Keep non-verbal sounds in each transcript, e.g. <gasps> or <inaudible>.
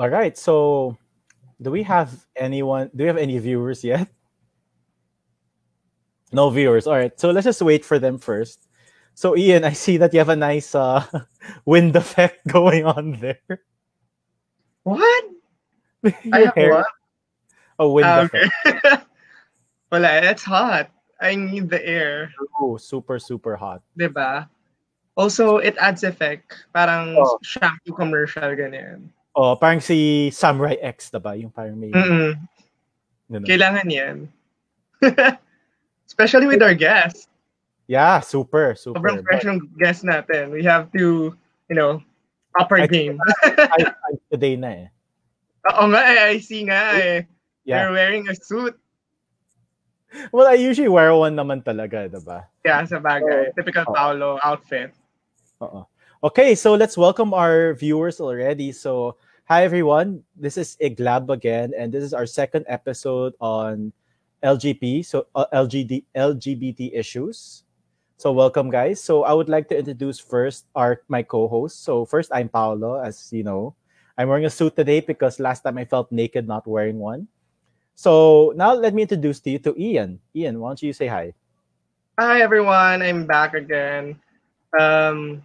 All right. So, do we have anyone? Do we have any viewers yet? No viewers. All right. So let's just wait for them first. So Ian, I see that you have a nice uh, <laughs> wind effect <laughs> going on there. What? <laughs> I have hair- what? A wind Ah, effect. Wala, it's hot. I need the air. Oh, super super hot. Diba? Also, it adds effect. Parang Oh. shampoo commercial, ganyan. Oh, parang si Samurai X, diba? Yung parang may Mm-mm. ganun. Kailangan yan. <laughs> Especially with our guests. Yeah, super super. Sobrang fresh yung guest natin. We have to, you know, up our I- game. <laughs> I, I, today na eh. Oo nga eh, I see nga eh. Yeah. You're wearing a suit. Well, I usually wear one naman talaga, diba? Yeah, sa bagay. Typical Oh. Paolo outfit. Uh-uh. Okay, so let's welcome our viewers already. So, hi everyone. This is Iglap again, and this is our second episode on LGP, so uh, LGD, LGBT issues. So, welcome, guys. So, I would like to introduce first our my co-host. So, first, I'm Paolo, as you know. I'm wearing a suit today because last time I felt naked not wearing one. So, now let me introduce to you to Ian. Ian, why don't you say hi? Hi everyone, I'm back again. Um,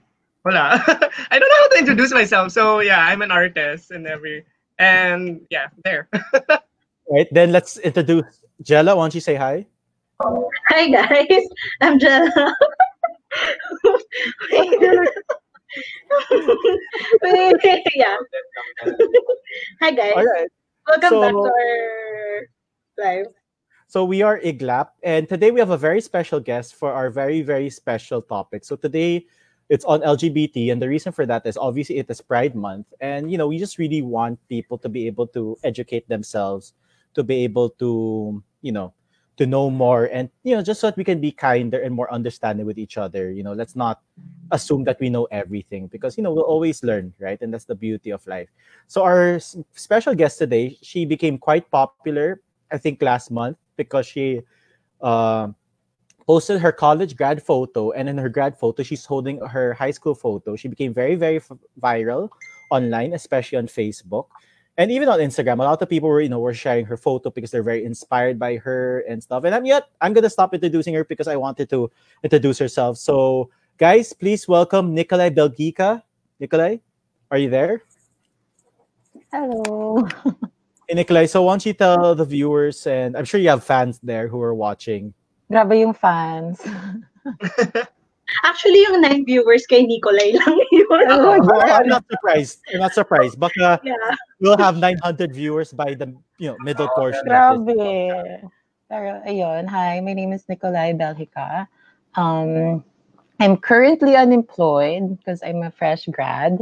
wala. <laughs> I don't know how to introduce myself. So yeah, I'm an artist and every and yeah, there. <laughs> Right, then let's introduce Jella. Why don't you say hi? Hi guys, I'm Jella. Wait, <laughs> yeah. Hi guys. All right. Welcome So- back to our live. So we are Iglap, and today we have a very special guest for our very, very special topic. So today it's on LGBT, and the reason for that is obviously it is Pride Month, and you know we just really want people to be able to educate themselves, to be able to you know to know more, and you know just so that we can be kinder and more understanding with each other. You know, let's not assume that we know everything because you know we'll always learn, right? And that's the beauty of life. So our special guest today, she became quite popular, I think, last month because she uh, posted her college grad photo, and in her grad photo, she's holding her high school photo. She became very, very f- viral online, especially on Facebook, and even on Instagram. A lot of people were, you know, were sharing her photo because they're very inspired by her and stuff. And I'm yet I'm gonna stop introducing her because I wanted to introduce herself. So, guys, please welcome Nikolai Belgica. Nikolai, are you there? Hello. Hey, Nikolai, so why don't you tell the viewers, and I'm sure you have fans there who are watching. Grabe yung fans. <laughs> Actually, yung nine viewers kay Nicolay lang <laughs> yun. Oh my I'm not surprised. I'm not surprised. Baka Yeah. we'll have 900 viewers by the you know middle portion. of this. Grabe. Pero ayun, hi, my name is Nicolai Belhica. Um, I'm currently unemployed because I'm a fresh grad.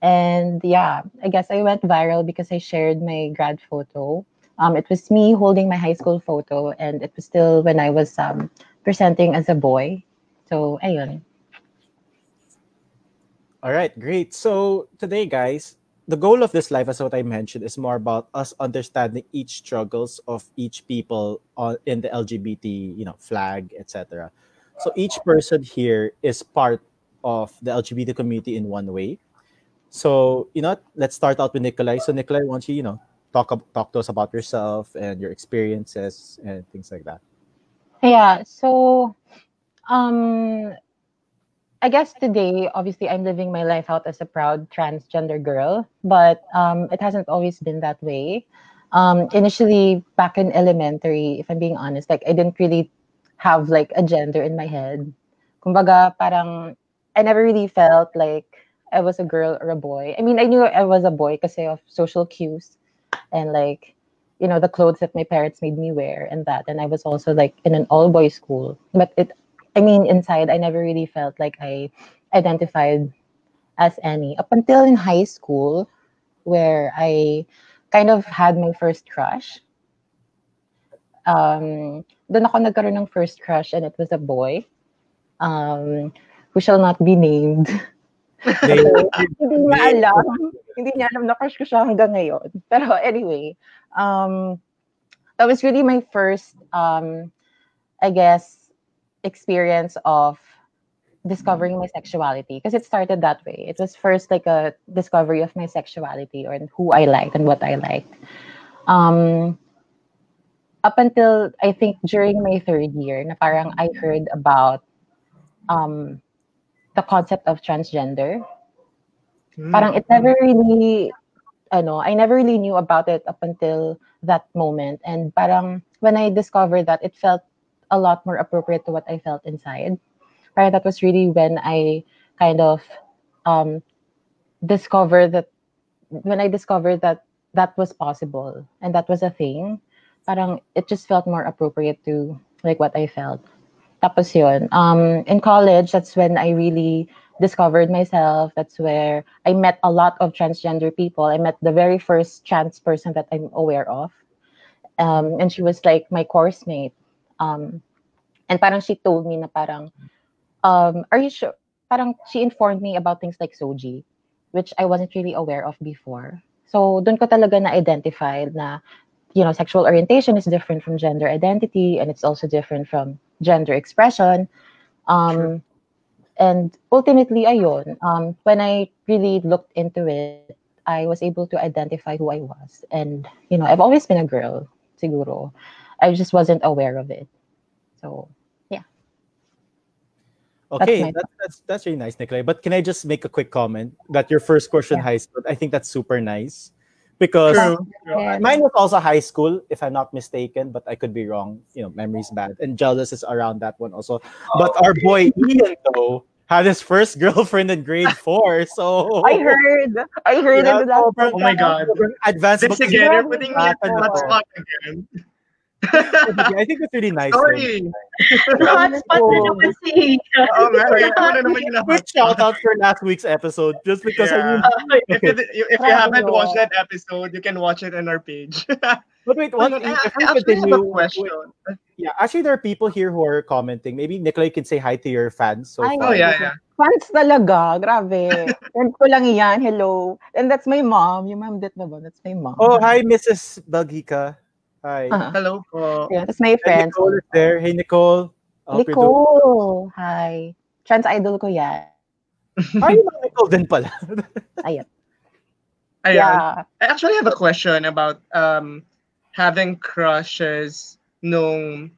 And yeah, I guess I went viral because I shared my grad photo. Um, it was me holding my high school photo, and it was still when I was um, presenting as a boy. So, ayun. All right, great. So today, guys, the goal of this live, as what I mentioned, is more about us understanding each struggles of each people on in the LGBT, you know, flag, etc. So each person here is part of the LGBT community in one way. So you know, let's start out with Nikolai. So Nikolai, why don't you, you know, talk talk to us about yourself and your experiences and things like that. Yeah, so um I guess today obviously I'm living my life out as a proud transgender girl, but um it hasn't always been that way. Um initially back in elementary, if I'm being honest, like I didn't really have like a gender in my head. Kumbaga parang I never really felt like I was a girl or a boy. I mean, I knew I was a boy because of social cues and like you know the clothes that my parents made me wear and that. And i was also like in an all boys school. But it i mean inside i never really felt like i identified as any. Up until in high school where i kind of had my first crush um doon ako nagkaroon ng first crush and it was a boy um who shall not be named <laughs> They- hindi <laughs> niya alam. <laughs> Hindi niya alam na crush ko siya hanggang ngayon. Pero anyway, um, that was really my first, um, I guess, experience of discovering my sexuality because it started that way. It was first like a discovery of my sexuality or who I liked and what I liked. Um, up until I think during my third year, na parang I heard about um, the concept of transgender. Mm. Parang it never really, ano, I never really knew about it up until that moment. And parang when I discovered that, it felt a lot more appropriate to what I felt inside. Parang that was really when I kind of um, discovered that, when I discovered that that was possible and that was a thing, parang it just felt more appropriate to like what I felt. Tapos yun, um, in college, that's when I really discovered myself. That's where I met a lot of transgender people. I met the very first trans person that I'm aware of. Um, and she was like my course mate. Um, and parang she told me na parang, um, are you sure? Parang she informed me about things like SOGIE, which I wasn't really aware of before. So doon ko talaga na-identify na, you know, sexual orientation is different from gender identity and it's also different from gender expression. Um, and ultimately, ayun, um, when I really looked into it, I was able to identify who I was. And, you know, I've always been a girl, siguro. I just wasn't aware of it. So, yeah. Okay, my that's that's that's really nice, Nikolai. But can I just make a quick comment that your first question Yeah. high school? I think that's super nice because True. yeah. mine was also high school, if I'm not mistaken, but I could be wrong. You know, memory's oh. bad, and jealous is around that one also. Oh, but our boy Ian though had his first <laughs> girlfriend in grade four, so <laughs> I heard. I heard Yeah, it. That so Oh my God. advanced. This again, you're Yeah, putting me yeah, in that spot again. I think it's really nice. though. Sorry. <laughs> Hotspot na naman si... Oo nga, kaya na naman yung Quick shout out for last week's episode, just because I Yeah. knew. If you, if you haven't oh. watched that episode, you can watch it on our page. <laughs> But wait, one I, thing, I if we actually have a continue, question. yeah, actually, there are people here who are commenting. Maybe Nikolai can say hi to your fans. So Ay, far. Oh, yeah, yeah. Fans talaga. Grabe. <laughs> Friend ko lang yan. Hello. And that's my mom. Yung mom dit na ba? That's my mom. Oh, hi, Mrs. Bagika. Hi. Ah, Hello po. yeah, that's my friend. Nicole is there. Hey, Nicole. I Nicole. Hi. Trans idol ko yan. <laughs> Ay, Nicole din pala. <laughs> Ayan. Yeah. I actually have a question about um having crushes nung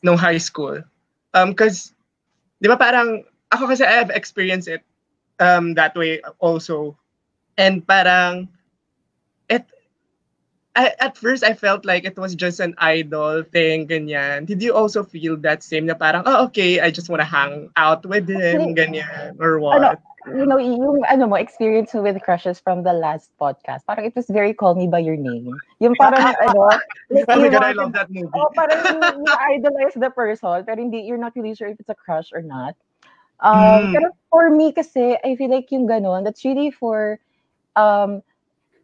nung high school. Um cuz 'di ba parang ako kasi I have experienced it um that way also. And parang I, at first I felt like it was just an idol thing ganyan. Did you also feel that same na parang oh okay, I just want to hang out with him ganyan or what? Ano, you know, yung ano mo, experience with crushes from the last podcast, parang it was very call me by your name. Yung parang <laughs> ano, like oh my god, I love that movie. Oh, parang you, you <laughs> idolize the person, pero hindi, you're not really sure if it's a crush or not. Um, Mm. Pero for me kasi, I feel like yung ganun, that's really for um,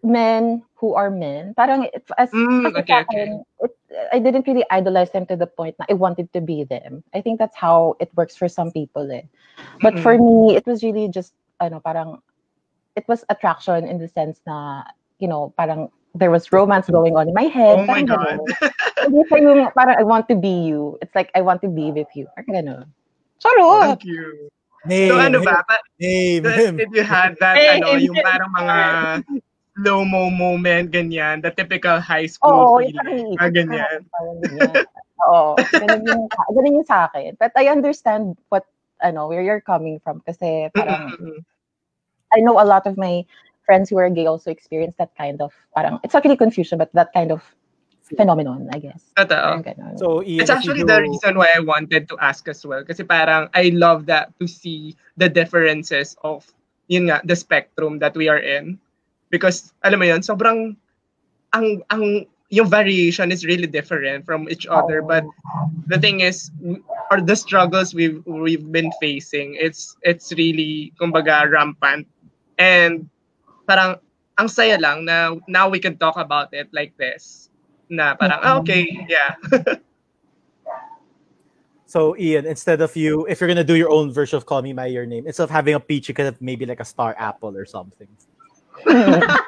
men who are men. Parang, it, as, Mm, kasi okay, sa akin, it, I didn't really idolize them to the point na I wanted to be them. I think that's how it works for some people eh. But for me, it was really just, ano, parang, it was attraction in the sense na, you know, parang there was romance going on in my head. Oh my God. ganun. Hindi pa yung parang I want to be you. It's like I want to be with you. Parang gano'n. Charot! Thank you. Name, So ano ba? Name so, him. if you had that, Hey, ano, him, yung parang mga slow-mo moment, ganyan, the typical high Oo, school parang feeling, ka, ganyan. Oo, ganun yung, ganun yung sa akin. But I understand what, ano, where you're coming from kasi parang Mm-mm-mm. I know a lot of my friends who are gay also experience that kind of parang it's not really confusion but that kind of phenomenon I guess. Totoo. So, Ian, It's actually do- the reason why I wanted to ask as well. Kasi parang I love that to see the differences of, yun nga, the spectrum that we are in. Because, alam mo yun, sobrang, ang, ang, yung variation is really different from each other. But the thing is, or the struggles we've, we've been facing, it's, it's really, kumbaga, rampant. And parang, ang saya lang na now we can talk about it like this. Na parang, ah, okay, yeah. <laughs> So, Ian, instead of you, if you're gonna do your own version of Call Me by Your Name, instead of having a peach, you could have maybe like a star apple or something. <laughs>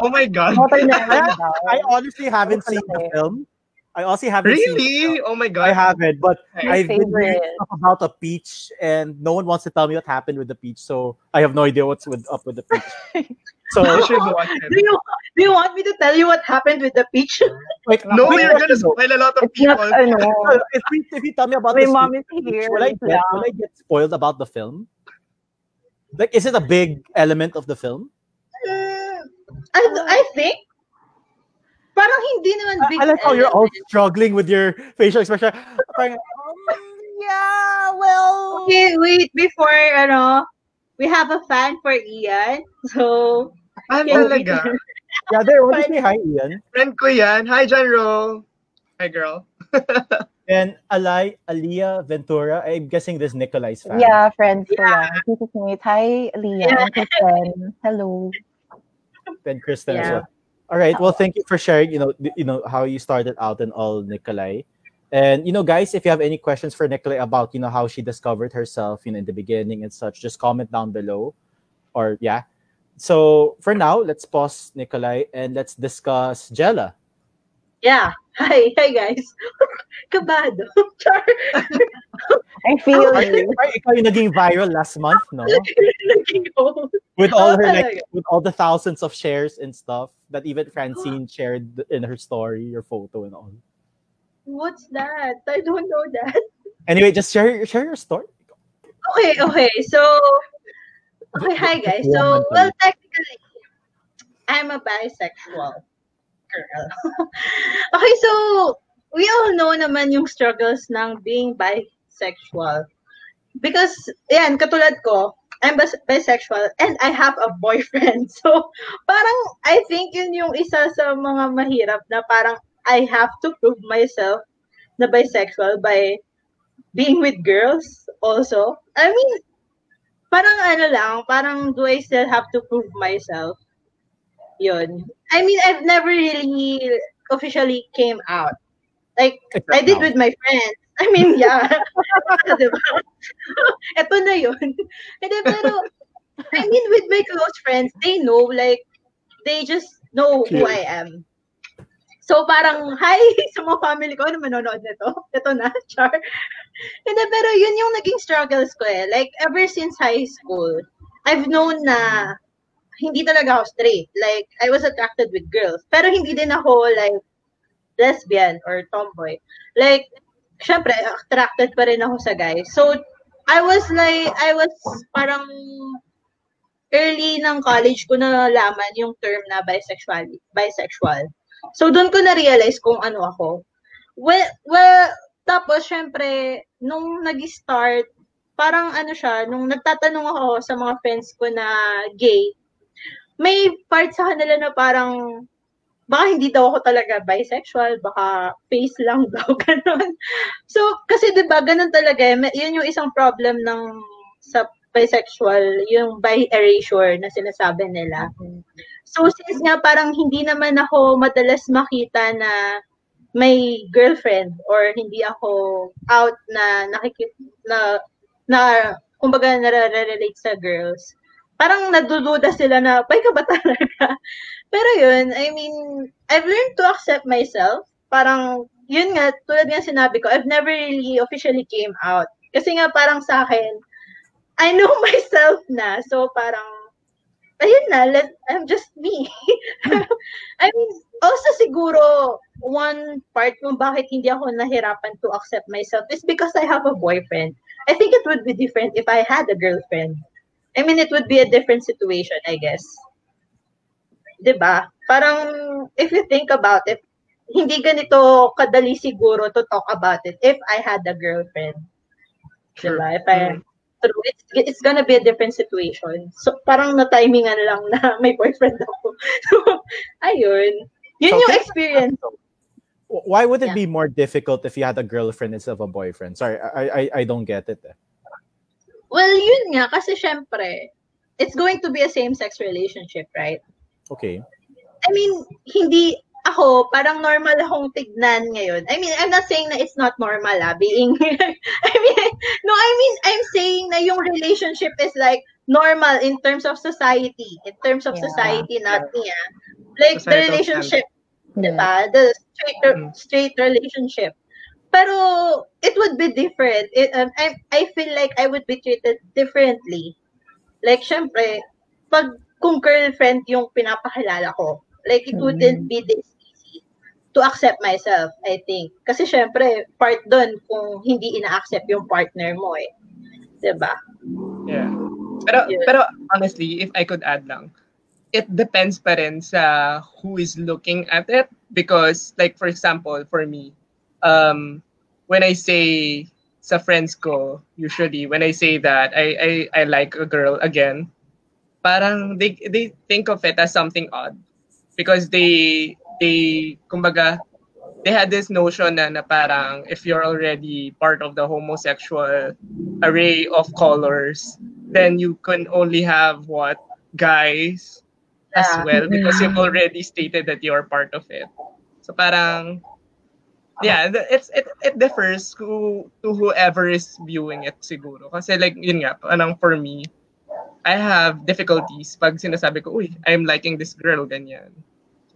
Oh my God. Watermelon <laughs> daw. I honestly haven't seen the film, I also haven't seen Really? Oh my god. I haven't, but My I've been reading stuff about a peach, and no one wants to tell me what happened with the peach, so I have no idea what's with, up with the peach. <laughs> So, You should watch Do you do you want me to tell you what happened with the peach? like, No, wait, you're gonna spoil a lot of It's people. ano, Uh, if, you, if you tell me about my the mom speech, is here. will I get lang. will I get spoiled about the film? Like, is it a big element of the film? I I think parang hindi naman big I like how you're all struggling with your facial expression. Parang, um, yeah, well. Okay, wait, before, ano, we have a fan for Ian. So, Ah, can we- talaga. <laughs> Yeah, there. Want to say hi, Ian? Friend ko yan. Hi, John Ro. Hi, girl. <laughs> And Alay, Alia Ventura. I'm guessing this Nikolai's fan. Yeah, friends ko yan. Teachers. Hi, Leah Yeah. and Hello. And Kristen as well. All right. Well, thank you for sharing. You know, you know how you started out and all, Nikolai. And you know, guys, if you have any questions for Nikolai about you know how she discovered herself, you know, in the beginning and such, just comment down below, or yeah. So for now, let's pause Nikolai and let's discuss Jella. yeah. Hi, hi guys. <laughs> Kabado. <laughs> Char. I feel Are, you. are ikaw yung naging viral last month, no? <laughs> Naging go. With all her like, <laughs> with all the thousands of shares and stuff that even Francine <gasps> shared in her story, your photo and all. What's that? I don't know that. <laughs> Anyway, just share share your story. Okay, okay. So, okay, <laughs> hi guys. So, well, technically, I'm a bisexual girl. okay, so, we all know naman yung struggles ng being bisexual. Because, yan, katulad ko, I'm bis- bisexual and I have a boyfriend. <laughs> So, parang, I think yun yung isa sa mga mahirap na parang I have to prove myself na bisexual by being with girls also. I mean, parang ano lang, parang do I still have to prove myself? Yun. I mean, I've never really officially came out. Like, I did with my friends. <laughs> I mean, yeah. <laughs> diba? <laughs> Ito na yun. Hindi, pero, I mean, with my close friends, they know, like, they just know who Cute. I am. So, parang, hi sa mga family ko, ano manonood nito? Ito na, char. Hindi, pero yun yung naging struggles ko eh. Like, ever since high school, I've known na hindi talaga ako straight. Like, I was attracted with girls. Pero hindi din ako, like, lesbian or tomboy. Like, syempre, attracted pa rin ako sa guys. So, I was like, I was parang early ng college ko na nalaman yung term na bisexual. bisexual. So, doon ko na-realize kung ano ako. Well, well, tapos, syempre, nung nag-start, parang ano siya, nung nagtatanong ako sa mga friends ko na gay, may part sa kanila na parang, baka hindi daw ako talaga bisexual, baka face lang <laughs> daw, ganun. So, kasi ba ganun talaga, eh. Yun yung isang problem ng sa bisexual, yung bi erasure na sinasabi nila. So, since nga parang hindi naman ako madalas makita na may girlfriend or hindi ako out na nakikip na na kumbaga nare-relate sa girls. Parang nadududa sila na, bay ka ba talaga? <laughs> Pero yun, I mean, I've learned to accept myself. Parang, yun nga, tulad nga sinabi ko, I've never really officially came out. Kasi nga parang sa akin, I know <laughs> myself na. So parang, ayun na, let, I'm just me. <laughs> I mean, also siguro, one part kung bakit hindi ako nahirapan to accept myself is because I have a boyfriend. I think it would be different if I had a girlfriend. I mean, it would be a different situation, I guess. 'Di ba? Parang, if you think about it, hindi ganito kadali siguro to talk about it if I had a girlfriend. 'Di ba? If I, it's, it's gonna be a different situation. So, parang na-timingan lang na <laughs> may boyfriend ako. So, ayun. Yun So, yung experience. Why would it Yeah. be more difficult if you had a girlfriend instead of a boyfriend? Sorry, I I, I don't get it. eh. Well, yun nga, kasi syempre, it's going to be a same-sex relationship, right? Okay. I mean, hindi ako, parang normal akong tignan ngayon. I mean, I'm not saying na it's not normal, ah, being, <laughs> I mean, no, I mean, I'm saying na yung relationship is like normal in terms of society, in terms of Yeah. society, not me, ah. Like, the Societal relationship, Yeah. diba? The straight, Mm. straight relationship. Pero it would be different. It, um, I, I feel like I would be treated differently. Like, syempre, pag kung girlfriend yung pinapakilala ko, like, it wouldn't be this easy to accept myself, I think. Kasi syempre, part doon kung hindi ina-accept yung partner mo eh. Diba? Yeah. Pero, Yeah. pero honestly, if I could add lang, it depends pa rin sa who is looking at it. Because, like, for example, for me, um, when I say sa friends ko, usually, when I say that I, I, I like a girl again, parang they, they think of it as something odd. Because they, they, kumbaga, they had this notion na, na parang if you're already part of the homosexual array of colors, then you can only have what guys as well because you've already stated that you're part of it. So parang yeah, it's it it differs to to whoever is viewing it siguro. Kasi like yun nga, parang for me, I have difficulties pag sinasabi ko, uy, I'm liking this girl ganyan.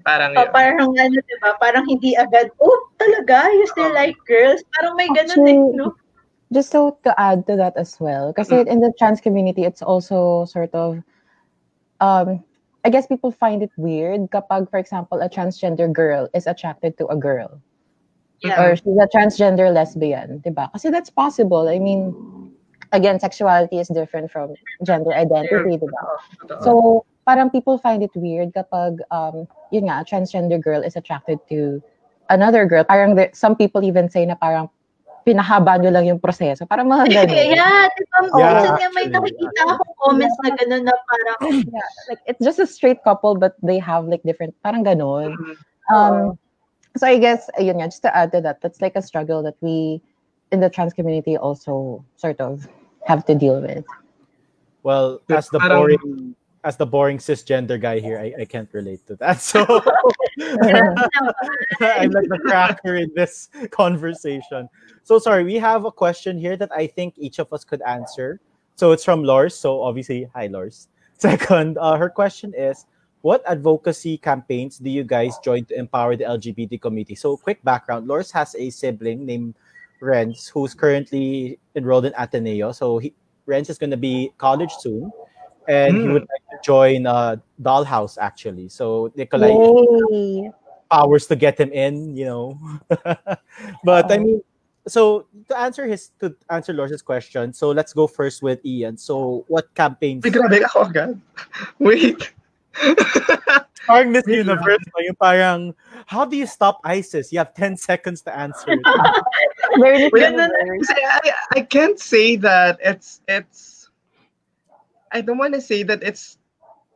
Parang Oh, yun. parang ano, diba? Parang hindi agad, oh, talaga? You still like girls? Parang may ganun Actually, no? just so to add to that as well, because Mm. in the trans community, it's also sort of, um, I guess people find it weird kapag, for example, a transgender girl is attracted to a girl. Yeah. or she's a transgender lesbian, diba? Kasi that's possible. I mean, again, sexuality is different from gender identity, diba? Totoo. So, parang people find it weird kapag, um, yun nga, a transgender girl is attracted to another girl. Parang there, some people even say na parang pinahaba nyo lang yung proseso. Parang mga <laughs> ganun. yeah, diba? Yeah, Minsan nga may nakikita akong comments na gano'n na parang, Yeah, like it's just a straight couple but they have like different parang ganun. Mhm. Um so I guess ayun nga just to add to that that's like a struggle that we in the trans community also sort of have to deal with. Well, as the boring as the boring cisgender guy here, I, I can't relate to that. <laughs> So I'm like the cracker in this conversation. So sorry, we have a question here that I think each of us could answer. So it's from Lars. So obviously, hi Lars. <laughs> Second, uh, her question is, what advocacy campaigns do you guys join to empower the LGBT community? So quick background: Lors has a sibling named Renz who's currently enrolled in Ateneo. So he, Renz is going to be college soon, and he Mm. would like to join uh, Dollhouse actually. So Nikolai Yay. powers to get him in, you know. <laughs> but I mean, so to answer his to answer Lors's question, so let's go first with Ian. So what campaigns? Ay, grabe ako agad. Wait. <laughs> <laughs> Parang Miss Wait lang. Universe, no? yung parang, how do you stop ISIS? You have 10 seconds to answer. <laughs> Very Wait, universe. Kasi I, I can't say that it's it's I don't want to say that it's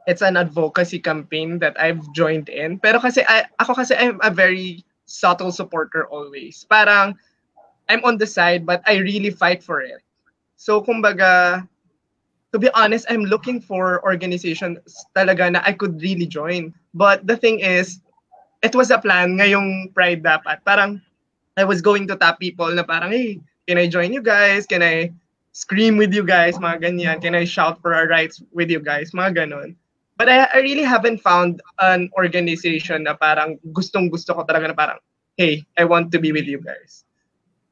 it's an advocacy campaign that I've joined in. Pero kasi I, ako kasi I'm a very subtle supporter always. Parang I'm on the side but I really fight for it. So kumbaga to be honest, I'm looking for organizations talaga na I could really join. But the thing is, it was a plan ngayong Pride dapat. Parang I was going to tap people na parang, hey, can I join you guys? Can I scream with you guys? Mga ganyan. Can I shout for our rights with you guys? Mga ganon. But I, I really haven't found an organization na parang gustong gusto ko talaga na parang, hey, I want to be with you guys.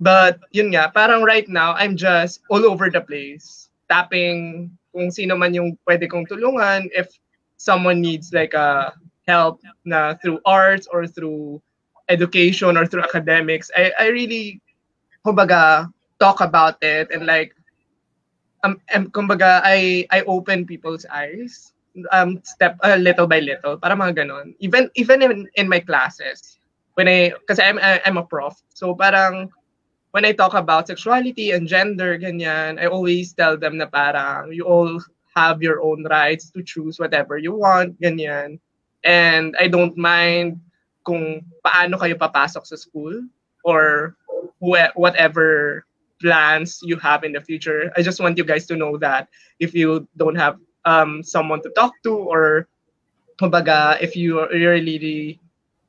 But yun nga, parang right now, I'm just all over the place. Tapping kung sino man yung pwede kong tulungan. If someone needs like a help na through arts or through education or through academics, I, I really, kumbaga, talk about it and like, um, um, kumbaga, I, I open people's eyes um, step uh, little by little, para mga ganon. Even, even in, in my classes, when I, kasi I'm, I'm a prof, so parang, when I talk about sexuality and gender, ganyan, I always tell them na parang, you all have your own rights to choose whatever you want, ganyan. And I don't mind kung paano kayo papasok sa school or wh- whatever plans you have in the future. I just want you guys to know that if you don't have um, someone to talk to or kumbaga, if you are really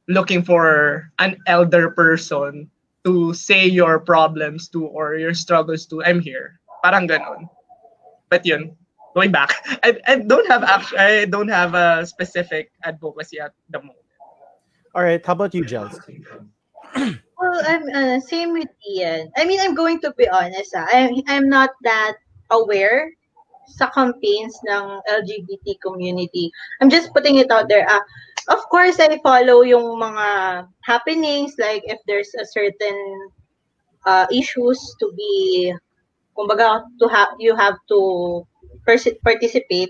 looking for an elder person to say your problems to or your struggles to, I'm here. Parang ganon. But yun, going back, <laughs> I, I don't have act- I don't have a specific advocacy at the moment. All right. How about you, Jels? <clears throat> Well, I'm uh, same with Ian. I mean, I'm going to be honest. Ah. I'm, I'm not that aware sa campaigns ng LGBT community. I'm just putting it out there. Ah, of course, I follow yung mga happenings, like if there's a certain uh, issues to be, kumbaga, to have you have to pers- participate.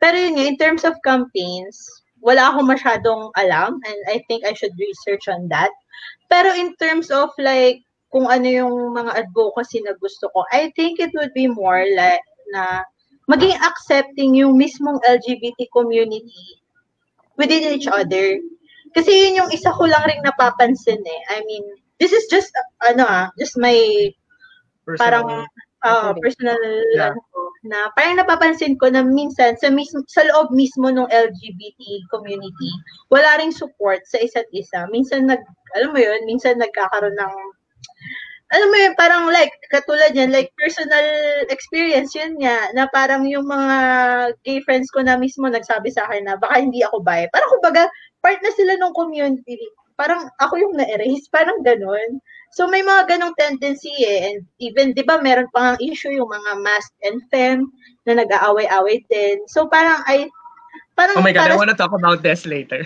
Pero yun in terms of campaigns, wala ako masyadong alam and I think I should research on that. Pero in terms of like, kung ano yung mga advocacy na gusto ko, I think it would be more like na maging accepting yung mismong LGBT community within each other. Kasi yun yung isa ko lang ring napapansin eh. I mean, this is just, uh, ano ah, just my parang uh, personal Yeah. ano ko, na parang napapansin ko na minsan sa mismo sa loob mismo ng LGBT community wala ring support sa isa't isa minsan nag alam mo yun minsan nagkakaroon ng alam mo yun, parang like, katulad yan, like personal experience yun nga, na parang yung mga gay friends ko na mismo nagsabi sa akin na baka hindi ako bi. Parang kumbaga, part na sila ng community. Parang ako yung na-erase, <laughs> parang ganun. So may mga ganong tendency eh. And even, di ba, meron pang issue yung mga mask and fem na nag-aaway-away din. So parang I, parang Oh my God, I para want to talk about this later.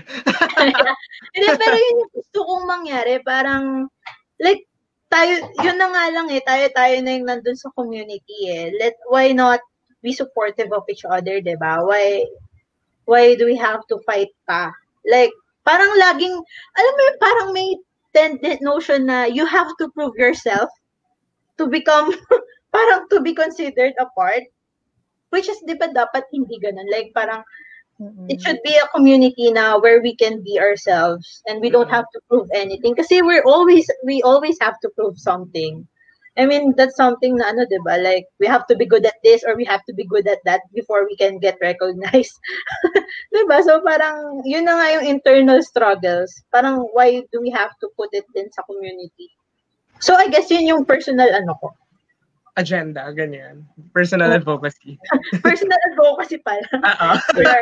<laughs> Hindi, pero yun yung gusto kong mangyari. Parang, like, tayo, yun na nga lang eh, tayo-tayo na yung nandun sa community eh. Let, why not be supportive of each other, di ba? Why, why do we have to fight pa? Like, parang laging, alam mo yun, parang may tendent notion na you have to prove yourself to become, <laughs> parang to be considered a part. Which is, di ba, dapat hindi ganun. Like, parang, Mm-mm. it should be a community now where we can be ourselves and we don't have to prove anything. Kasi we're always we always have to prove something. I mean that's something na ano 'di ba? Like we have to be good at this or we have to be good at that before we can get recognized. <laughs> 'di ba? So parang yun na nga yung internal struggles. Parang why do we have to put it din sa community? So I guess yun yung personal ano ko Agenda, ganyan. Personal advocacy. <laughs> <laughs> personal advocacy pala <laughs> Oo.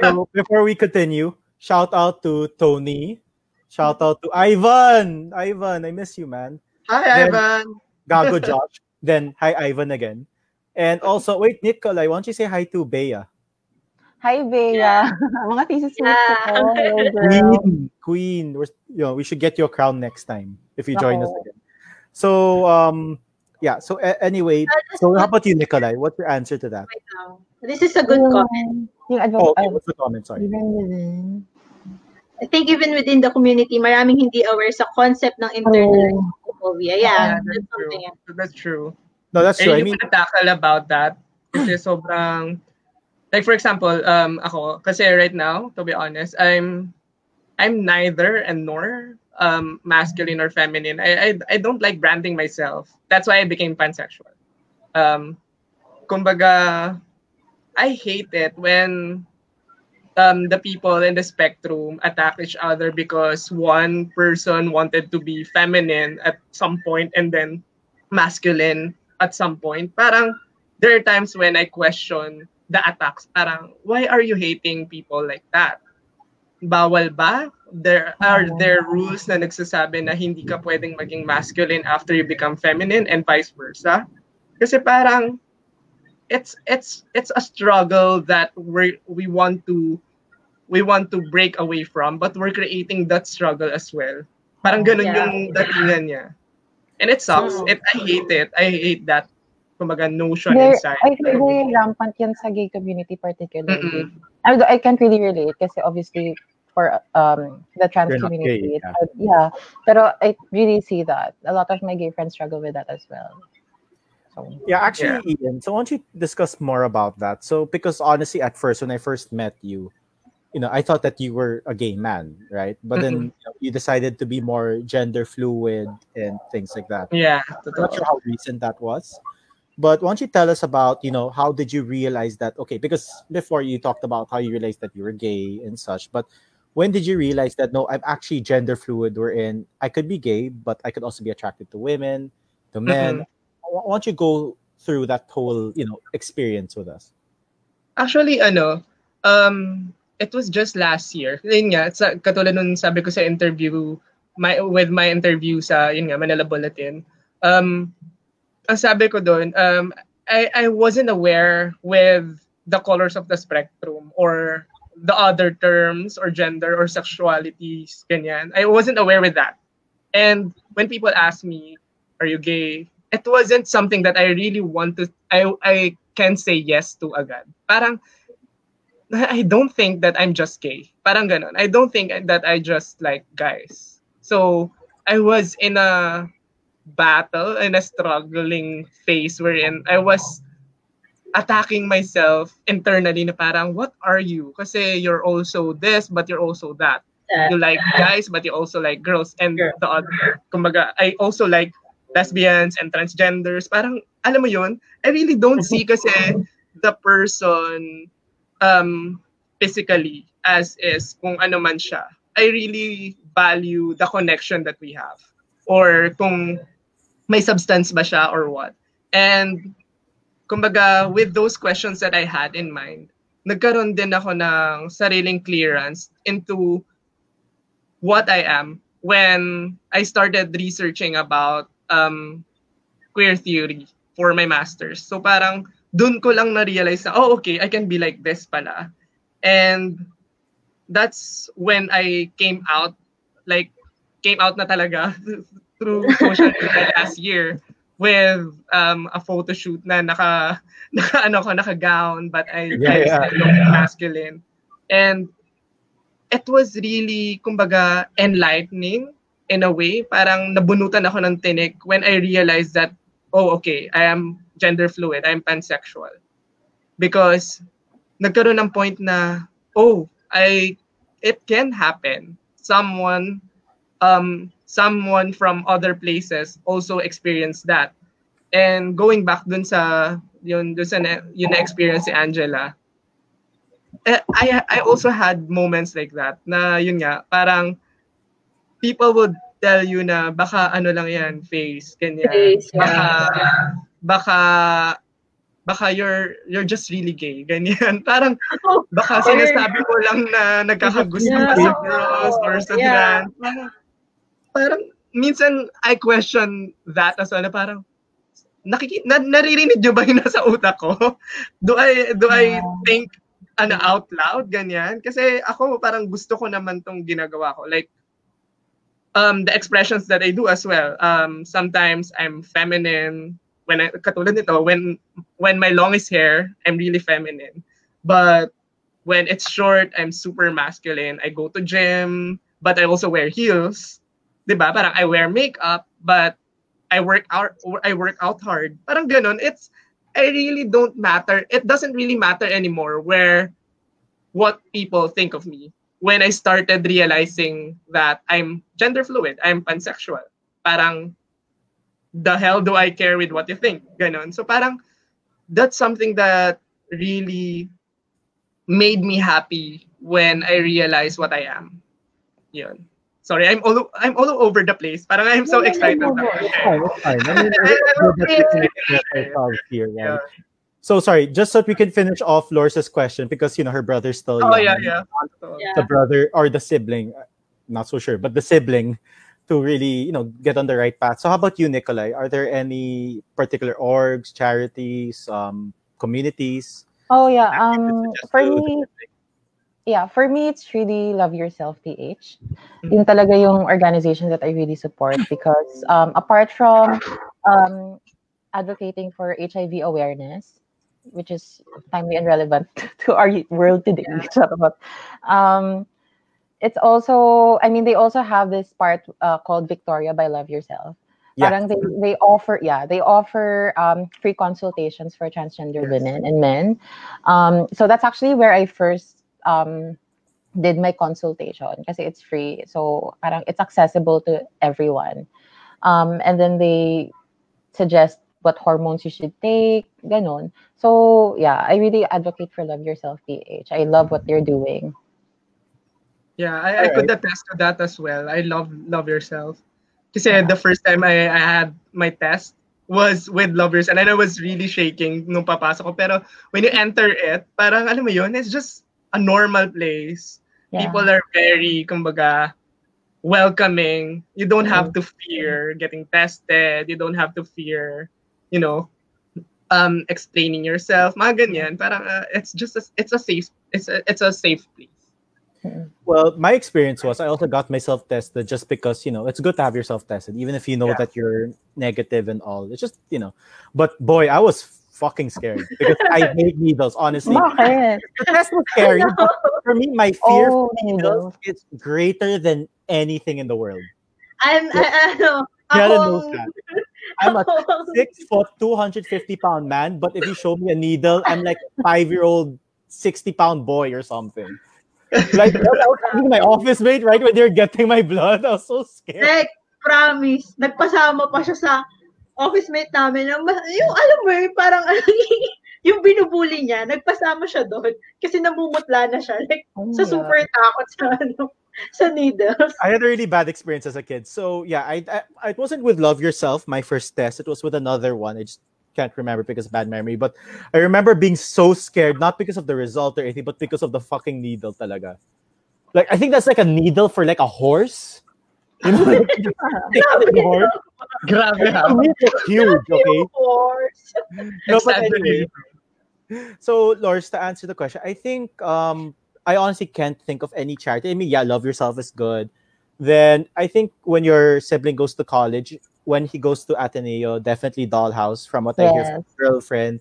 So before we continue, shout out to Tony. Shout out to Ivan. Ivan, I miss you, man. Hi, Then- Ivan. Gago Josh. then hi Ivan again. And also, wait, Nicolai, why don't you say hi to Bea? Hi, Bea. Yeah. Mga thesis mates Yeah. ko. Hello, girl. Queen, Queen. We're, you know, we should get your crown next time if you join us again. So, um, yeah. So a- anyway, so how about you, Nicolai? What's your answer to that? this is a good Yung- comment Yung advo- Oh, okay. ah, What's the comment? Sorry. even within. I think even within the community, maraming hindi aware sa concept ng internal Oh. Yeah, Yeah, that's that's true. something. That's true. No, that's I true. I really mean, tackle about that. Kasi <clears throat> sobrang, like for example, um, ako, kasi right now, to be honest, I'm, I'm neither and nor um, masculine or feminine. I, I, I don't like branding myself. That's why I became pansexual. Um, kumbaga, I hate it when um, the people in the spectrum attack each other because one person wanted to be feminine at some point and then masculine at some point. Parang there are times when I question the attacks. Parang why are you hating people like that? Bawal ba? There are there rules na nagsasabi na hindi ka pwedeng maging masculine after you become feminine and vice versa. Kasi parang it's it's it's a struggle that we we want to we want to break away from but we're creating that struggle as well. Parang ganun Yeah. yung datingan niya. And it sucks. Mm. It I hate it. I hate that kumbaga notion Very, inside. I think very rampant yan sa gay community particularly. Mm-mm. I, I can't really relate kasi obviously for um the trans You're community. gay, it's hard- yeah. Pero I really see that. A lot of my gay friends struggle with that as well. So Yeah, actually, Ian. So, why don't you discuss more about that? So, because honestly, at first, when I first met you, you know, I thought that you were a gay man, right? But then you, know, you decided to be more gender fluid and things like that. Yeah. I'm not sure how recent that was. But why don't you tell us about, you know, how did you realize that? Okay, because before you talked about how you realized that you were gay and such, but when did you realize that no, I'm actually gender fluid? Wherein I could be gay, but I could also be attracted to women, to men. Why why don't you go through that whole, you know, experience with us? Actually, ano, um, it was just last year. Yun nga, sa, katulad nung sabi ko sa interview, my, with my interview sa, yun nga, Manila Bulletin, um, ang sabi ko doon, um, I, I wasn't aware with the colors of the spectrum or the other terms or gender or sexualities, ganyan. I wasn't aware with that. And when people ask me, are you gay? It wasn't something that I really want to, I, I can say yes to agad. Parang, I don't think that I'm just gay. Parang ganon. I don't think that I just like guys. So, I was in a battle, in a struggling phase wherein I was attacking myself internally na parang, what are you? Kasi you're also this, but you're also that. You like guys, but you also like girls. And Girl. the other, kumbaga, I also like lesbians and transgenders. Parang, alam mo yun, I really don't see <laughs> kasi the person um, physically as is, kung ano man siya. I really value the connection that we have. Or kung may substance ba siya or what. And kumbaga, with those questions that I had in mind, nagkaroon din ako ng sariling clearance into what I am when I started researching about um, queer theory for my master's. So parang dun ko lang na-realize na, oh, okay, I can be like this pala. And that's when I came out, like, came out na talaga <laughs> through social media last year with um, a photo shoot na naka, <laughs> naka ano ko, naka-gown, but I, Yeah, I yeah. still look masculine. And it was really, kumbaga, enlightening in a way. Parang nabunutan ako ng tinik when I realized that, oh, okay, I am gender fluid, I'm pansexual. Because nagkaroon ng point na, oh, I, it can happen. Someone, um, someone from other places also experienced that. And going back dun sa, yun, dun sa na, yun na experience si Angela, eh, I I also had moments like that na yun nga parang people would tell you na baka ano lang yan face yeah. baka baka baka you're you're just really gay ganyan <laughs> parang baka sinasabi mo lang na nagkakagusto ka sa Yeah. girls or sa Yeah. trans parang, minsan I question that as well parang nakiki na, naririnig niyo ba yung nasa utak ko? <laughs> Do I do I think ano out loud? Ganyan. Kasi ako parang gusto ko naman tong ginagawa ko. Like um the expressions that I do as well. Um sometimes I'm feminine. When I, katulad nito when when my longest hair I'm really feminine. But when it's short I'm super masculine. I go to gym but I also wear heels 'di ba parang I wear makeup but I work out I work out hard parang ganun it's I really don't matter. It doesn't really matter anymore where what people think of me when I started realizing that I'm gender fluid, I'm pansexual. Parang the hell do I care with what you think? Ganon. So parang that's something that really made me happy when I realized what I am. Yun. Sorry, I'm all I'm all over the place. Parang I'm so No, excited. no, no. now. It's fine, it's fine. I mean, we're good that we can express ourselves here, right? Yeah. So sorry, just so that we can finish off Lors's question because you know her brother's still Oh young. yeah, yeah. So, Yeah. The brother or the sibling, uh, not so sure, but the sibling to really you know get on the right path. So how about you, Nikolai? Are there any particular orgs, charities, um, communities? Oh yeah. that you could Um, for me, public? Yeah, for me, it's really Love Yourself PH. Yun talaga yung organization that I really support because um, apart from um, advocating for HIV awareness, which is timely and relevant <laughs> to our world today, charot. <laughs> um, it's also, I mean, they also have this part uh, called Victoria by Love Yourself. Yeah. Parang they, they offer, yeah, they offer um, free consultations for transgender Yes. women and men. Um, so that's actually where I first um, did my consultation because it's free. So parang it's accessible to everyone. Um, and then they suggest what hormones you should take, ganon. So yeah, I really advocate for Love Yourself PH. I love what they're doing. Yeah, I, I could attest to that as well. I love love yourself. Kasi the first time I, I had my test was with Love Yourself and I was really shaking nung papasok ko. Pero when you enter it, parang alam mo yun, it's just a normal place. Yeah. People are very, kumbaga, welcoming. You don't have to fear getting tested. You don't have to fear, you know, um, explaining yourself. Mga ganyan. Parang, uh, it's just a, it's a safe, it's a, it's a safe place. Well, my experience was I also got myself tested just because, you know, it's good to have yourself tested, even if you know Yeah. that you're negative and all. It's just, you know, but boy, I was fucking scared because I <laughs> hate needles, honestly. Bakit? The test was scary, for me, my fear Oh, for needles is greater than anything in the world. I'm, I, ano, Karen ako, knows that. I'm a <laughs> six foot, 250 pound man, but if you show me a needle, I'm like five year old, 60 pound boy or something. Like, I my office mate, right, when they're getting my blood, I was so scared. like, promise, nagpasama pa siya sa office mate namin. Yung, alam mo parang, <laughs> yung binubuli niya, nagpasama siya doon. Kasi namumutla na siya. Like, Oh sa super takot sa, ano, sa needles. I had a really bad experience as a kid. So yeah, I, I it wasn't with Love Yourself, my first test. It was with another one. I just can't remember because of bad memory. But I remember being so scared, not because of the result or anything, but because of the fucking needle talaga. Like I think that's like a needle for like a horse. You know, like, <laughs> a horse. Grabe ha. To me, it was <laughs> huge, okay? Of. <laughs> No, but anyway. So, Lors, to answer the question, I think um, I honestly can't think of any charity. I mean, yeah, love yourself is good. Then I think when your sibling goes to college, when he goes to Ateneo, definitely Dollhouse. From what I hear from girlfriend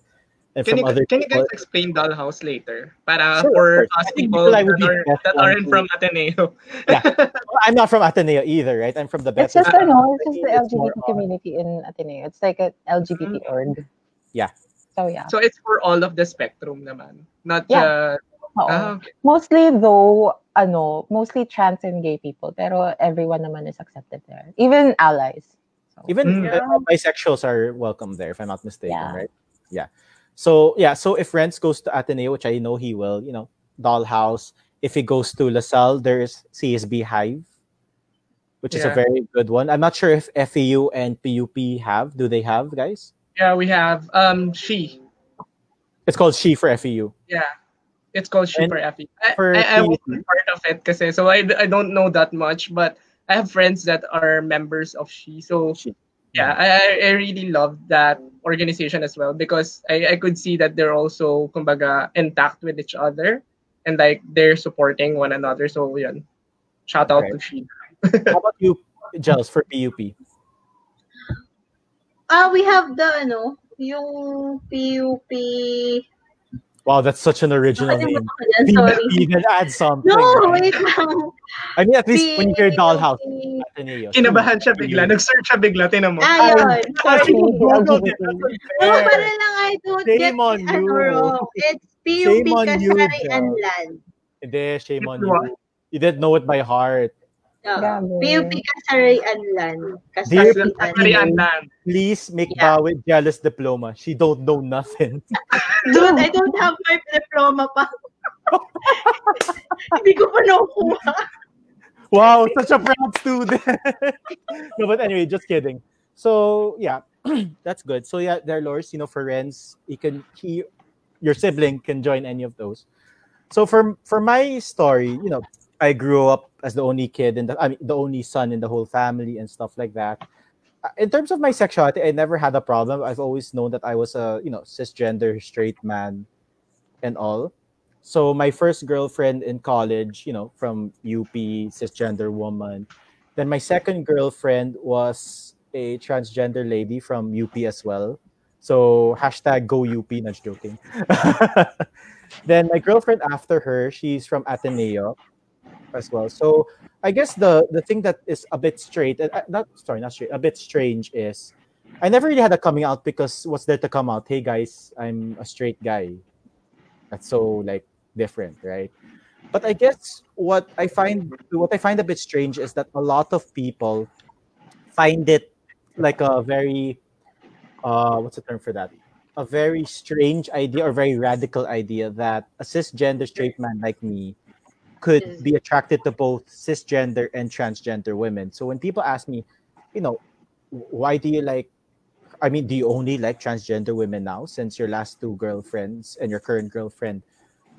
and Can from you, other can you guys explain Dollhouse later? Para Sure, for course. us I think people that, are, that aren't from Ateneo. <laughs> Yeah, I'm not from Ateneo either, right? I'm from the best. It's Bethel just ano, it's just the It's more LGBT on- community in Ateneo. It's like a LGBT org. Yeah. So yeah. so it's for all of the spectrum naman. Not Yeah. uh, Oo. Mostly though, ano, mostly trans and gay people, pero everyone naman is accepted there. Even allies. So, Even Mm. uh, bisexuals are welcome there, if I'm not mistaken, Yeah. right? Yeah. So yeah, so if Renz goes to Ateneo, which I know he will, you know, Dollhouse. If he goes to LaSalle, there's CSB Hive, which is a very good one. I'm not sure if FEU and PUP have. Do they have, guys? Yeah, we have um she. It's called She for FEU. Yeah. It's called She And for Effie. I, for I, I wasn't part of it kasi, so I, I don't know that much, but I have friends that are members of She. So She. Yeah, I, I- I really love that organization as well because I, I could see that they're also kumbaga intact with each other and like they're supporting one another. So yun. Shout out Right. to She. <laughs> How about you, Gels, for PUP? Ah, we have the, ano, yung PUP. Wow, that's such an original name. Sorry. <laughs> Then add something. No, right? wait lang. I mean, at least when you hear Dollhouse. Ateneo. Kinabahan siya bigla. Nag-search siya bigla. Tinan mo. Yun. Kasi Sorry. No, para lang I don't get Shame on ano you. wrong. It's Shame PUP on you, Kasarian. Land. Hindi, shame on you. You didn't know it by heart. No. Grabe. PUP Kasarian Land. Dear Kasarian Kasarian land. Please make Yeah. Bawit jealous diploma. She don't know nothing. <laughs> Dude, I don't have my diploma pa. <laughs> Hindi ko pa nakuha. wow, such a proud student. <laughs> no, but anyway, just kidding. So yeah, <clears throat> that's good. So yeah, there, are Lors, you know, for Renz, he can he your sibling can join any of those. So for for my story, you know, I grew up as the only kid and I mean the only son in the whole family and stuff like that. Uh, In terms of my sexuality, I never had a problem. I've always known that I was a you know cisgender straight man and all. So my first girlfriend in college, you know, from UP, cisgender woman. Then my second girlfriend was a transgender lady from UP as well. So hashtag go UP, not joking. <laughs> then my girlfriend after her, she's from Ateneo as well. So I guess the the thing that is a bit straight, uh, not sorry, not straight, a bit strange is I never really had a coming out because what's there to come out? Hey guys, I'm a straight guy. That's so like different, right? But I guess what I find what I find a bit strange is that a lot of people find it like a very uh what's the term for that? A very strange idea or very radical idea that a cisgender straight man like me could be attracted to both cisgender and transgender women. So when people ask me, you know, why do you like I mean, do you only like transgender women now since your last two girlfriends and your current girlfriend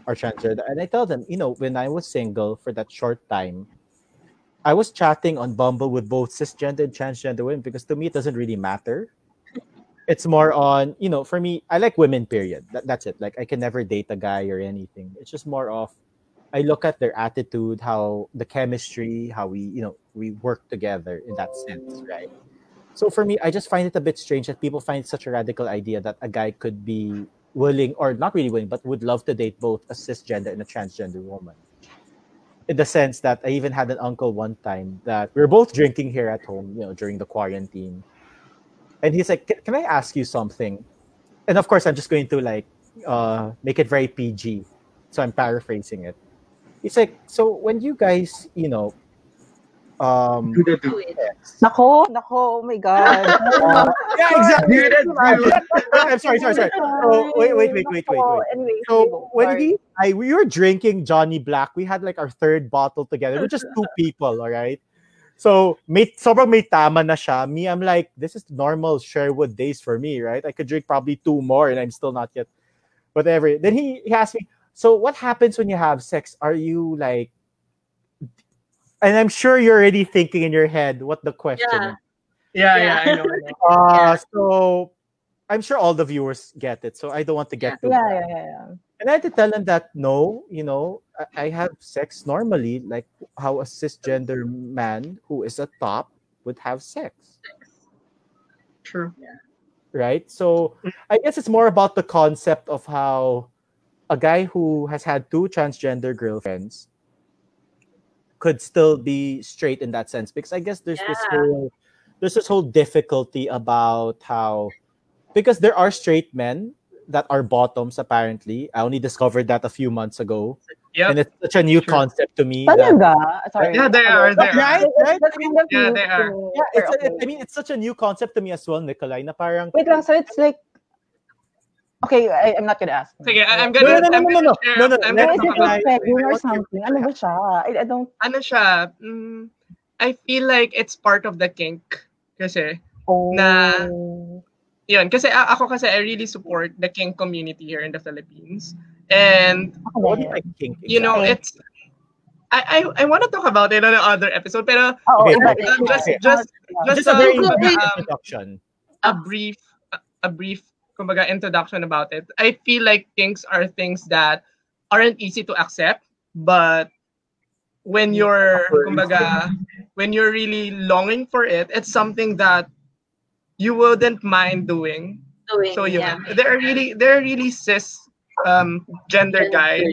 are transgender, and I tell them, you know, when I was single for that short time, I was chatting on Bumble with both cisgender and transgender women because to me it doesn't really matter. It's more on, you know, for me, I like women, period. That, that's it. Like I can never date a guy or anything. It's just more of I look at their attitude, how the chemistry, how we, you know, we work together in that sense, right? So for me, I just find it a bit strange that people find such a radical idea that a guy could be willing or not really willing, but would love to date both a cisgender and a transgender woman. In the sense that I even had an uncle one time that we were both drinking here at home, you know, during the quarantine. And he's like, "Can- Can I ask you something? And of course, I'm just going to like uh, make it very PG. So I'm paraphrasing it. He's like, So when you guys, you know, um, Do the Do do. it. Nako, nako, oh my God. <laughs> uh, yeah, exactly. Do the do. I'm sorry, sorry, sorry. So, wait, wait, wait, wait, wait, wait. Anyway, So when we I we were drinking Johnny Black, we had like our third bottle together. We're just two <laughs> people, all right? So may sobrang may tama na siya. Me, I'm like, this is normal Sherwood days for me, right? I could drink probably two more and I'm still not yet whatever. Then he, he asked me, so what happens when you have sex? Are you like and I'm sure you're already thinking in your head what the question Yeah. is. Yeah, yeah, Yeah. I know. I know. <laughs> Uh, Yeah. so I'm sure all the viewers get it. So I don't want to get too Yeah, yeah, yeah, yeah. and I had to tell them that no, you know, I, I have sex normally, like how a cisgender man who is a top would have sex, True. Yeah. right? So I guess it's more about the concept of how a guy who has had two transgender girlfriends could still be straight in that sense because I guess there's this whole there's this whole difficulty about how because there are straight men that are bottoms apparently. I only discovered that a few months ago. Yep. And it's such a new True. concept to me. that- ah, Sorry. Yeah, they are, they are. Right, right? That's kind of Yeah, they are. yeah, it's, Okay. I mean, it's such a new concept to me as well, Nikolai, na parang, Wait lang, so it's like... Okay, I, I'm not gonna ask. Sige, I- I'm No, gonna, no, no, I'm no, gonna no, share, no, no, I'm let gonna Is me talk it about like- like pegging or I something? Ano ba siya? I, I don't... ano siya, mm, I feel like it's part of the kink. Kasi, Oh. Na- yun, kasi a- ako kasi I really support the kink community here in the Philippines. And, Ako what do din. you like kink? you know, it's, I, I, I want to talk about it on another episode, pero Oo, Okay, iba, okay, iba. just, okay. just, just, Just a very um, brief introduction. a brief a, a brief kumbaga introduction about it. I feel like kinks are things that aren't easy to accept, but when you're kumbaga when you're really longing for it, it's something that you wouldn't mind doing. Doing, So yeah. yeah, there are really there are really cis um gender guys,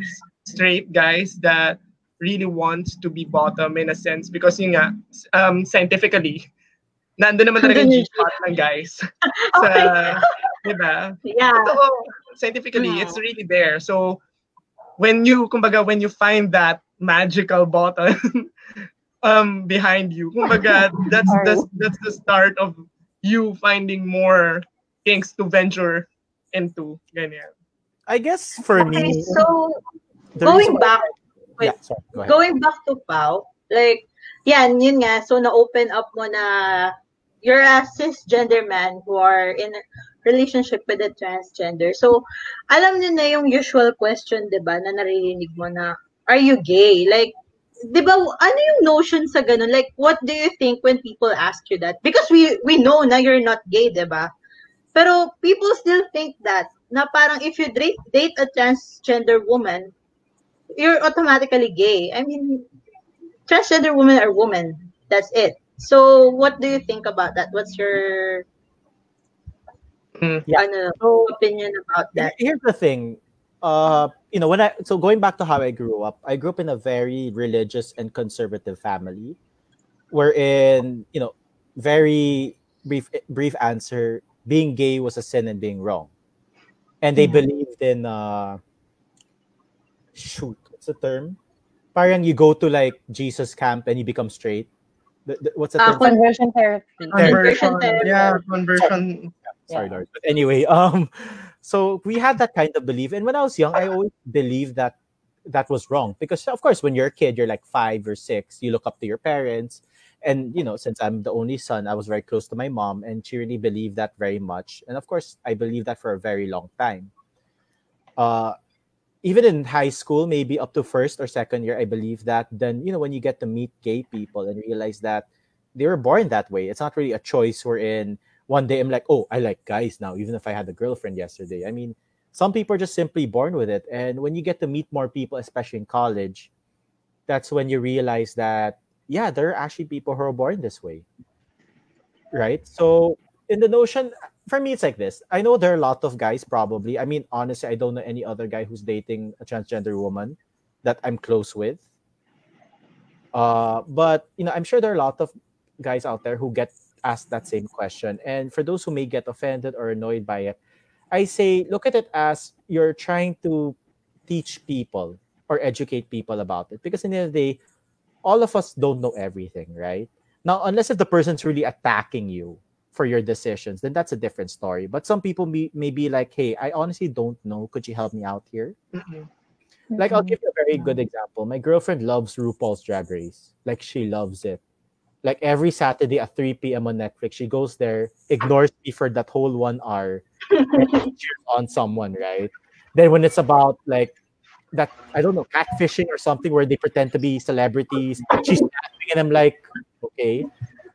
straight guys that really want to be bottom in a sense because yun nga, um scientifically nandun naman talaga yung G-spot ng guys. <laughs> sa, Okay. Diba? Yeah. Totoo. Scientifically, Yeah. it's really there. So, when you, kumbaga, when you find that magical button <laughs> um, behind you, kumbaga, <laughs> that's, that's, that's the start of you finding more things to venture into. Ganyan. I guess for Okay, me, so going reason why- back, yeah, sorry, go going back to Pau, like, yan, yun nga, so na-open up mo na you're a cisgender man who are in a relationship with a transgender. So, alam niyo na yung usual question, di ba, na naririnig mo na, are you gay? Like, di ba, ano yung notion sa ganun? Like, what do you think when people ask you that? Because we we know na you're not gay, di ba? Pero people still think that, na parang if you date, date a transgender woman, you're automatically gay. I mean, transgender women are women. That's it. So, what do you think about that? What's your Mm. Yeah. ano, So, opinion about that? here's the thing uh you know when i so going back to how i grew up i grew up in a very religious and conservative family wherein you know very brief brief answer being gay was a sin and being wrong and they Mhm. believed in uh shoot what's the term parang you go to like jesus camp and you become straight The- the- what's the Ah, term Conversion therapy. Conversion therapy. Yeah, conversion. Sorry Yeah. Lord. But anyway, <laughs> um, so we had that kind of belief, and when I was young, I always believed that that was wrong because, of course, when you're a kid, you're like five or six, you look up to your parents, and you know, since I'm the only son, I was very close to my mom, and she really believed that very much, and of course, I believed that for a very long time. Uh, even in high school, maybe up to first or second year, I believe that then, you know, when you get to meet gay people and realize that they were born that way, it's not really a choice we're in. One day I'm like, oh, I like guys now, even if I had a girlfriend yesterday. I mean, some people are just simply born with it. And when you get to meet more people, especially in college, that's when you realize that, yeah, there are actually people who are born this way. Right? So, in the notion, for me, it's like this. I know there are a lot of guys, probably. I mean, honestly, I don't know any other guy who's dating a transgender woman that I'm close with. Uh, but you know, I'm sure there are a lot of guys out there who get asked that same question. And for those who may get offended or annoyed by it, I say look at it as you're trying to teach people or educate people about it. Because in the end of the day, all of us don't know everything, right? Now, unless if the person's really attacking you for your decisions, then that's a different story. But some people may, may be like, hey, I honestly don't know. Could you help me out here? Mhm. Like, I'll Mhm. give you a very good example. My girlfriend loves RuPaul's Drag Race. Like, she loves it. Like, every Saturday at 3 p.m. on Netflix, she goes there, ignores me for that whole one hour, and <laughs> cheers on someone, right? Then when it's about, like, that, I don't know, catfishing or something where they pretend to be celebrities, she's laughing, and I'm like, okay.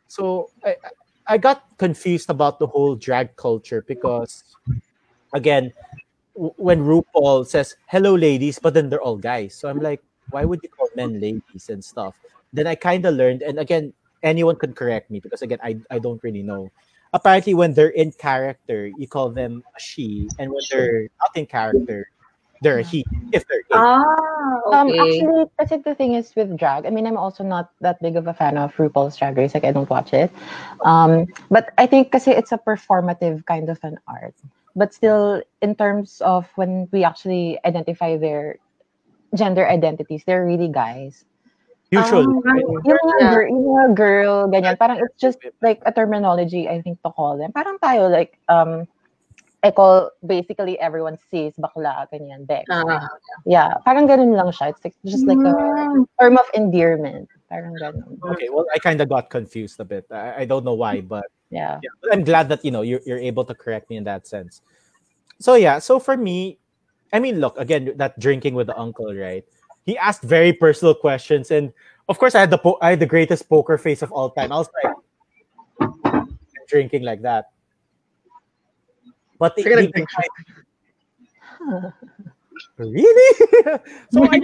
So, I, I- I got confused about the whole drag culture because, again, when RuPaul says "Hello, ladies," but then they're all guys, so I'm like, why would you call men ladies and stuff? Then I kind of learned, and again, anyone could correct me because again, I I don't really know. Apparently, when they're in character, you call them a she, and when they're not in character, they're a he. If they're gay. Ah, Um, okay. actually, kasi the thing is with drag. I mean, I'm also not that big of a fan of RuPaul's Drag Race. Like, I don't watch it. Um, but I think kasi it's a performative kind of an art. But still, in terms of when we actually identify their gender identities, they're really guys. Usually, Ah, right? Yung mga, Yeah. girl, yung mga girl, ganyan. Parang it's just like a terminology, I think, to call them. Parang tayo, like, um, I call basically everyone cis, bakla, ganyan, bex. Ah. Yeah, parang ganun lang siya. It's like, just like a Mm. term of endearment. Parang ganun. okay. Well, I kind of got confused a bit. I, I don't know why, but Yeah. yeah, but I'm glad that you know you're, you're able to correct me in that sense. So yeah, so for me, I mean, look again that drinking with the uncle, right? He asked very personal questions, and of course, I had the po- I had the greatest poker face of all time. I was like drinking like that, but the, Sige, he- nag-drink really. <laughs> so I,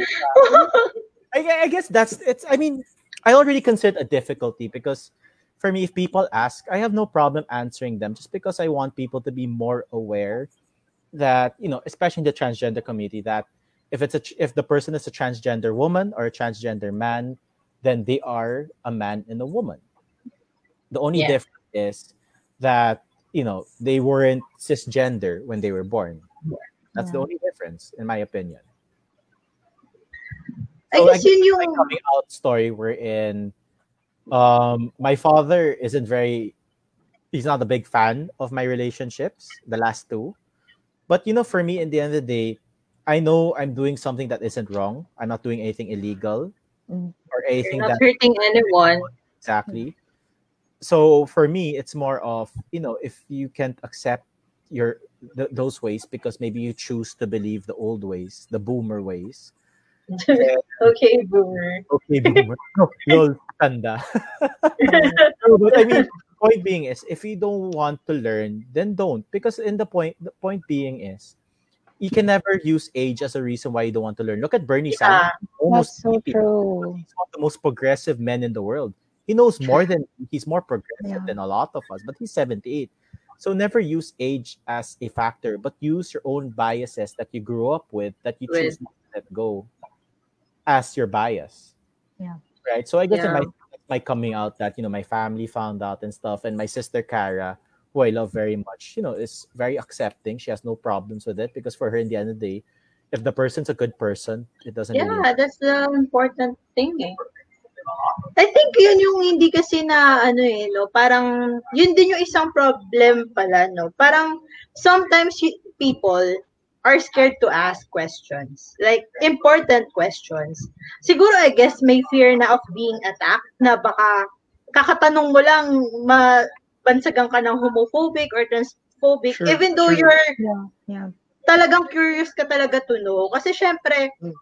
I, I guess that's it's. I mean, I already consider a difficulty because for me, if people ask, I have no problem answering them just because I want people to be more aware that you know, especially in the transgender community, that if it's a if the person is a transgender woman or a transgender man, then they are a man and a woman. The only Yeah. difference is that you know they weren't cisgender when they were born. That's the only difference, in my opinion. I So, guess yun my yung... coming out story we're in um my father isn't very he's not a big fan of my relationships the last two but you know for me in the end of the day i know i'm doing something that isn't wrong i'm not doing anything illegal Mm. or anything You're not that hurting anyone. exactly so for me it's more of you know if you can't accept your th- those ways because maybe you choose to believe the old ways the boomer ways <laughs> okay, boomer. okay boomer <laughs> no lol tanda <laughs> no, but I mean, point being is, if you don't want to learn, then don't. Because in the point, the point being is, you can never use age as a reason why you don't want to learn. Look at Bernie Yeah. Sanders, almost That's so 80. true. He's one of the most progressive men in the world. He knows more than he's more progressive Yeah. than a lot of us, but he's 78. So never use age as a factor, but use your own biases that you grew up with that you choose not to let go as your bias. Yeah. Right. So I guess Yeah. my my coming out that you know my family found out and stuff, and my sister Kara, who I love very much, you know, is very accepting. She has no problems with it because for her, in the end of the day, if the person's a good person, it doesn't really Yeah, that's the important thing eh. I think yun yung hindi kasi na ano eh, no? Parang yun din yung isang problem pala, no? Parang sometimes people are scared to ask questions. Like, important questions. Siguro, I guess, may fear na of being attacked na baka kakatanong mo lang mabansagan ka ng homophobic or transphobic True, even though true. you're Yeah, yeah. talagang curious ka talaga to know. Kasi syempre, Mm.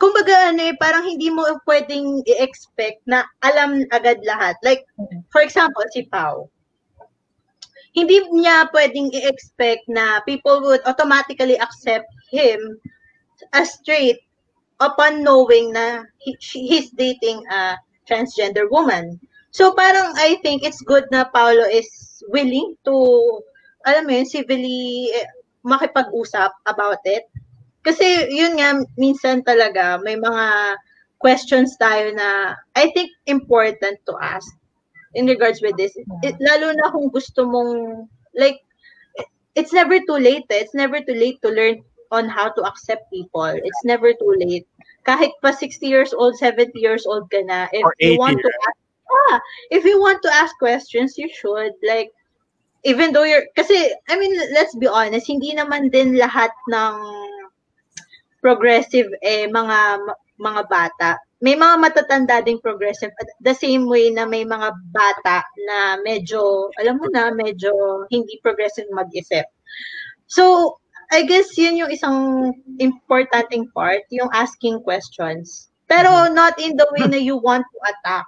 kumbaga ano eh, parang hindi mo pwedeng i-expect na alam agad lahat. Like, for example, si Pau. Hindi niya pwedeng i-expect na people would automatically accept him as straight upon knowing na he, she, he's dating a transgender woman. So parang I think it's good na Paolo is willing to, alam mo yun, civilly eh, makipag-usap about it. Kasi yun nga, minsan talaga may mga questions tayo na I think important to ask in regards with this. It, lalo na kung gusto mong, like, it's never too late. Eh. It's never too late to learn on how to accept people. It's never too late. Kahit pa 60 years old, 70 years old ka na, if Or you 80, want to ask, yeah, if you want to ask questions, you should. Like, even though you're, kasi, I mean, let's be honest, hindi naman din lahat ng progressive eh mga mga bata. May mga matatanda ding progressive the same way na may mga bata na medyo alam mo na medyo hindi progressive mag-isip. So, I guess yun yung isang importanting part, yung asking questions. Pero not in the way na you want to attack.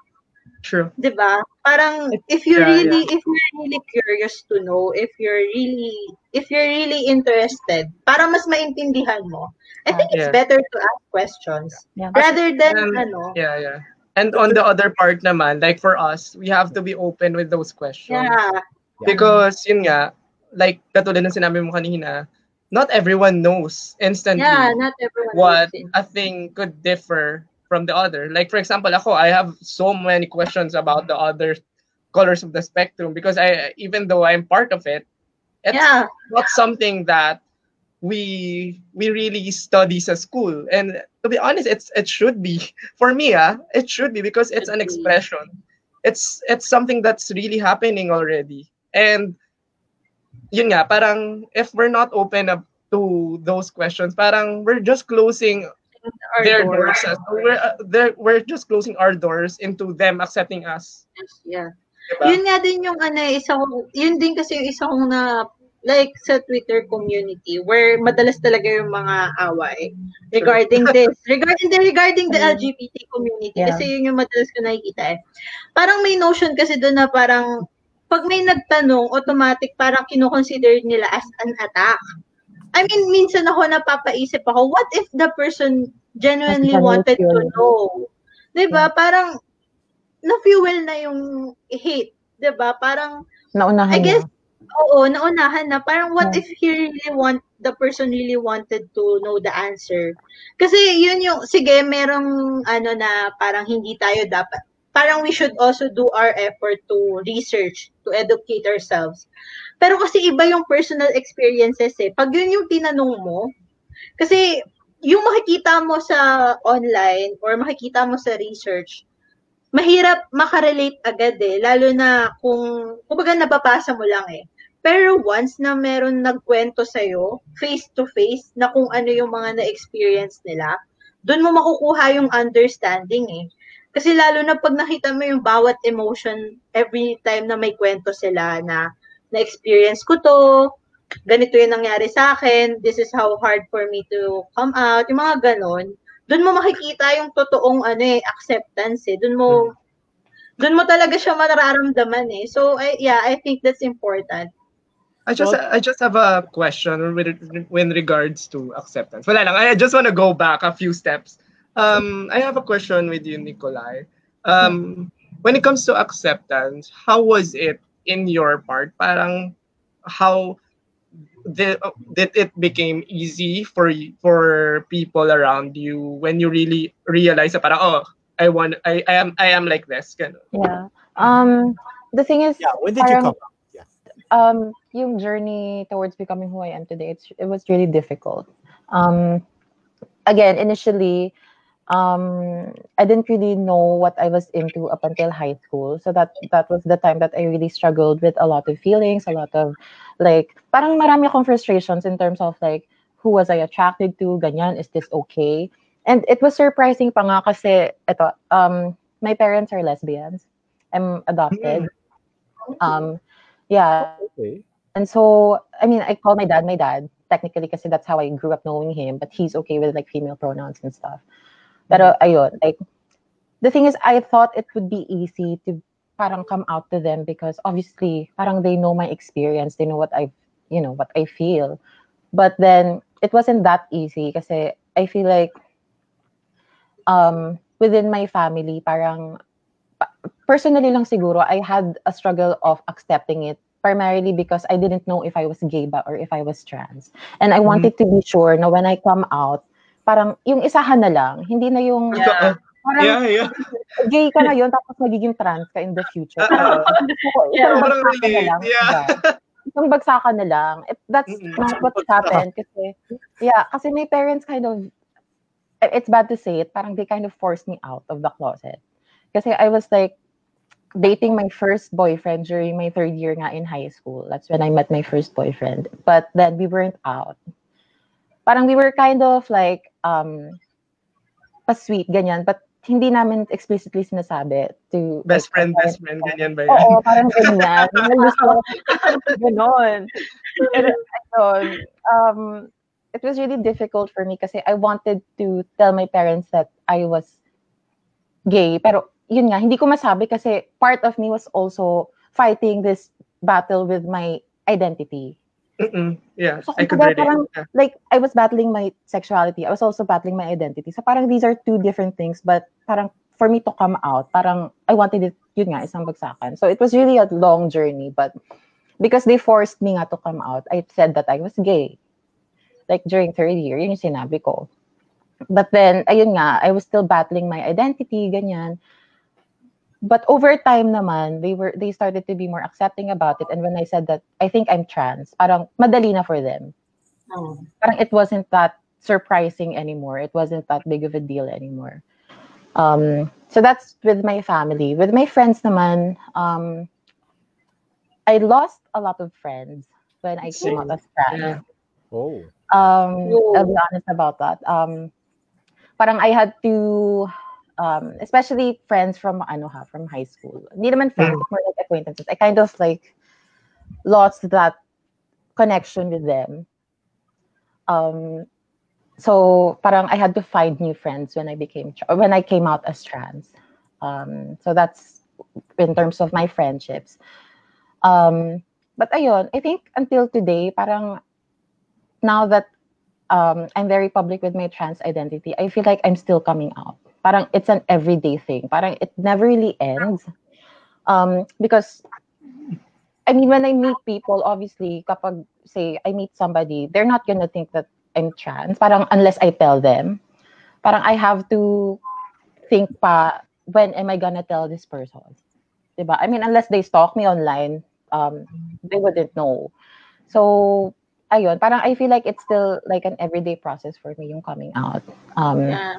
True. 'di ba? Parang if you Yeah, really if you're really curious to know, if you're really if you're really interested, para mas maintindihan mo. I think it's Yeah. better to ask questions Yeah. rather than Um, ano. Yeah, yeah. And on the other part naman, like for us, we have to be open with those questions. Yeah. Because yun nga, like katulad ng sinabi mo kanina, not everyone knows instantly Yeah, not everyone what knows a thing could differ from the other. Like for example, ako, I have so many questions about the other colors of the spectrum because I even though I'm part of it, it's Yeah. not something that we we really study sa school. And to be honest, it's it should be <laughs> for me. Ah, it should be because it's an expression. It's it's something that's really happening already. And yun nga, parang if we're not open up to those questions, parang we're just closing their doors. doors. ah. We're uh, they're, we're just closing our doors into them accepting us. Yeah. Diba? Yun nga din yung ano, isa kong, yun din kasi yung isa kong na like sa Twitter community where madalas talaga yung mga away regarding <laughs> this. Regarding the regarding the Mm. LGBT community Yeah. kasi yun yung madalas ko nakikita eh. Parang may notion kasi doon na parang pag may nagtanong, automatic parang kinoconsider nila as an attack. I mean, minsan ako napapaisip ako, what if the person genuinely wanted to know? 'Di ba? Parang na-fuel na yung hate, 'di ba? Parang Naunahan I guess niya. oo, naunahan na. Parang what Yeah. if he really want the person really wanted to know the answer? Kasi yun yung sige, merong ano na parang hindi tayo dapat parang we should also do our effort to research, to educate ourselves. Pero kasi iba yung personal experiences eh. Pag yun yung tinanong mo, kasi yung makikita mo sa online or makikita mo sa research, mahirap makarelate agad eh. Lalo na kung, kumbaga nababasa mo lang eh. Pero once na meron nagkwento sa'yo, face to face, na kung ano yung mga na-experience nila, doon mo makukuha yung understanding eh. Kasi lalo na pag nakita mo yung bawat emotion every time na may kwento sila na na-experience ko to, ganito yung nangyari sa akin, this is how hard for me to come out, yung mga ganon, doon mo makikita yung totoong ano eh, acceptance eh. Doon mo, doon mo talaga siya mararamdaman eh. So, I, yeah, I think that's important. I just I just have a question with when regards to acceptance. Wala lang. I just want to go back a few steps. Um, I have a question with you, Nikolai. Um, when it comes to acceptance, how was it in your part? Parang how did, did it became easy for for people around you when you really realize that parang oh I want I, I am I am like this. Ganun. Yeah. Um, the thing is, Yeah, when did you parang- come up? Yeah. um, yung journey towards becoming who I am today, it's, it was really difficult. Um, again, initially, um, I didn't really know what I was into up until high school. So that that was the time that I really struggled with a lot of feelings, a lot of like, parang marami akong frustrations in terms of like, who was I attracted to? Ganyan, is this okay? And it was surprising pa nga kasi, ito, um, my parents are lesbians. I'm adopted. Um, yeah, Okay. and so, I mean, I call my dad my dad. technically kasi that's how I grew up knowing him, but he's okay with like female pronouns and stuff. Pero ayun, like the thing is I thought it would be easy to parang come out to them because obviously parang they know my experience, they know what I you know, what I feel. But then it wasn't that easy kasi I feel like um within my family parang personally lang siguro I had a struggle of accepting it primarily because I didn't know if I was gay ba or if I was trans. And I wanted to be sure na when I come out, parang yung isahan na lang, hindi na yung Yeah. parang Yeah, yeah. gay ka ngayon tapos magiging trans ka in the future. Gusto ko, Yeah, parang na relate, lang. yeah. Isang bagsakan na lang. It, that's Mm-mm. not what happened kasi, yeah, kasi my parents kind of, it's bad to say it, parang they kind of forced me out of the closet. Kasi I was like, dating my first boyfriend during my third year nga in high school. That's when I met my first boyfriend. But then we weren't out. Parang we were kind of like, um, pa-sweet, ganyan. But hindi namin explicitly sinasabi to Best like, friend, best friend, ganyan ba yan? Oo, parang ganyan. <laughs> Gusto <laughs> ganon. Ayun, um, it was really difficult for me kasi I wanted to tell my parents that I was gay. Pero yun nga, hindi ko masabi kasi part of me was also fighting this battle with my identity. Mm-mm. Yeah, So, I could relate. parang- Yeah. Like, I was battling my sexuality. I was also battling my identity. So parang these are two different things, but parang for me to come out, parang I wanted it, yun nga, isang bagsakan. So it was really a long journey, but because they forced me nga to come out, I said that I was gay. Like during third year, yun yung sinabi ko. But then, ayun nga, I was still battling my identity, ganyan. But over time naman, they were they started to be more accepting about it. And when I said that I think I'm trans, parang madali na for them. Oh. Parang it wasn't that surprising anymore. It wasn't that big of a deal anymore. Um, so that's with my family. With my friends naman, um, I lost a lot of friends when I came out as trans. Yeah. Oh. Um, Oh. I'll be honest about that. Um, parang I had to, um, especially friends from ano ha, from high school. Hindi naman friends, more like acquaintances. I kind of like lost that connection with them. Um, so parang I had to find new friends when I became when I came out as trans. Um, so that's in terms of my friendships. Um, but ayun, I think until today, parang now that um, I'm very public with my trans identity, I feel like I'm still coming out. Parang it's an everyday thing. Parang it never really ends. Um, because I mean, when I meet people, obviously, kapag say I meet somebody, they're not gonna think that I'm trans. Parang unless I tell them. Parang I have to think pa, when am I gonna tell this person? Diba? I mean, unless they stalk me online, um, they wouldn't know. So, ayun, parang I feel like it's still like an everyday process for me yung coming out. Um, Yeah.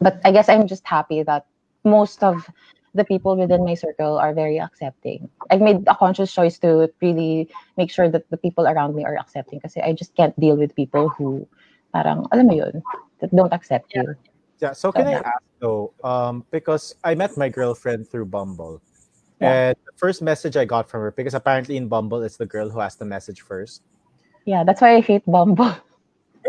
But I guess I'm just happy that most of the people within my circle are very accepting. I've made a conscious choice to really make sure that the people around me are accepting because I just can't deal with people who parang, alam mo yun, that don't accept you. Yeah. So can I Okay. ask though? Um, because I met my girlfriend through Bumble, Yeah. and the first message I got from her because apparently in Bumble it's the girl who has the message first. Yeah, that's why I hate Bumble. <laughs>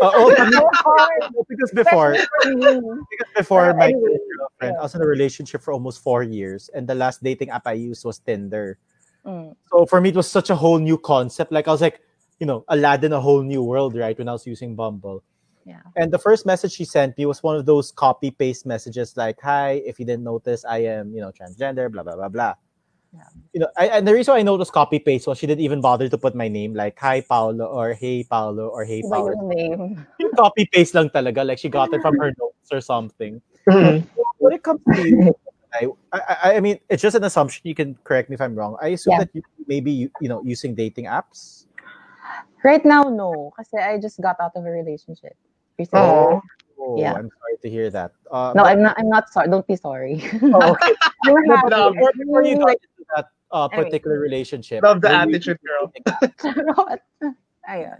Uh, oh, So <laughs> because before, Especially for me. because before my anyway, girlfriend. I was in a relationship for almost four years, and the last dating app I used was Tinder. Mm. So for me, it was such a whole new concept. Like I was like, you know, Aladdin, a whole new world, right? When I was using Bumble. Yeah. And the first message she sent me was one of those copy paste messages like, "Hi, if you didn't notice, I am, you know, transgender, blah blah blah blah." Yeah. You know, I, and the reason why I was copy paste was she didn't even bother to put my name, like "Hi Paolo" or "Hey Paolo" or "Hey Iba Paolo." yung name. Copy paste lang talaga, like she got it from her notes or something. Mhm. When it comes to you, I, I, I mean, it's just an assumption. You can correct me if I'm wrong. I assume Yeah. that you maybe you, you know using dating apps. Right now, no. Kasi I just got out of a relationship recently. Oh. Oh, Yeah. I'm sorry to hear that. Uh, No, but- I'm not. I'm not sorry. Don't be sorry. Oh, okay. You <laughs> were No, happy. but love. before, before you Like, into that uh, Anyway. particular relationship, Love the attitude, girl. using dating charot. Ayun.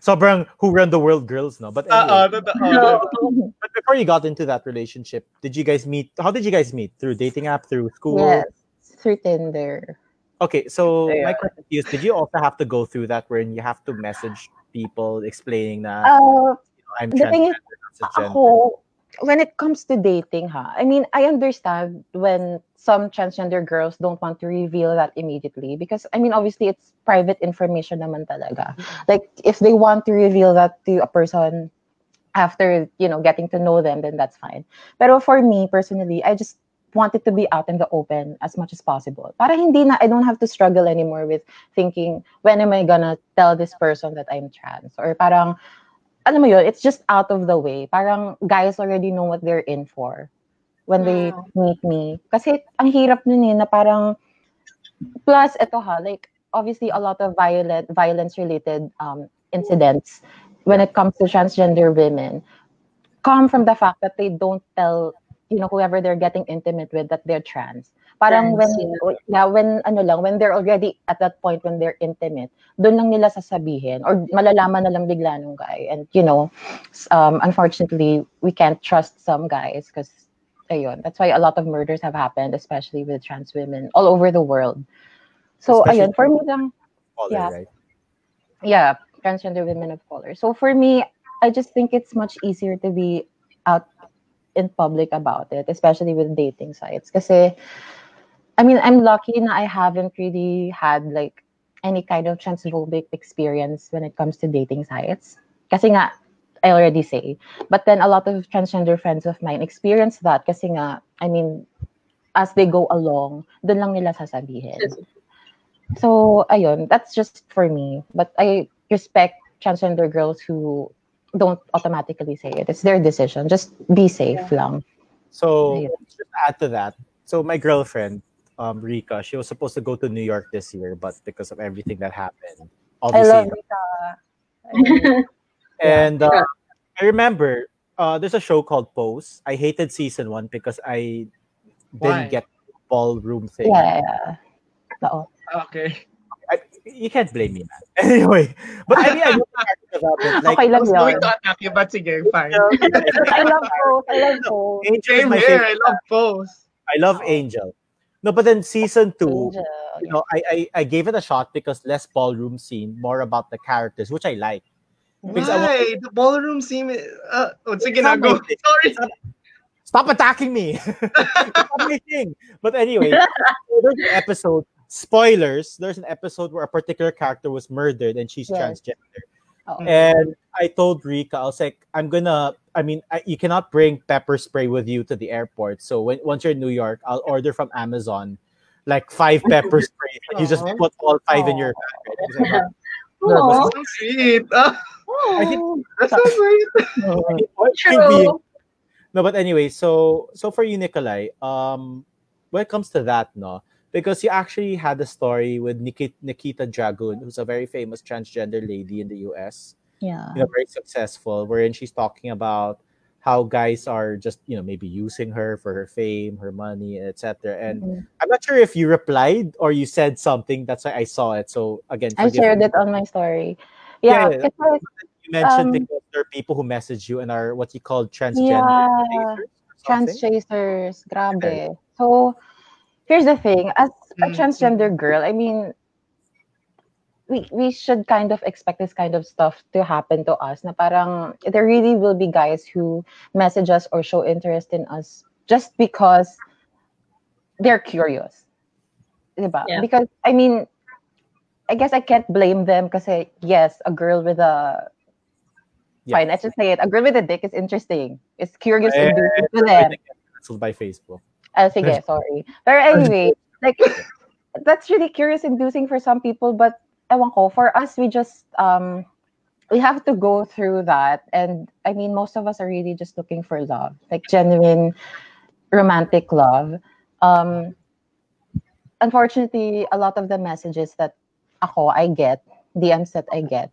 Sobrang who run the world girls, no? But anyway, Oo, totoo. No. but before you got into that relationship, did you guys meet? How did you guys meet? Through dating app, through school? Yes, through Tinder. Okay, so my question is, did you also have to go through that wherein you have to message people explaining that Uh, I'm the thing is, transgender, not. Ako, when it comes to dating, huh? I mean, I understand when some transgender girls don't want to reveal that immediately because, I mean, obviously it's private information naman talaga. Mm-hmm. Like, if they want to reveal that to a person after, you know, getting to know them, then that's fine. Pero for me, personally, I just want it to be out in the open as much as possible. Para hindi na, I don't have to struggle anymore with thinking, when am I gonna tell this person that I'm trans? Or parang, alam mo yun, it's just out of the way. Parang guys already know what they're in for when they meet me. Kasi ang hirap nun eh, na parang, plus ito ha, like, obviously a lot of violent, violence-related um, incidents when it comes to transgender women come from the fact that they don't tell, you know, whoever they're getting intimate with that they're trans. Parang when, yeah, when, ano lang, when they're already at that point when they're intimate, doon lang nila sasabihin or malalaman na lang bigla nung guy. And, you know, um, unfortunately, we can't trust some guys because, ayun, that's why a lot of murders have happened, especially with trans women all over the world. So, Especially ayun, for me lang, Color, yeah. right? yeah, transgender women of color. So for me, I just think it's much easier to be out in public about it, especially with dating sites. Kasi, I mean, I'm lucky na I haven't really had like any kind of transphobic experience when it comes to dating sites. Kasi nga, I already say. But then a lot of transgender friends of mine experience that kasi nga, I mean, as they go along, dun lang nila sasabihin. So, ayun, that's just for me. But I respect transgender girls who don't automatically say it. It's their decision. Just be safe lang. So Ayun. just add to that, so my girlfriend, um, Rika, she was supposed to go to New York this year, but because of everything that happened, obviously. I obviously, love Rita. <laughs> and uh, I remember uh, there's a show called Pose. I hated season one because I didn't get the ballroom thing. Yeah, yeah. Oo. Okay. I, you can't blame me, man. <laughs> Anyway, but I mean, I really happy about it. Like, okay I lang was going to attack you, but sige, fine. I love Pose. I love <laughs> Pose. Angel is my here. favorite. I love Pose. I love Angel. No, but then season two, you know, I, I I gave it a shot because less ballroom scene, more about the characters, which I like. Because I want- Why? The ballroom scene. Uh, oh, sige It's na, not go. Sorry. It's Stop attacking me. <laughs> It's not my thing. But anyway, there's an episode. Spoilers. There's an episode where a particular character was murdered and she's Yes. transgender. Oo. And I told Rika, I was like, I'm gonna. I mean, I, you cannot bring pepper spray with you to the airport. So when once you're in New York, I'll order from Amazon, like five <laughs> pepper sprays. And you just put all five in your bag. Right? He's like, "Oh, So sweet. I think- that's so sweet. <laughs> <laughs> be. No, but anyway, so so for you, Nikolai, um, when it comes to that, no, because you actually had a story with Nikita, Nikita Dragun, who's a very famous transgender lady in the U.S. Yeah. You know, very successful, wherein she's talking about how guys are just you know maybe using her for her fame, her money, etc. And Mhm. I'm not sure if you replied or you said something. That's why I saw it. So again, I shared me. it on my story. Yeah, Yeah. You mentioned um, because there are people who message you and are what you call transgender. Yeah, trans chasers, grabe. So, here's the thing. As a Mm, transgender girl, I mean, we we should kind of expect this kind of stuff to happen to us. Na parang there really will be guys who message us or show interest in us just because they're curious. Diba? Yeah. Because I mean, I guess I can't blame them because yes, a girl with a Yeah. fine, let's just say it. A girl with a dick is interesting. It's curious Eh, to them. canceled by Facebook. Ah, sige, sorry. But anyway, <laughs> like that's really curious inducing for some people, but ewan ko, for us we just um we have to go through that and I mean most of us are really just looking for love, like genuine romantic love. Um unfortunately, a lot of the messages that ako I get, DMs that I get,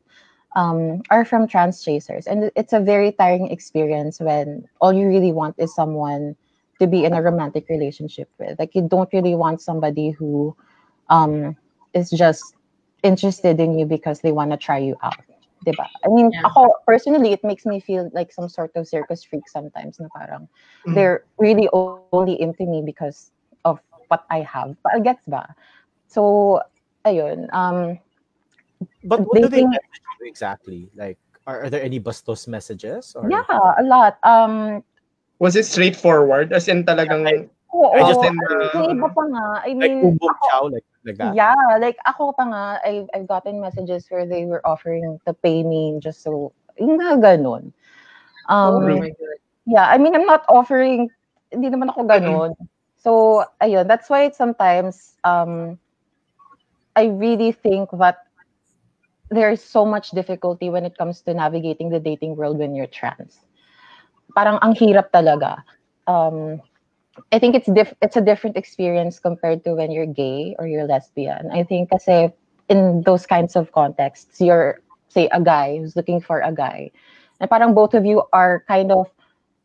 um, are from trans chasers. And it's a very tiring experience when all you really want is someone to be in a romantic relationship with. Like you don't really want somebody who um, is just interested in you because they want to try you out. Diba? I mean, Yeah. ako, personally, it makes me feel like some sort of circus freak sometimes na parang Mhm. they're really only into me because of what I have. But gets ba? So, ayun. Um, But what do they Dating- message you exactly? Like, are, are there any bastos messages? Or Yeah, a lot. Um, Was it straightforward? As in talagang, oo, I just didn't, yung uh, iba pa nga, I like mean, boom boom chow, like like that? Yeah, like ako pa nga, I've, I've gotten messages where they were offering to pay me just so, yung mga ganun. Um, oh my God. yeah, I mean, I'm not offering, hindi naman ako ganun. So, ayun, that's why sometimes, um, I really think that there's so much difficulty when it comes to navigating the dating world when you're trans. Parang ang hirap talaga. Um, I think it's diff- it's a different experience compared to when you're gay or you're lesbian. I think kasi in those kinds of contexts, you're say a guy who's looking for a guy. And parang both of you are kind of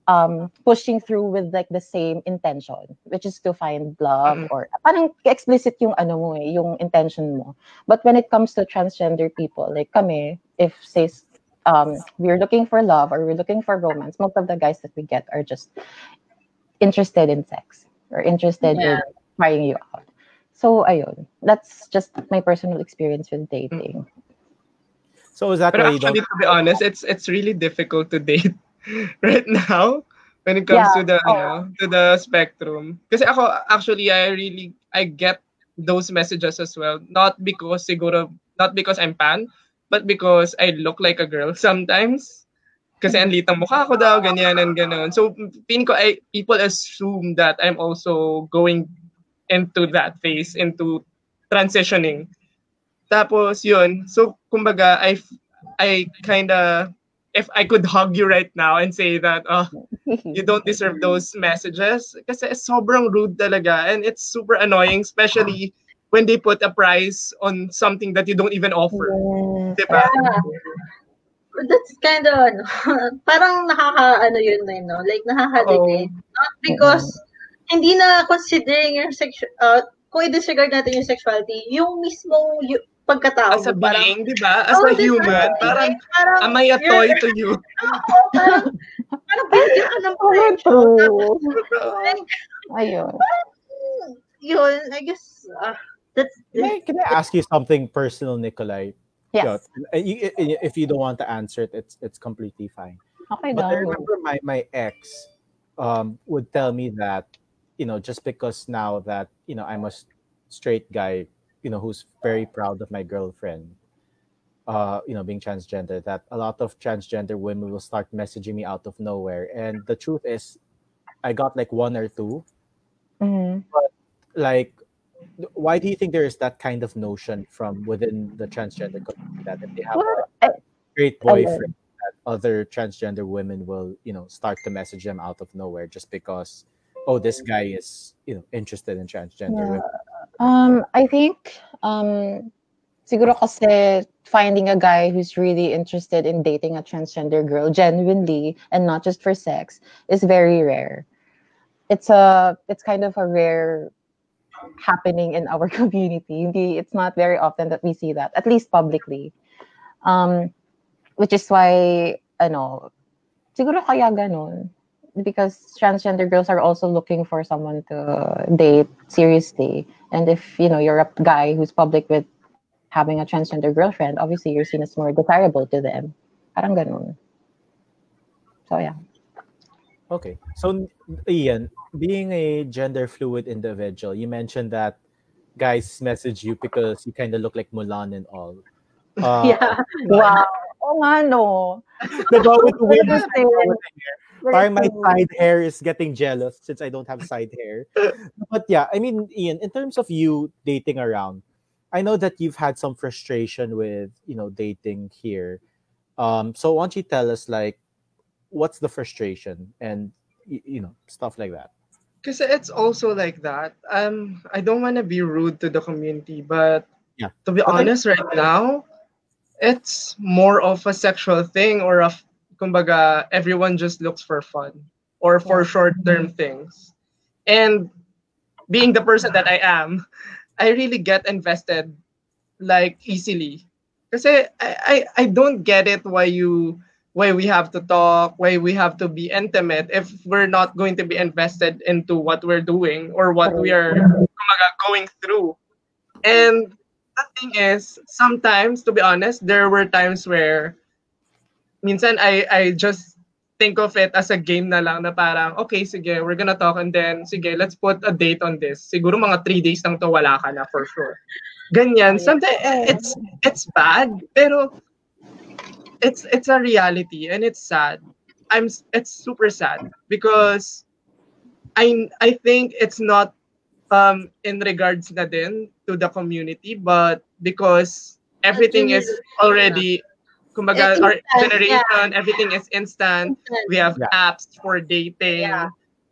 um, pushing through with like the same intention, which is to find love Mm. or parang explicit yung ano mo eh, yung intention mo. But when it comes to transgender people, like kami, if say um, we're looking for love or we're looking for romance, most of the guys that we get are just interested in sex or interested in Yeah. trying you out. So ayun, that's just my personal experience with dating. So is that But why you actually, don't? to be honest, it's it's really difficult to date <laughs> right now when it comes Yeah, to the oo. ano, to the spectrum. Because ako actually I really I get those messages as well. Not because siguro not because I'm pan, but because I look like a girl sometimes. Kasi ang litang mukha ko daw, ganyan and ganon. So, feeling ko, I, people assume that I'm also going into that phase, into transitioning. Tapos, yun. So, kumbaga, I, I kind of, if I could hug you right now and say that, oh, you don't deserve those messages. Kasi sobrang rude talaga. And it's super annoying, especially when they put a price on something that you don't even offer. Yes. Diba? Yeah. That's kind of, ano, <laughs> parang nakaka, ano yun na, no? Like, nakaka-degrade. Not because, hindi na considering your sexual, uh, kung i-disregard natin yung sexuality, yung mismo yung pagkatao. As a mo, parang, being, di ba? As oh, a diba? human, parang, Like, parang, am I a toy to you? <laughs> Oo, parang, parang bigyan ka ng Oh, presyo. Ayun. yun, I guess, uh, that's, Can I, can I ask you something personal, Nikolai? Yes. And you- i- If you don't want to answer it, it's it's completely fine. Okay But I remember my my ex um, would tell me that you know just because now that you know I'm a straight guy, you know who's very proud of my girlfriend, uh, you know being transgender, that a lot of transgender women will start messaging me out of nowhere. And the truth is, I got like one or two. Mhm. Like, why do you think there is that kind of notion from within the transgender community that if they have Well, a great boyfriend that other transgender women will you know start to message them out of nowhere just because oh this guy is you know interested in transgender Yeah. women Um, I think um, siguro kasi finding a guy who's really interested in dating a transgender girl genuinely and not just for sex is very rare. It's a it's kind of a rare happening in our <laughs> community. It's not very often that we see that, at least publicly. Um, which is why, ano, siguro kaya ganun. Because transgender girls are also looking for someone to date seriously. And if, you know, you're a guy who's public with having a transgender girlfriend, obviously you're seen as more desirable to them. Parang ganun. So, yeah. Okay so ian being a gender fluid individual you mentioned that guys message you because you kind of look like mulan and all <laughs> uh, yeah. Wow. Oh nga, no. diba, with the weird with the hair. Parang my side hair is getting jealous since I don't have side hair. But yeah, I mean, Ian, in terms of you dating around, I know that you've had some frustration with, you know, dating here. Um, so why don't you tell us like what's the frustration and you know, stuff like that. Because it's also like that. Um, I don't want to be rude to the community, but Yeah. to be honest, right now, it's more of a sexual thing or a, kumbaga, everyone just looks for fun or for short-term things. And being the person that I am, <laughs> I really get invested like easily. because I, I, I don't get it why you why we have to talk, why we have to be intimate if we're not going to be invested into what we're doing or what we are going through. And the thing is, sometimes, to be honest, there were times where minsan I I just think of it as a game na lang na parang, okay, sige, we're gonna talk and then, sige, let's put a date on this. Siguro mga three days lang to wala ka na for sure. Ganyan. Sometimes it's it's bad, pero it's it's a reality and it's sad. I'm it's super sad because I I think it's not um in regards na din to the community but because everything is already kumbaga our instant, generation everything is instant. We have Yeah. apps for dating. Yeah.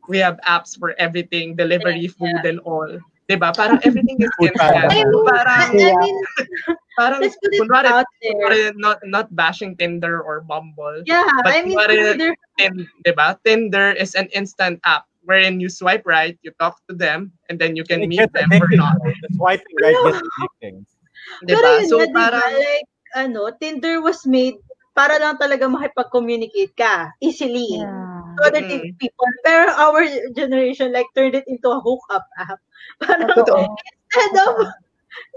we have apps for everything delivery food and all 'di ba parang everything is instant I mean, parang I, I mean, parang kunwari, kunwari not not bashing Tinder or Bumble Yeah, But I mean, is- consider Tin, diba? Tinder is an instant app wherein you swipe right, you talk to them, and then you can It meet them or not. The swiping right gets addicting. Pero Diba? yun So nga, diba, parang, like, ano, Tinder was made para lang talaga makipag-communicate ka easily. Yeah. To other Mm-mm. people. Pero our generation, like, turned it into a hookup app. <laughs> Parang, Totoo. instead of,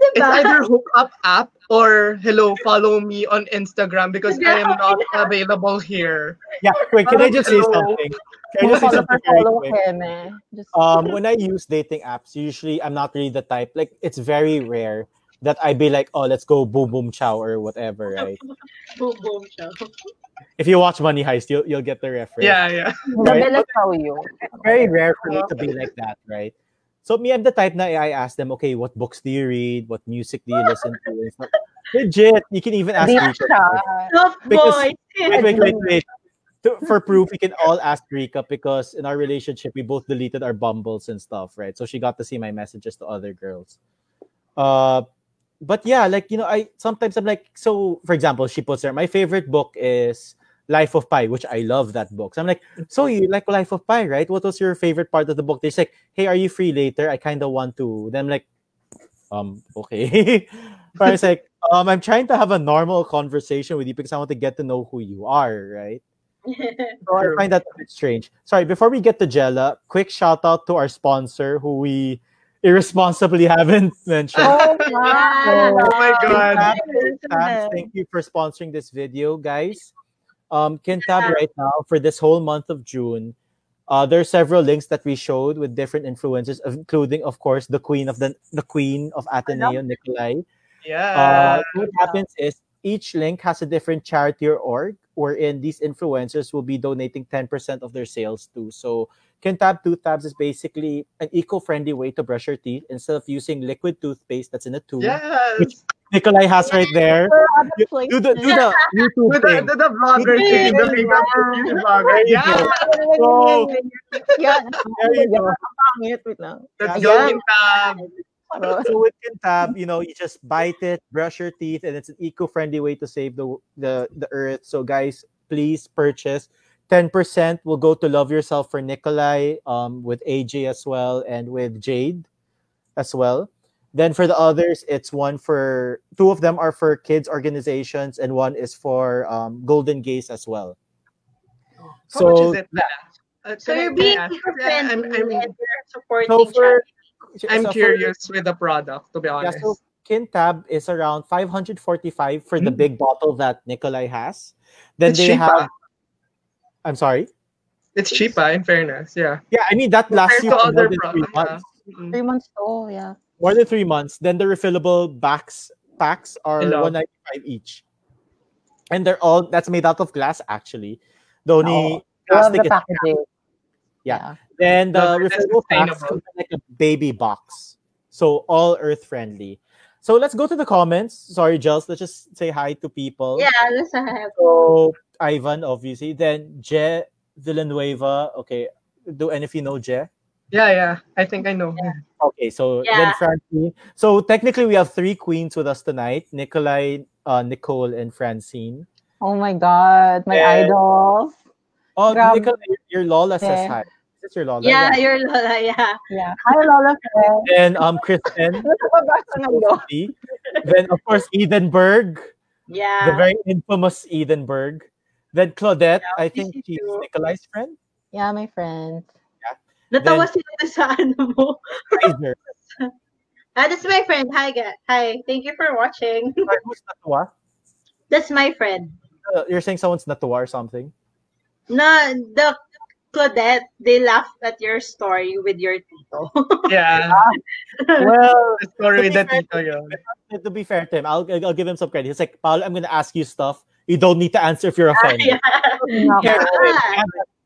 it's diba? either <laughs> hookup app or hello, follow me on Instagram because I am not available here. Yeah, wait, can I just say something? Can I just say something very quick? him eh. Just, Um, <laughs> when I use dating apps, usually I'm not really the type. Like, it's very rare that I'd be like, oh, let's go boom boom chow or whatever, <laughs> right? boom, boom siya. If you watch Money Heist, you'll you'll get the reference. Yeah, yeah. right? Isabella show you. It's very rare for me to be like that, right? So me, I'm the type na I ask them, okay, what books do you read? What music do you listen to? It's legit, you can even ask Di me. siya. Because- boy. Wait, wait, wait, wait. To, <laughs> for proof, we can all ask Rika because in our relationship, we both deleted our bumbles and stuff, right? So she got to see my messages to other girls. Uh, but yeah, like you know, I sometimes I'm like, so for example, she puts there, my favorite book is Life of Pi, which I love that book. So I'm like, so you like Life of Pi, right? What was your favorite part of the book? They're like, hey, are you free later? I kind of want to. Then I'm like, um, okay. <laughs> but it's like, um, I'm trying to have a normal conversation with you because I want to get to know who you are, right? <laughs> So I find that a bit strange. Sorry, before we get to Jella, quick shout out to our sponsor who we irresponsibly haven't <laughs> mentioned. Oh, Yeah. Oh my god. Tab, Tabs, thank you for sponsoring this video, guys. Um, Kintab right now for this whole month of June. Uh, there are several links that we showed with different influencers, including, of course, the queen of the the queen of Ateneo, Nikolai. Yeah. Uh, what happens is each link has a different charity or org, wherein these influencers will be donating 10% of their sales to. So Kintab Tooth Tabs is basically an eco-friendly way to brush your teeth instead of using liquid toothpaste that's in a tube. yes. Nikolai has right there. Place. Do the do the YouTube To <laughs> the, thing. to the vlogger thing, the makeup vlogger. There you Yeah. go. <laughs> So, Yeah. there you go. Pangit. Let's Yeah. go in. So with Kintab, you know, you just bite it, brush your teeth, and it's an eco-friendly way to save the the the earth. So guys, please purchase. 10% will go to Love Yourself for Nikolai, um, with AJ as well, and with Jade as well. Then for the others, it's one for two of them are for kids organizations, and one is for um, Golden Gays as well. How much So is it? Uh, So I- you're can I being ask? eco-friendly I'm, I'm, and you're supporting So for I'm so for- curious with the product, to be honest. Yeah, honest. so Kintab is around 545 for the Mm. big bottle that Nikolai has. Then It's they cheap, have. I'm sorry. It's cheap, ah, in fairness. Yeah. Yeah, I mean that lasts you for more than three products. Yeah. months. Mm-mm. Three months to, yeah. More than three months. Then the refillable backs packs are Hello. 195 each. And they're all that's made out of glass actually. The only I love plastic the is packaging. Yeah. then the Those are refillable packs sustainable. come in like a baby box. So all earth friendly. So let's go to the comments. Sorry, Jels. Let's just say hi to people. Yeah, let's have. So Ivan, obviously. Then Je Villanueva. Okay. Do any of you know Je? Yeah, yeah. I think I know. Okay, so Yeah. then Francine. So technically we have three queens with us tonight. Nikolai, uh, Nicole, and Francine. Oh my God, my Yeah. idols. Oh, Grab- Nikolai, your, your Lola says Yeah. Hi. Is your Lola? Yeah, you're Lola, yeah. Yeah. Hi, Lola friend. Then um Kristen. <laughs> Nababasa ng lo. Then of course Edenberg, Yeah. the very infamous Edenberg. Then Claudette, Yeah, I think she's to- Nikolai's friend. Yeah, my friend. Natawa Then- sila sa ano mo. Kaiser. <laughs> Ah, that's my friend. Hi, guys. Hi. Thank you for watching. Sorry, who's natuwa? That's my friend. Uh, you're saying someone's natuwa or something? No, the Claudette, they laughed at your story with your tito. <laughs> Yeah. Well, The story with the to be fair- tito yun. to be fair to him, I'll, I'll give him some credit. He's like, Paul, I'm going to ask you stuff. You don't need to answer if you're offended. <laughs> yeah. No. He had Ah,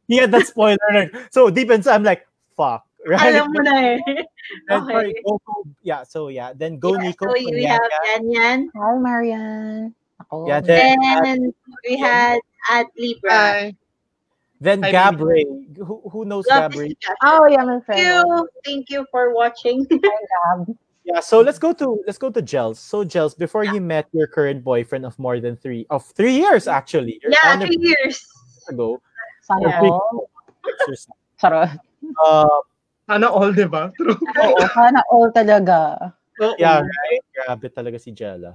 he had that spoiler. So deep inside, I'm like, fuck. Right? alam mo na eh. <laughs> And sorry, Okay. go, go, yeah, so yeah. Then go Yeah, Nico. so we have Yan Yan. Hi, Marian. Ako. Yeah, then, Then we had at Libra. Hi. Then I Gab Ray. Who, who knows Love Gab Ray? this discussion. Oh, yeah, my Thank friend. you. Thank you for watching. <laughs> Yeah, so let's go to let's go to Gels. So Gels, before you met your current boyfriend of more than three of three years actually. Your yeah, anniversary three years. <laughs> ago. Sana Yeah. all. <laughs> Charot. Uh, Sana all, di ba? True. Oo, sana all talaga. Yeah, right. Grabe talaga si Jella.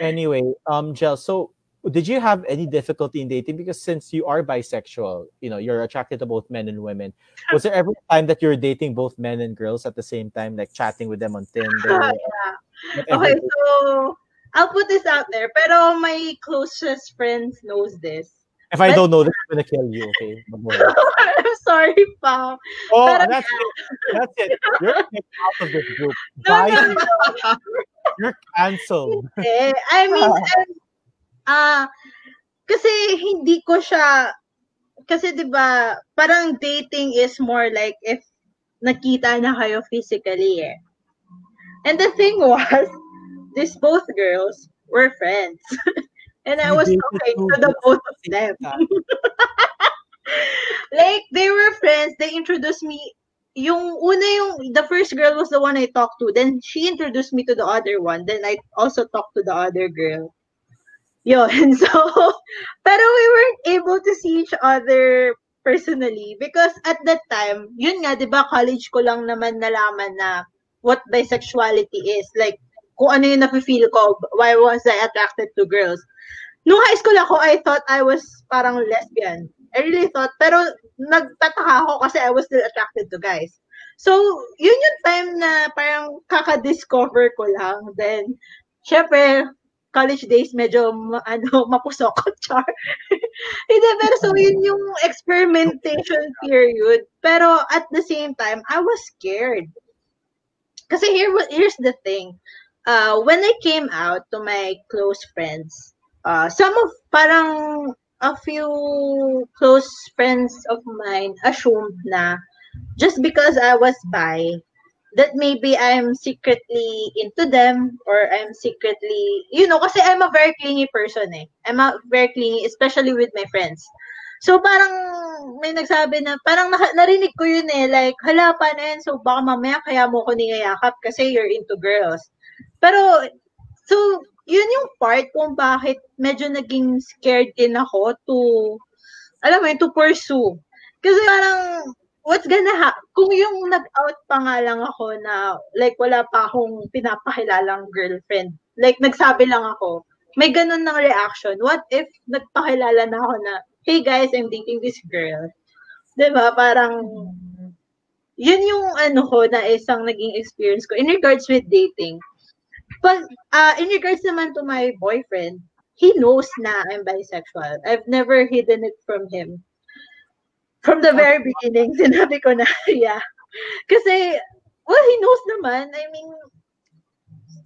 Anyway, um, Gel, so did you have any difficulty in dating? Because since you are bisexual, you know, you're attracted to both men and women. Was there ever time that you're dating both men and girls at the same time, like chatting with them on Tinder? <laughs> yeah. Okay, so I'll put this out there. Pero my closest friends knows this. If I don't know this, I'm gonna kill you, okay? <laughs> I'm sorry, pa. Oh, that's it. That's it. You're kicked out of this group. No, Bye. no, no. You're canceled. I mean, <laughs> um, ah, kasi hindi ko siya, kasi 'di ba, parang dating is more like if nakita na kayo physically eh. And the thing <laughs> was, these both girls were friends. <laughs> and I was two to the both of the them. <laughs> like they were friends they introduced me yung una yung the first girl was the one I talked to then she introduced me to the other one then I also talked to the other girl yun <laughs> so pero we weren't able to see each other personally because at that time yun nga 'di ba college ko lang naman nalaman na what bisexuality is like kung ano yung nafe-feel ko why was I attracted to girls nung high school ako I thought I was parang lesbian I really thought, pero nagtataka ako kasi I was still attracted to guys. So, yun yung time na parang kaka-discover ko lang. Then, syempre, college days, medyo, ano, <laughs> mapusok. Char. <laughs> Hindi, pero so, yun yung experimentation period. Pero, at the same time, I was scared. Kasi here, here's the thing. Uh, when I came out to my close friends, uh, some of, parang, a few close friends of mine assumed na just because I was bi, that maybe I'm secretly into them or I'm secretly, you know, kasi I'm a very clingy person eh. I'm a very clingy, especially with my friends. So parang may nagsabi na, parang na- narinig ko yun eh, like, hala pa yan, so baka mamaya kaya mo ko niyayakap kasi you're into girls. Pero, so, yun yung part kung bakit medyo naging scared din ako to, alam mo to pursue. Kasi parang, what's gonna happen? Kung yung nag-out pa nga lang ako na, like, wala pa akong pinapakilalang girlfriend. Like, nagsabi lang ako, may ganun ng reaction. What if nagpakilala na ako na, hey guys, I'm dating this girl. ba Parang, yun yung ano ko na isang naging experience ko in regards with dating. But uh, in regards naman to my boyfriend, he knows na I'm bisexual. I've never hidden it from him. From the very beginning, <laughs> sinabi ko na, yeah. Kasi, well, he knows naman. I mean,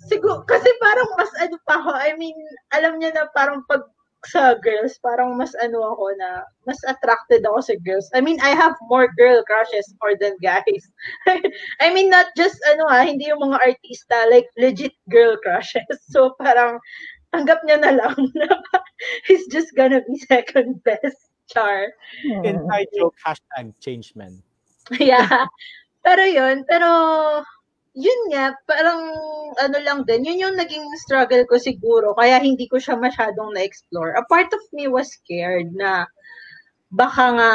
siguro, kasi parang mas ano pa ako, I mean, alam niya na parang pag sa girls, parang mas ano ako na, mas attracted ako sa girls. I mean, I have more girl crushes more than guys. <laughs> I mean, not just, ano ha, hindi yung mga artista, like, legit girl crushes. So, parang, tanggap niya na lang <laughs> na he's just gonna be second best. Char. Inside joke, hashtag change men. <laughs> yeah. Pero yun, pero yun nga, parang ano lang din, yun yung naging struggle ko siguro, kaya hindi ko siya masyadong na-explore. A part of me was scared na baka nga,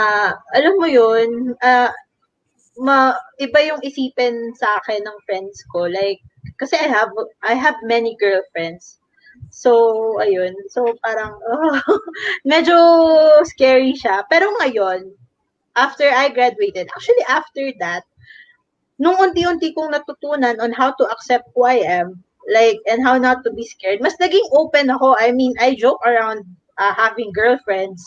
alam mo yun, ah, ma, iba yung isipin sa akin ng friends ko. Like, kasi I have, I have many girlfriends. So, ayun. So, parang, <laughs> oh, medyo scary siya. Pero ngayon, after I graduated, actually after that, nung unti-unti kong natutunan on how to accept who I am, like, and how not to be scared, mas naging open ako. I mean, I joke around uh, having girlfriends.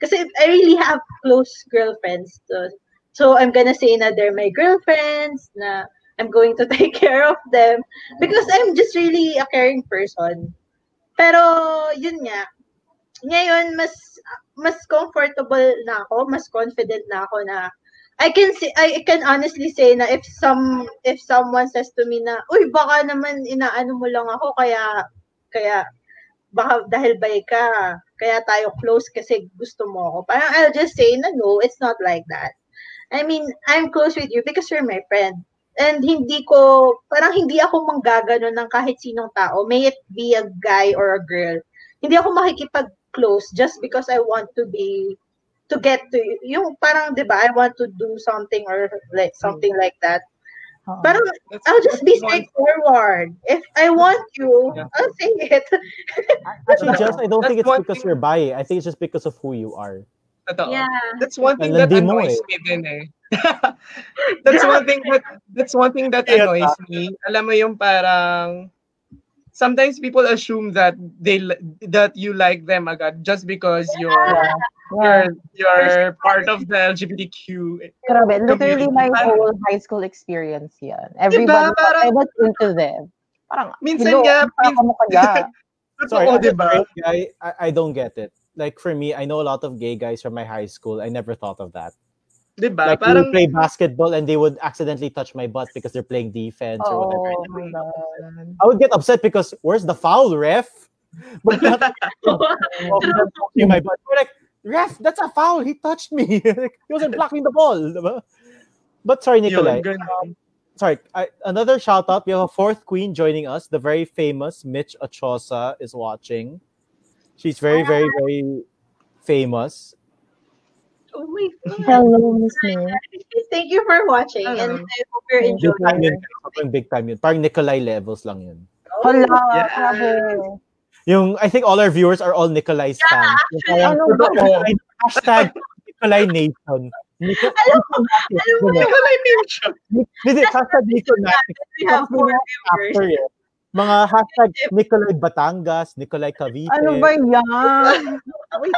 Kasi I really have close girlfriends. So, so I'm gonna say na they're my girlfriends, na I'm going to <laughs> take care of them. Because I'm just really a caring person. Pero, yun nga, ngayon, mas mas comfortable na ako, mas confident na ako na I can say I can honestly say na if some if someone says to me na uy baka naman inaano mo lang ako kaya kaya baka dahil bay ka kaya tayo close kasi gusto mo ako. Parang I'll just say na no, it's not like that. I mean, I'm close with you because you're my friend. And hindi ko, parang hindi ako manggagano ng kahit sinong tao, may it be a guy or a girl. Hindi ako makikipag-close just because I want to be to get to yung parang 'di ba I want to do something or like something Hmm. like that. Oo. Parang That's- I'll just be straightforward. If I want you, Yeah. I'll say it. <laughs> Actually, just I don't That's think it's because thing- you're bi. I think it's just because of who you are. Totoo. yeah. That's one thing Alam that din mo annoys eh. me din eh. <laughs> that's one thing that that's one thing that annoys ah. me. Alam mo yung parang sometimes people assume that they that you like them agad just because you're Yeah. you're you're part of the LGBTQ. Grabe, literally my whole high school experience yan. Everybody Diba? thought I was into them. Parang, Minsan hello, nga, ano mo kaya? <laughs> Sorry, Totoo, as diba? straight guy, I, I don't get it. Like for me, I know a lot of gay guys from my high school. I never thought of that. Diba? Like we Parang would play basketball and they would accidentally touch my butt because they're playing defense or whatever. Oh my God. I would get upset because where's the foul, ref? But not <laughs> oh, touching my butt. We're like, ref, that's a foul. He touched me. <laughs> He wasn't blocking the ball. diba? But sorry, Nikolai. yun, ganun. Um, sorry, I, another shout out. We have a fourth queen joining us. The very famous Mitch Achosa is watching. She's very, very, very famous. Oh my god. Hello, Miss May. Thank you for watching and Hello. I hope you're Big time yun. enjoying. Sobrang big time yun. Parang Nikolai levels lang yun. Hala, Yes. grabe. Yung, I think all our viewers are all Nikolai's Yeah, fans. Yung actually. parang, Ano ba? Nikolai- Hashtag Nikolai Nation. Nico, Alam mo, alam mo, Nikolai Nation. Hindi, hashtag Niconatic. we have four viewers. Mga hashtag Nikolai Batangas, Nikolai Cavite. Ano ba yan? <laughs> Wait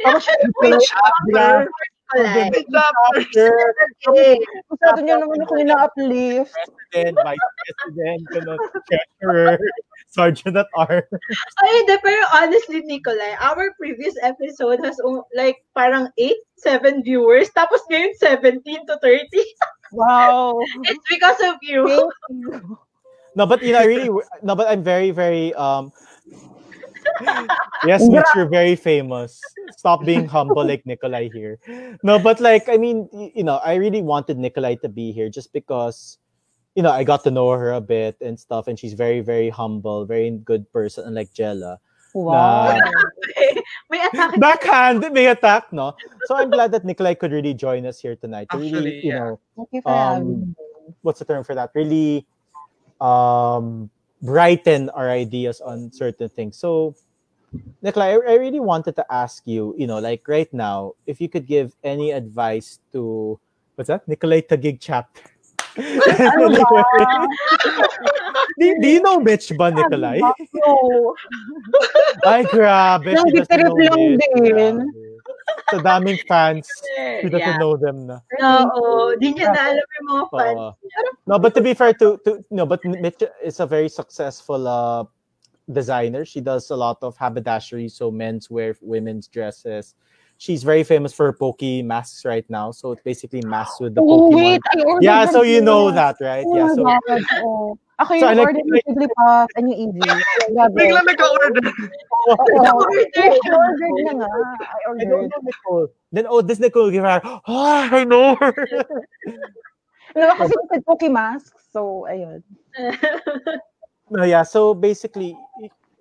Nikolai Abra. Nikolai. May chapters. Okay. Masyado niyo naman ako nina-uplift. President, Vice President, Treasurer, <laughs> Sergeant at Arms. <laughs> Ay, hindi, pero honestly, Nikolai, our previous episode has like parang 8, 7 viewers, tapos ngayon 17 to 30. <laughs> Wow. It's because of you. Thank you. No, but you know, I really no, but I'm very, very um <laughs> Yes, Mitch, you're very famous. Stop being humble like Nikolai here. No, but like I mean, you know, I really wanted Nikolai to be here just because you know, I got to know her a bit and stuff, and she's very, very humble, very good person, unlike Jella. Wow. <laughs> May attack. <laughs> Backhand, may attack, no? So I'm glad that Nikolai could really join us here tonight. To really, Actually, you yeah. know, Thank you for having um, me. what's the term for that? Really um brighten our ideas on certain things. So Nikolai, I, I really wanted to ask you, you know, like right now, if you could give any advice to what's that? Nikolai Taguig chapter. <laughs> Do, do you know Mitch ba, Nikolai? <laughs> No. Ay, grabe. Nang she doesn't lang din. Grabe. Sa daming fans, she doesn't Yeah. know them na. Oo, di niya na alam yung mga fans. Oo. no, but to be fair to to no, but Mitch is a very successful uh designer. She does a lot of haberdashery, so men's wear, women's dresses. She's very famous for her Poke masks right now. So it's basically masks with the Oh, Pokemon. wait. I ordered yeah, so you know too. that, right? Oh Yeah, so God, oo. Ako So, yung I like- ng Jigglypuff and yung Eevee. Bigla nagka-order. Nicole. Then oh, this Nicole give her, oh, I know her. Mo, kasi kasi Poke Mask. So, ayun. no, yeah. So basically,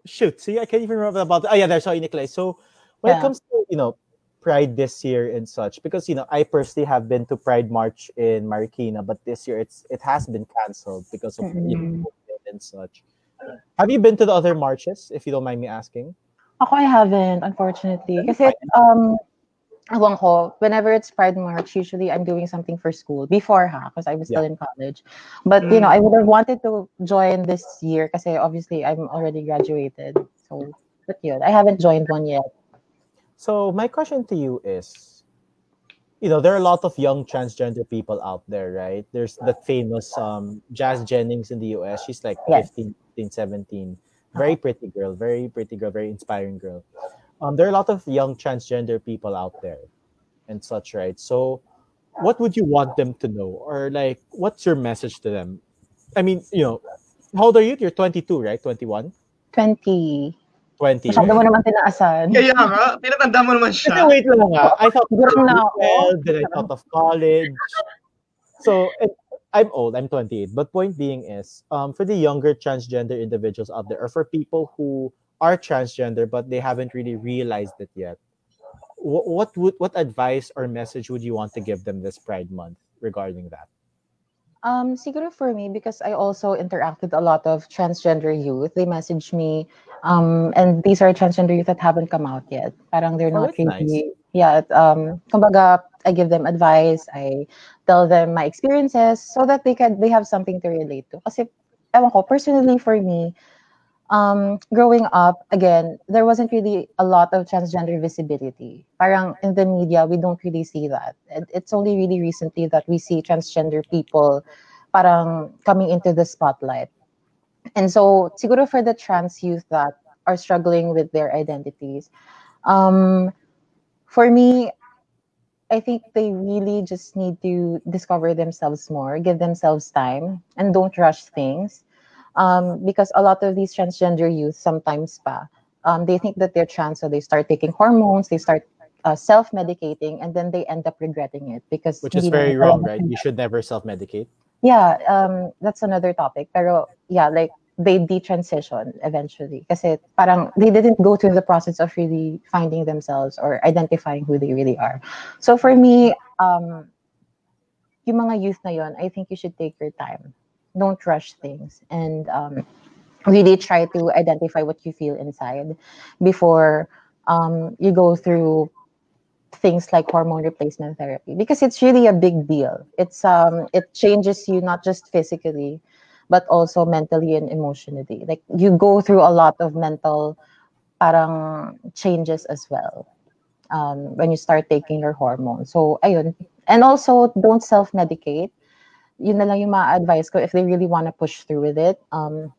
shoot. See, I can't even remember about. Oh yeah, there's sorry, Nikolai. So when it comes to you know Pride this year and such, because you know I personally have been to Pride March in Marikina, but this year it's it has been cancelled because of you know, and such. Have you been to the other marches, if you don't mind me asking? Ako, I haven't, unfortunately. Kasi, um, ewan ko, whenever it's Pride March, usually I'm doing something for school before ha, because I was still in college. But you know, I would have wanted to join this year because obviously I'm already graduated. So, but yun, I haven't joined one yet. So my question to you is, you know, there are a lot of young transgender people out there, right? There's the famous um, Jazz Jennings in the US. She's like Yes. 15, 15, 17. Very pretty girl, very pretty girl, very inspiring girl. Um, there are a lot of young transgender people out there and such, right? So what would you want them to know? Or like, what's your message to them? I mean, you know, how old are you? You're 22, right? 21? 20. 20. Masyado mo naman tinaasan. Kaya nga, pinatanda mo naman Kasi siya. wait lang nga. I thought Siguro na ako. well, then I thought of college. So and I'm old. I'm 28. But point being is, um, for the younger transgender individuals out there, or for people who are transgender but they haven't really realized it yet, what what would what advice or message would you want to give them this Pride Month regarding that? Um, siguro for me, because I also interact with a lot of transgender youth, they message me, um, and these are transgender youth that haven't come out yet. Parang they're Oh, not that's nice. really, yeah. Um, kumbaga, I give them advice, I tell them my experiences so that they can they have something to relate to. Kasi, ewan ko, personally for me, um, growing up, again, there wasn't really a lot of transgender visibility. Parang in the media, we don't really see that. It's only really recently that we see transgender people parang coming into the spotlight. And so, siguro for the trans youth that are struggling with their identities, um, for me, I think they really just need to discover themselves more, give themselves time, and don't rush things um, because a lot of these transgender youth sometimes pa, um, they think that they're trans, so they start taking hormones, they start uh, self-medicating, and then they end up regretting it because Which is very wrong, right? You should never self-medicate. yeah, um, that's another topic. Pero yeah, like they detransition eventually. Kasi parang they didn't go through the process of really finding themselves or identifying who they really are. So for me, um, yung mga youth na yon, I think you should take your time. Don't rush things and um, really try to identify what you feel inside before um, you go through things like hormone replacement therapy because it's really a big deal. It's um it changes you not just physically but also mentally and emotionally. Like you go through a lot of mental parang changes as well um, when you start taking your hormones. So ayun. And also don't self-medicate. Yun na lang yung ma-advise ko if they really want to push through with it. Um,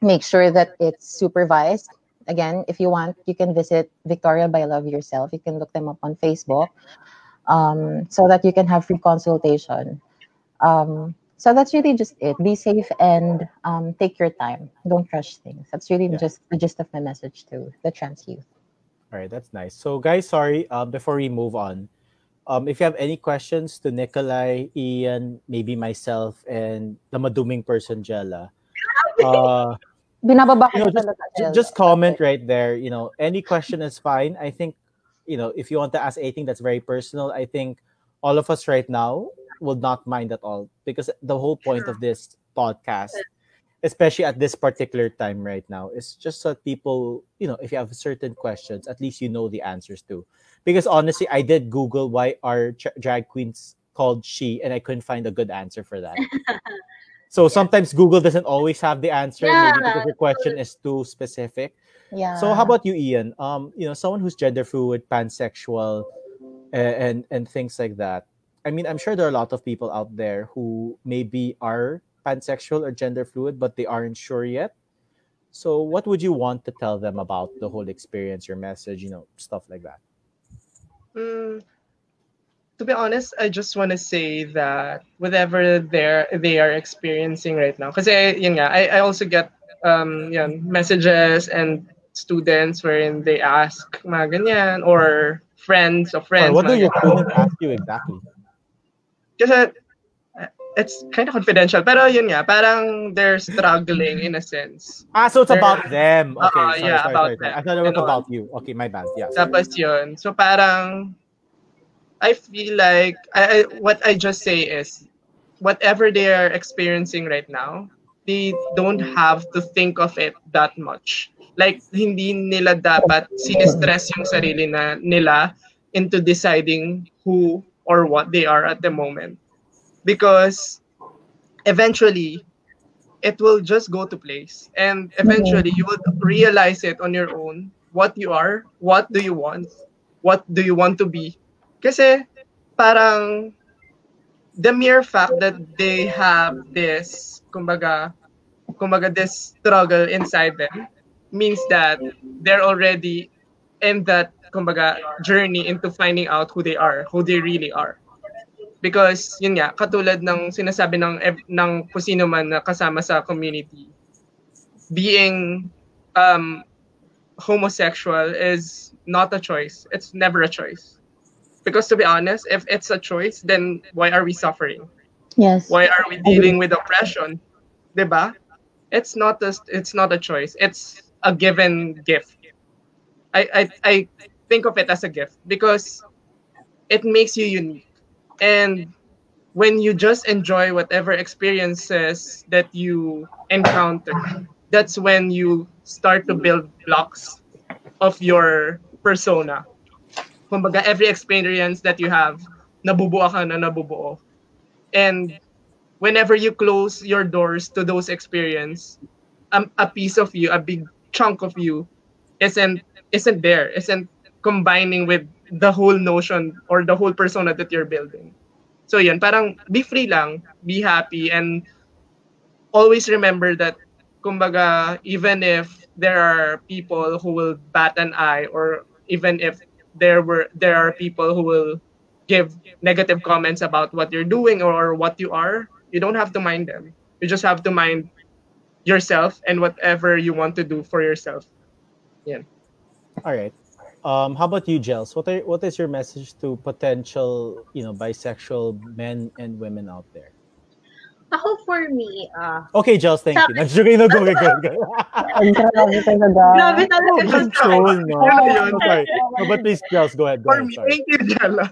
make sure that it's supervised again, if you want, you can visit Victoria by Love Yourself. You can look them up on Facebook um, so that you can have free consultation. Um, so that's really just it. Be safe and um, take your time. Don't rush things. That's really Yeah. just the gist of my message to the trans youth. All right, that's nice. So, guys, sorry. Um, before we move on, um, if you have any questions to Nikolai, Ian, maybe myself, and the maduming person, Jella, <laughs> uh, you know, just, talaga, ju- Jel. just comment right there. You know, any question is fine. I think, you know, if you want to ask anything that's very personal, I think all of us right now will not mind at all because the whole point of this podcast, especially at this particular time right now, is just so that people, you know, if you have certain questions, at least you know the answers to. Because honestly, I did Google why are tra- drag queens called she, and I couldn't find a good answer for that. <laughs> So sometimes Google doesn't always have the answer, maybe because your question is too specific. Yeah. So how about you, Ian? Um, you know, someone who's gender fluid, pansexual, a- and and things like that. I mean, I'm sure there are a lot of people out there who maybe are pansexual or gender fluid, but they aren't sure yet. So, what would you want to tell them about the whole experience, your message, you know, stuff like that? Mm, to be honest, I just want to say that whatever they're they are experiencing right now, because yun nga, I, I also get um yun, messages and students wherein they ask mga ganyan or friends of friends. what do your students ask you exactly? Kasi uh, it's kind of confidential, pero yun nga, parang they're struggling in a sense. Ah, so it's They're- about them. Okay, Uh, sorry, yeah, sorry, about sorry, them. I thought it was about you. Okay, my bad. Yeah. Tapos yun. So parang I feel like I, I what I just say is whatever they are experiencing right now, they don't have to think of it that much. Like hindi nila dapat sinistress yung sarili na nila into deciding who or what they are at the moment. Because eventually it will just go to place. And eventually you will realize it on your own. What you are what do you want what do you want to be? Kasi parang the mere fact that they have this kumbaga kumbaga this struggle inside them means that they're already in that kumbaga journey into finding out who they are who they really are. Because yun nga katulad ng sinasabi ng ng kung sino man na kasama sa community being um homosexual is not a choice. It's never a choice. Because to be honest if it's a choice then why are we suffering? Yes. why are we dealing with oppression? Diba? It's not a it's not a choice. It's a given gift. I, I i think of it as a gift because it makes you unique. And when you just enjoy whatever experiences that you encounter that's when you start to build blocks of your persona. Kumbaga every experience that you have nabubuo ka na nabubuo. And whenever you close your doors to those experiences, um, a piece of you a big chunk of you isn't isn't there isn't combining with the whole notion or the whole persona that you're building so yun parang be free lang be happy and always remember that kumbaga even if there are people who will bat an eye or even if there were there are people who will give negative comments about what you're doing or what you are you don't have to mind them you just have to mind yourself and whatever you want to do for yourself Yeah. All right. Um, how about you, Gels? What are, what is your message to potential, you know, bisexual men and women out there? Ako for me, ah, Okay, Gels, thank Sa you. Nag-joke na go, go, go. Ang <laughs> grabe talaga. grabe talaga siya. Control, no? Yun na yun. I'm sorry. No, but please, Gels, go ahead. Go for ahead. me Sorry. thank you Jella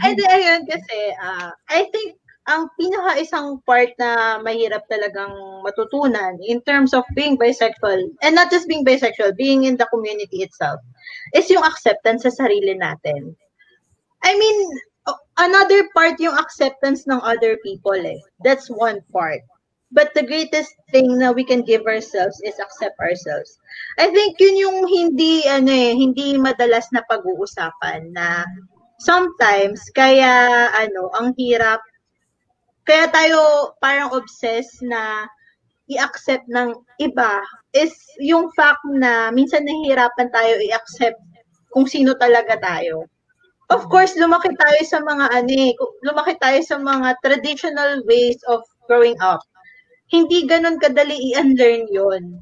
Ay, di, ayun, kasi, ah, I think, ang pinaka isang part na mahirap talagang matutunan in terms of being bisexual, and not just being bisexual, being in the community itself, is yung acceptance sa sarili natin. I mean, another part yung acceptance ng other people eh. That's one part. But the greatest thing na we can give ourselves is accept ourselves. I think yun yung hindi ano eh, hindi madalas na pag-uusapan na sometimes kaya ano, ang hirap kaya tayo parang obsessed na i-accept ng iba is yung fact na minsan nahihirapan tayo i-accept kung sino talaga tayo. Of course, lumaki tayo sa mga ano eh, lumaki tayo sa mga traditional ways of growing up. Hindi ganun kadali i-unlearn yon.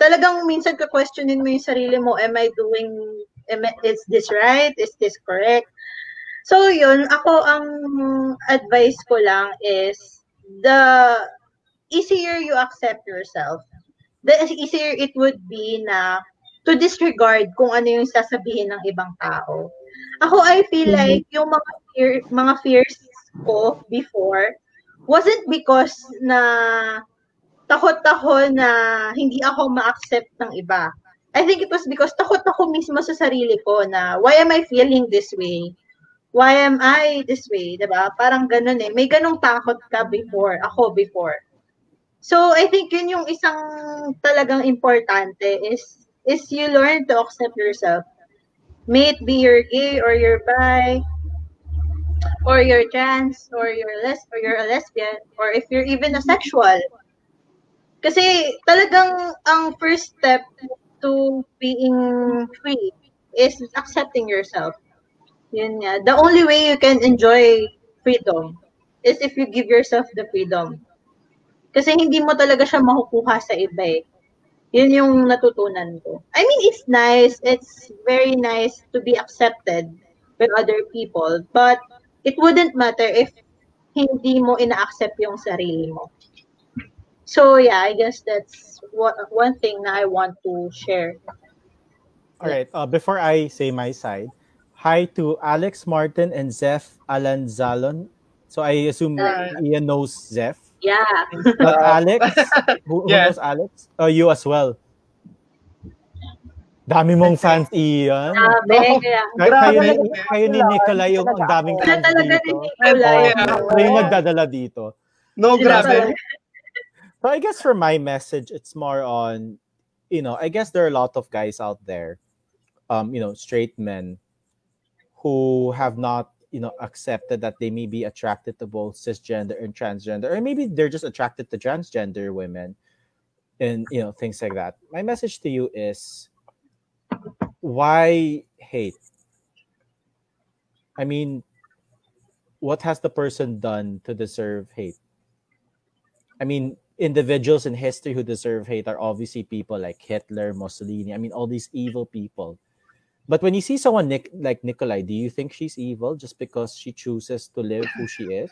Talagang minsan ka-questionin mo yung sarili mo, am I doing, am is this right? Is this correct? So yun, ako ang advice ko lang is the easier you accept yourself, the easier it would be na to disregard kung ano yung sasabihin ng ibang tao. Ako, I feel like yung mga fear, mga fears ko before wasn't because na takot ako na hindi ako ma-accept ng iba. I think it was because takot ako mismo sa sarili ko na why am I feeling this way? Why am I this way? 'Di ba? Parang ganun eh. May ganung takot ka before, ako before. So I think yun yung isang talagang importante is is you learn to accept yourself. May it be you're gay or you're bi or you're trans or you're les or you're a lesbian or if you're even a sexual. Kasi talagang ang first step to being free is accepting yourself. Yun nga. The only way you can enjoy freedom is if you give yourself the freedom. Kasi hindi mo talaga siya makukuha sa iba eh. Yun yung natutunan ko. I mean, it's nice. It's very nice to be accepted by other people. But it wouldn't matter if hindi mo ina-accept yung sarili mo. So yeah, I guess that's what one thing na I want to share. All right. Uh, before I say my side, hi to Alex Martin and Zeph Alanzalon. So I assume Uh, Ian knows Zeph. Yeah. But Alex, who, who Yes. knows Alex? Oh, you as well. Dami mong fans, Ian. Grabe, kaya. Kayo, Grabe. kayo, ni, kayo ni Nikolai yung ang daming Wala fans talaga ni dito. Nikolai. Oh, Kayo yung nagdadala dito. No, grabe. talaga. So I guess for my message, it's more on, you know, I guess there are a lot of guys out there, um, you know, straight men who have not, you know, accepted that they may be attracted to both cisgender and transgender, or maybe they're just attracted to transgender women and, you know, things like that. My message to you is why hate? I mean, what has the person done to deserve hate? I mean, individuals in history who deserve hate are obviously people like Hitler, Mussolini. I mean, all these evil people. But when you see someone Nick, like Nikolai, do you think she's evil just because she chooses to live who she is?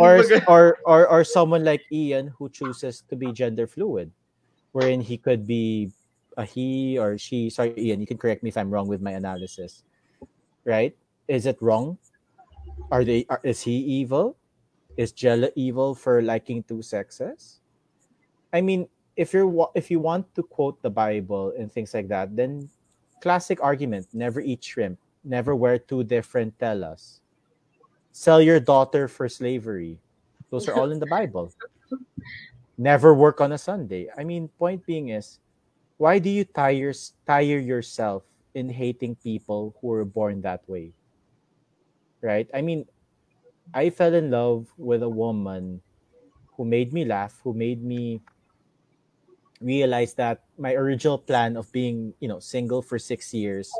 Or, or or or someone like Ian who chooses to be gender fluid, wherein he could be a he or she. Sorry, Ian, you can correct me if I'm wrong with my analysis. Right? Is it wrong? Are they? Are, is he evil? Is Jella evil for liking two sexes? I mean, if you're if you want to quote the Bible and things like that, then classic argument: never eat shrimp, never wear two different tellas sell your daughter for slavery. Those are all in the Bible. Never work on a Sunday. I mean, point being is, why do you tire tire yourself in hating people who were born that way? Right? I mean, I fell in love with a woman who made me laugh, who made me realize that my original plan of being, you know, single for 6 years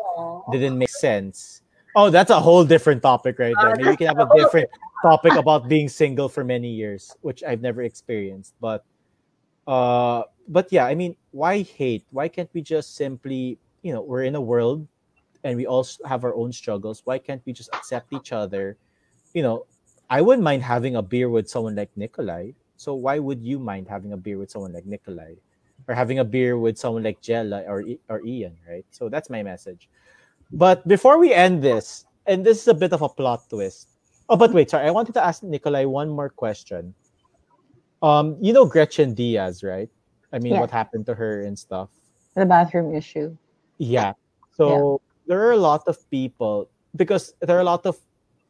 didn't make sense. Oh, that's a whole different topic right there. Maybe we can have a <laughs> different topic about being single for many years, which I've never experienced. But uh but yeah, I mean, why hate? Why can't we just simply, you know, we're in a world and we all have our own struggles. Why can't we just accept each other? You know, I wouldn't mind having a beer with someone like Nikolai. So why would you mind having a beer with someone like Nikolai? Or having a beer with someone like Jella or or Ian, right? So that's my message. But before we end this, and this is a bit of a plot twist. Oh, but wait, sorry. I wanted to ask Nikolai one more question. Um, you know Gretchen Diaz, right? I mean, Yeah. what happened to her and stuff. The bathroom issue. Yeah. So there are a lot of people because there are a lot of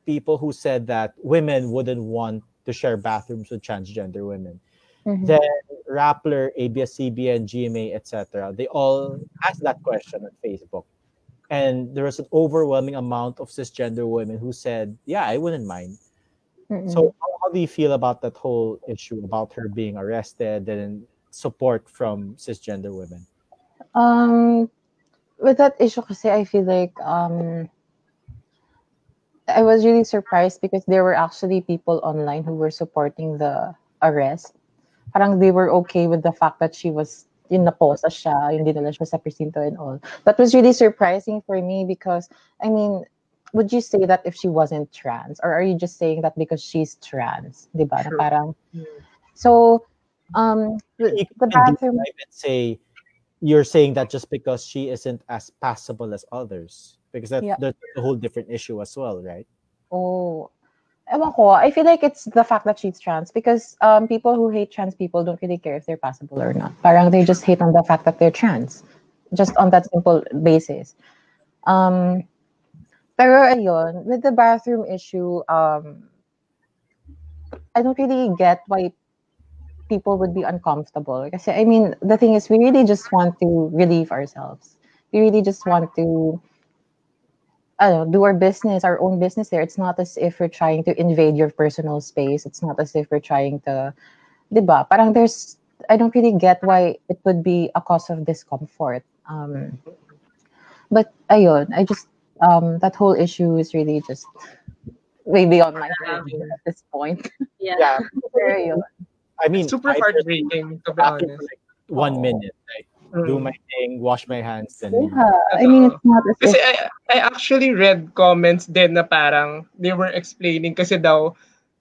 people who said that women wouldn't want to share bathrooms with transgender women. Mhm. Then Rappler, ABS-CBN, GMA, etc. They all asked that question on Facebook, and there was an overwhelming amount of cisgender women who said, "Yeah, I wouldn't mind." Mm-mm. So how, how do you feel about that whole issue about her being arrested and support from cisgender women? Um, with that issue kasi, I feel like um, I was really surprised because there were actually people online who were supporting the arrest. Parang they were okay with the fact that she was yung naposa siya, yung dinala siya sa presinto and all. That was really surprising for me because, I mean, would you say that if she wasn't trans? Or are you just saying that because she's trans? Diba? Na True. Parang, Mm. so, um, the, you the can bathroom... describe and say you're saying that just because she isn't as passable as others because that, Yeah. that's a whole different issue as well right Oh, ewan ko. I feel like it's the fact that she's trans because um, people who hate trans people don't really care if they're passable or not. Parang they just hate on the fact that they're trans, just on that simple basis. Um, pero ayun, with the bathroom issue, um, I don't really get why people would be uncomfortable. Kasi, I mean, the thing is, we really just want to relieve ourselves. We really just want to I don't know, do our business, our own business there. It's not as if we're trying to invade your personal space. It's not as if we're trying to, diba? Parang there's, I don't really get why it would be a cause of discomfort. Um, but ayun, I just, um, that whole issue is really just way beyond my Yeah. thinking at this point. <laughs> Yeah. yeah i mean Super I heartbreaking, to be after honest. like one minute like do Mm. my thing wash my hands and. Yeah, I mean, it's not as Kasi I, I actually read comments din na parang they were explaining kasi daw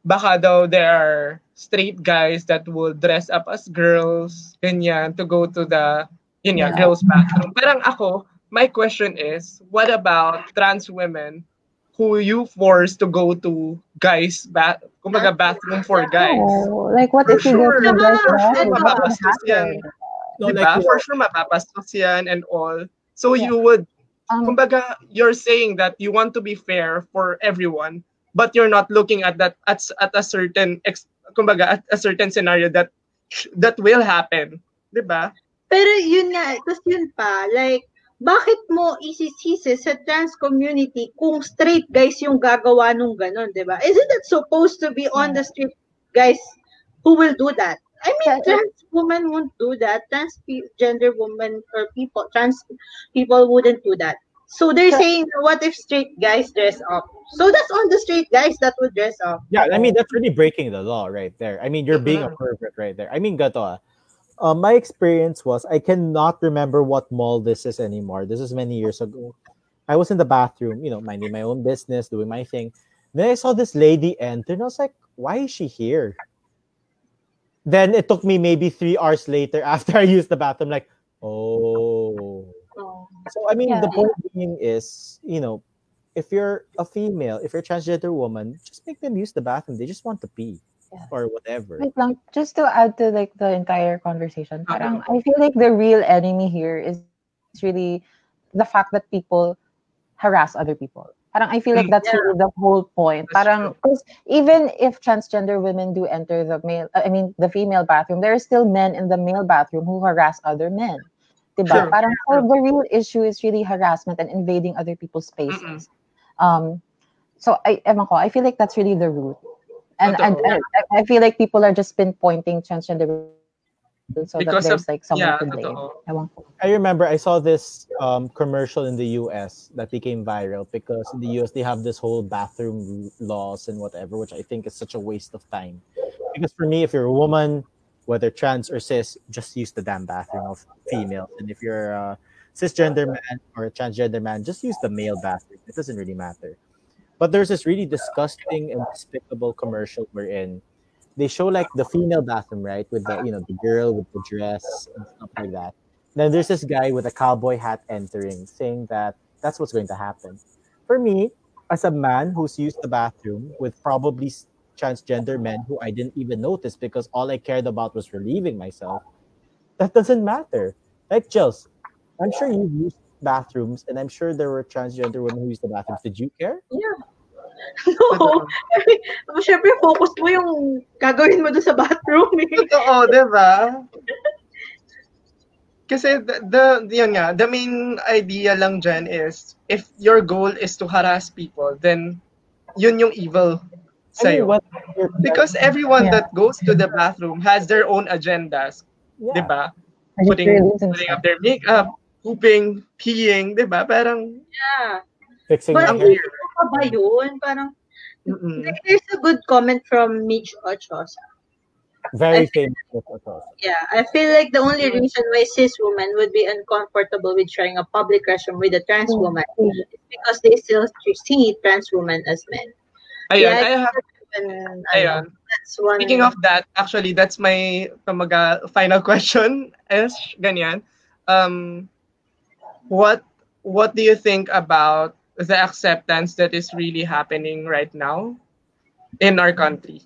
baka daw there are straight guys that will dress up as girls, ganyan, to go to the, yun Yeah. girls bathroom. Parang ako, my question is, what about trans women who you force to go to guys, ba kumbaga bathroom for guys? oh, like what For if you go to the guys' bathroom? Diba? No, Di like, For sure, mapapastos yan and all. So Yeah. you would, Um, kumbaga, you're saying that you want to be fair for everyone, but you're not looking at that at, at a certain, ex, kumbaga, at a certain scenario that that will happen. Di ba? Pero yun nga, tapos yun pa, like, bakit mo isisisi sa trans community kung straight guys yung gagawa nung ganon, di ba? Isn't it supposed to be on the street guys who will do that? I mean, Yeah, trans women won't do that. Trans gender women or people, trans people wouldn't do that. So they're Yeah. saying, what if straight guys dress up? So that's on the straight guys that would dress up. yeah, I mean that's really breaking the law right there. I mean you're being a pervert right there. I mean gato. Uh, my experience was I cannot remember what mall this is anymore. This is many years ago. I was in the bathroom, you know, minding my own business, doing my thing. Then I saw this lady enter, and I was like, "Why is she here?" Then it took me maybe three hours later <laughs> after I used the bathroom, like, "Oh." Oh. So I mean, Yeah. the point being is, you know, if you're a female, if you're a transgender woman, just make them use the bathroom. They just want to pee Yeah. or whatever. Wait lang, just to add to like the entire conversation, parang I feel like the real enemy here is really the fact that people harass other people. Parang I feel like that's really the whole point. That's Parang because even if transgender women do enter the male, I mean the female bathroom, there are still men in the male bathroom who harass other men. Diba? Sure, Parang sure. the real issue is really harassment and invading other people's spaces. Um, so I, ewan ko, I feel like that's really the root. And, and, I feel like people are just pinpointing transgender so Because that of- there's like someone yeah, to blame. totoo. I remember I saw this um, commercial in the US that became viral because in the US they have this whole bathroom laws and whatever, which I think is such a waste of time. Because for me, if you're a woman, whether trans or cis, just use the damn bathroom of females. And if you're a cisgender man or a transgender man, just use the male bathroom. It doesn't really matter. But there's this really disgusting and despicable commercial wherein they show like the female bathroom, right? With the you know the girl with the dress and stuff like that. Then there's this guy with a cowboy hat entering, saying that that's what's going to happen. For me, as a man who's used the bathroom with probably transgender men who I didn't even notice because all I cared about was relieving myself, that doesn't matter. Like Jels, I'm sure you've used bathrooms and I'm sure there were transgender women who used the bathrooms. Did you care? <laughs> No. Siyempre, focus mo yung gagawin mo doon sa bathroom. Eh. Totoo, di ba? Kasi the, the, yun nga, the main idea lang dyan is, if your goal is to harass people, then yun yung evil I mean, what Because everyone Yeah. that goes to the bathroom has their own agendas, yeah. di ba? Putting, putting up their makeup, pooping, peeing, di ba? Parang, Yeah. fixing But ang hair. weird. Ano ba yun? Parang, Mm-mm. like, there's a good comment from Mitch Ochosa. Very I- famous. with Yeah, I feel like the only reason why cis women would be uncomfortable with sharing a public restroom with a trans Mm. woman is because they still see trans women as men. Ayun, Yeah, I have, And, ayun. ano, that's one. Speaking of that, actually, that's my kumaga, final <laughs> question. Is ganyan. Um, what what do you think about the acceptance that is really happening right now in our country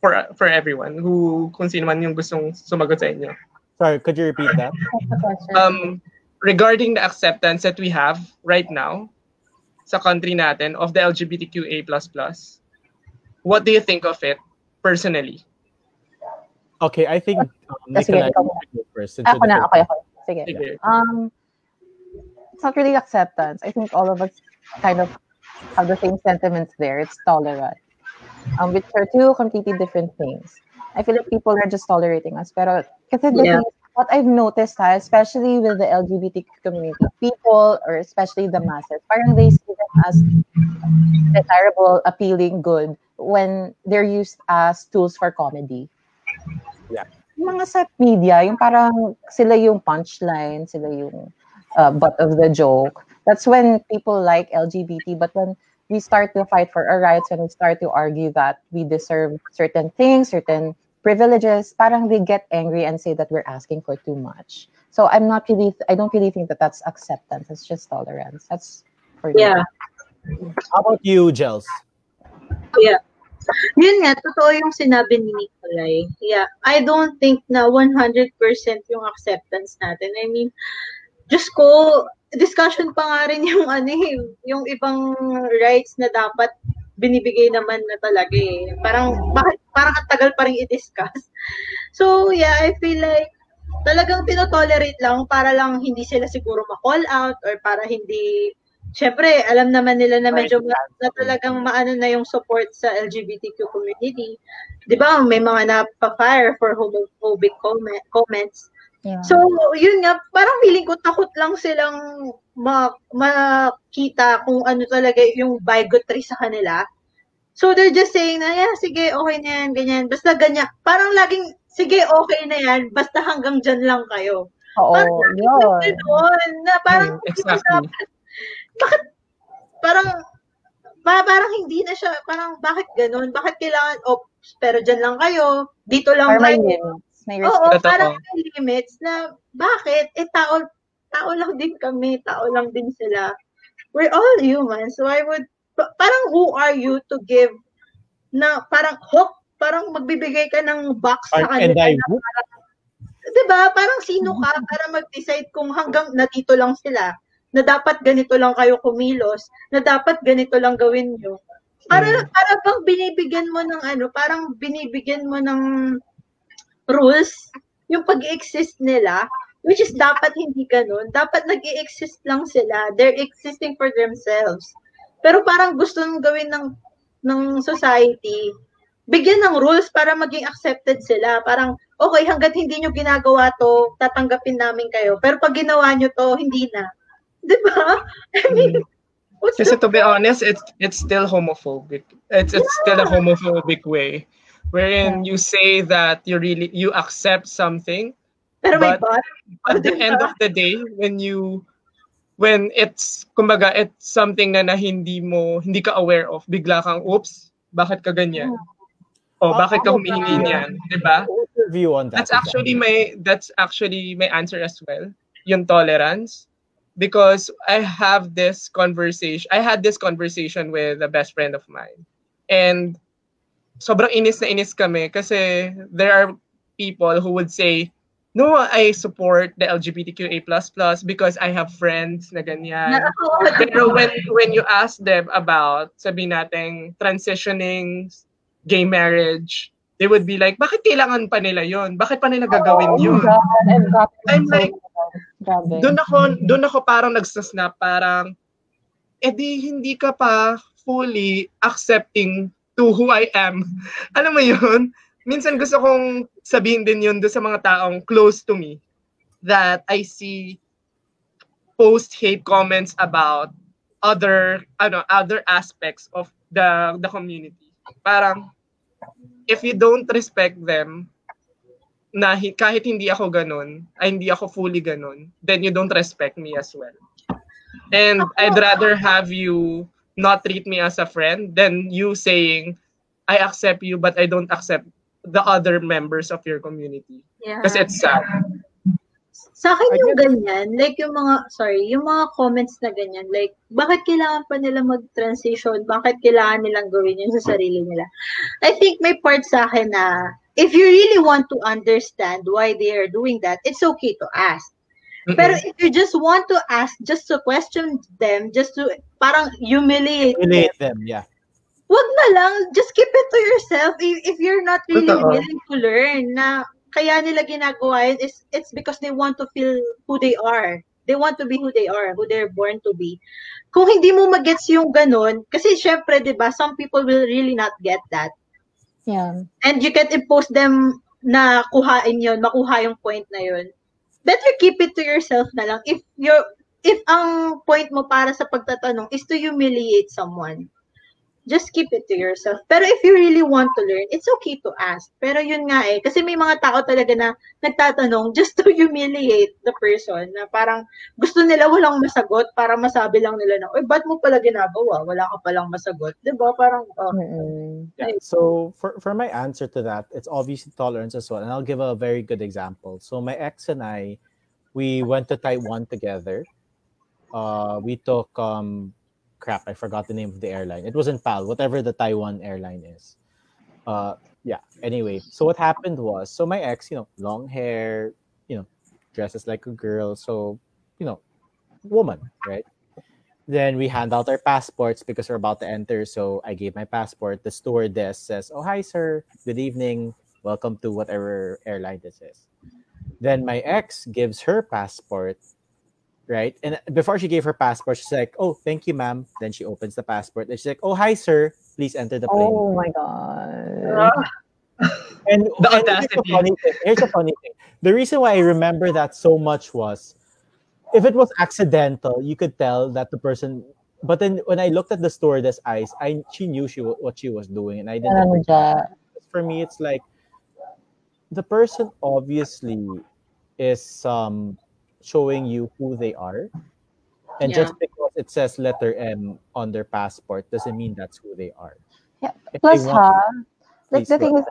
for for everyone who kung sino man yung gustong sumagot sa inyo? Sorry, could you repeat that? Um, regarding the acceptance that we have right now sa country natin of the LGBTQA++, plus, what do you think of it personally? Okay, I think um, Sige, you go first. since Ako na, okay, okay. Sige. Sige. Um, it's not really acceptance. I think all of us kind of have the same sentiments there. It's tolerance, um, which are two completely different things. I feel like people are just tolerating us. Pero kasi the Yeah. thing, what I've noticed, ha, especially with the LGBT community, people or especially the masses, parang they see them as desirable, appealing, good when they're used as tools for comedy. Yeah. Yung mga sa media, yung parang sila yung punchline, sila yung uh, butt of the joke. That's when people like LGBT. But when we start to fight for our rights, when we start to argue that we deserve certain things, certain privileges, parang they get angry and say that we're asking for too much. So I'm not really, I don't really think that that's acceptance. It's just tolerance. That's for me. Yeah. How about you, Gels? Yeah. Yun nga, totoo yung sinabi ni Nikolai. Yeah, I don't think na 100% yung acceptance natin. I mean, just ko, discussion pa nga rin yung ano eh, yung ibang rights na dapat binibigay naman na talaga eh. Parang, bakit, parang ang tagal pa rin i-discuss. So, yeah, I feel like talagang tinotolerate lang para lang hindi sila siguro ma-call out or para hindi Siyempre, alam naman nila na medyo ma- na talagang maano na yung support sa LGBTQ community. 'Di ba? May mga napa-fire for homophobic comment, comments. Yeah. So, yun nga, parang feeling ko takot lang silang ma- makita kung ano talaga yung bigotry sa kanila. So, they're just saying na, yeah, sige, okay na yan, ganyan. Basta ganyan. Parang laging, sige, okay na yan, basta hanggang dyan lang kayo. Oo, Parang yun. Ganun, na parang, Mm, exactly. <laughs> bakit, parang, pa, parang hindi na siya, parang bakit ganun? Bakit kailangan, oh, pero dyan lang kayo, dito lang Or kayo. limits. May Oo, respect. Totoo. parang may limits na bakit? Eh, tao, tao lang din kami, tao lang din sila. We're all humans. So I would, pa- parang who are you to give na parang hook, parang magbibigay ka ng box sa Park and kanila. dive. na parang, diba? Parang sino ka para mag-decide kung hanggang na dito lang sila, na dapat ganito lang kayo kumilos, na dapat ganito lang gawin nyo. Para, Mm. para bang binibigyan mo ng ano, parang binibigyan mo ng rules, yung pag-exist nila, which is dapat hindi ganun. Dapat nag exist lang sila. They're existing for themselves. Pero parang gusto nang gawin ng ng society, bigyan ng rules para maging accepted sila. Parang, okay, hanggat hindi nyo ginagawa to, tatanggapin namin kayo. Pero pag ginawa nyo to, hindi na. <laughs> Di ba? I mean, what's Kasi to be honest, it's it's still homophobic. It's it's still a homophobic way, wherein you say that you really you accept something, Pero may but- at the end of the day, when you when it's kumbaga it's something na, na hindi mo hindi ka aware of, bigla kang oops, bakit ka ganyan? O bakit ka humihingi niyan, 'di ba? What's your view on that? That's actually my that's actually my answer as well. Yung tolerance because I have this conversation. I had this conversation with a best friend of mine. And sobrang inis na inis kami kasi there are people who would say, "No, I support the LGBTQA++ because I have friends na ganyan." Pero when when you ask them about sabi nating transitioning gay marriage, they would be like, bakit kailangan pa nila yon? Bakit pa nila gagawin Oh yun? my God, I've gotten I'm like. Doon ako, doon ako parang nagsasnap, parang, edi hindi ka pa fully accepting to who I am. <laughs> Alam mo yun? Minsan gusto kong sabihin din yun doon sa mga taong close to me that I see post hate comments about other ano other aspects of the the community. Parang if you don't respect them na hi- kahit hindi ako ganun, ay hindi ako fully ganun, then you don't respect me as well. And I'd rather have you not treat me as a friend than you saying, I accept you but I don't accept the other members of your community. yeah. Kasi it's sad. Sa akin yung ganyan, like yung mga, sorry, yung mga comments na ganyan, like, bakit kailangan pa nila mag-transition? Bakit kailangan nilang gawin yun sa sarili nila? I think may part sa akin na, if you really want to understand why they are doing that, it's okay to ask. Pero if you just want to ask, just to question them, just to parang humiliate them, Relate them, yeah. wag na lang, just keep it to yourself if, if you're not really Totoo. willing to learn na kaya nila ginagawa yun is it's because they want to feel who they are. They want to be who they are, who they're born to be. Kung hindi mo magets yung ganun, kasi syempre, di ba, some people will really not get that. Yeah. And you can impose them na kuhain yun, makuha yung point na yun. Better keep it to yourself na lang. If you're, if ang point mo para sa pagtatanong is to humiliate someone, just keep it to yourself. Pero if you really want to learn, it's okay to ask. Pero yun nga eh, kasi may mga tao talaga na nagtatanong just to humiliate the person na parang gusto nila walang masagot para masabi lang nila na, uy, ba't mo pala ginagawa? Wala ka palang masagot. 'Di ba Parang, oh, Mm-mm. Yeah. So for, for my answer to that, it's obviously tolerance as well. And I'll give a very good example. So my ex and I, we went to Taiwan together. Uh, we took um crap, I forgot the name of the airline. It wasn't PAL, whatever the Taiwan airline is. uh yeah anyway so what happened was so my ex you know long hair you know dresses like a girl so you know woman right? Then we hand out our passports because we're about to enter so i gave my passport. The stewardess says oh hi sir. Good evening. Welcome to whatever airline this is. Then my ex gives her passport right and before she gave her passport she's like oh thank you ma'am then she opens the passport and she's like oh hi sir please enter the plane Oh my god. <laughs> and, The and here's, audacity. the funny thing, here's the funny thing. The reason why I remember that so much was if it was accidental, you could tell that the person. But then when I looked at the stewardess' eyes, I she knew she what she was doing, and I didn't. Ano siya? For me, it's like the person obviously is um showing you who they are, and Yeah. just because it says letter M on their passport doesn't mean that's who they are. Yeah. If they Plus, want- ha, like the thing is,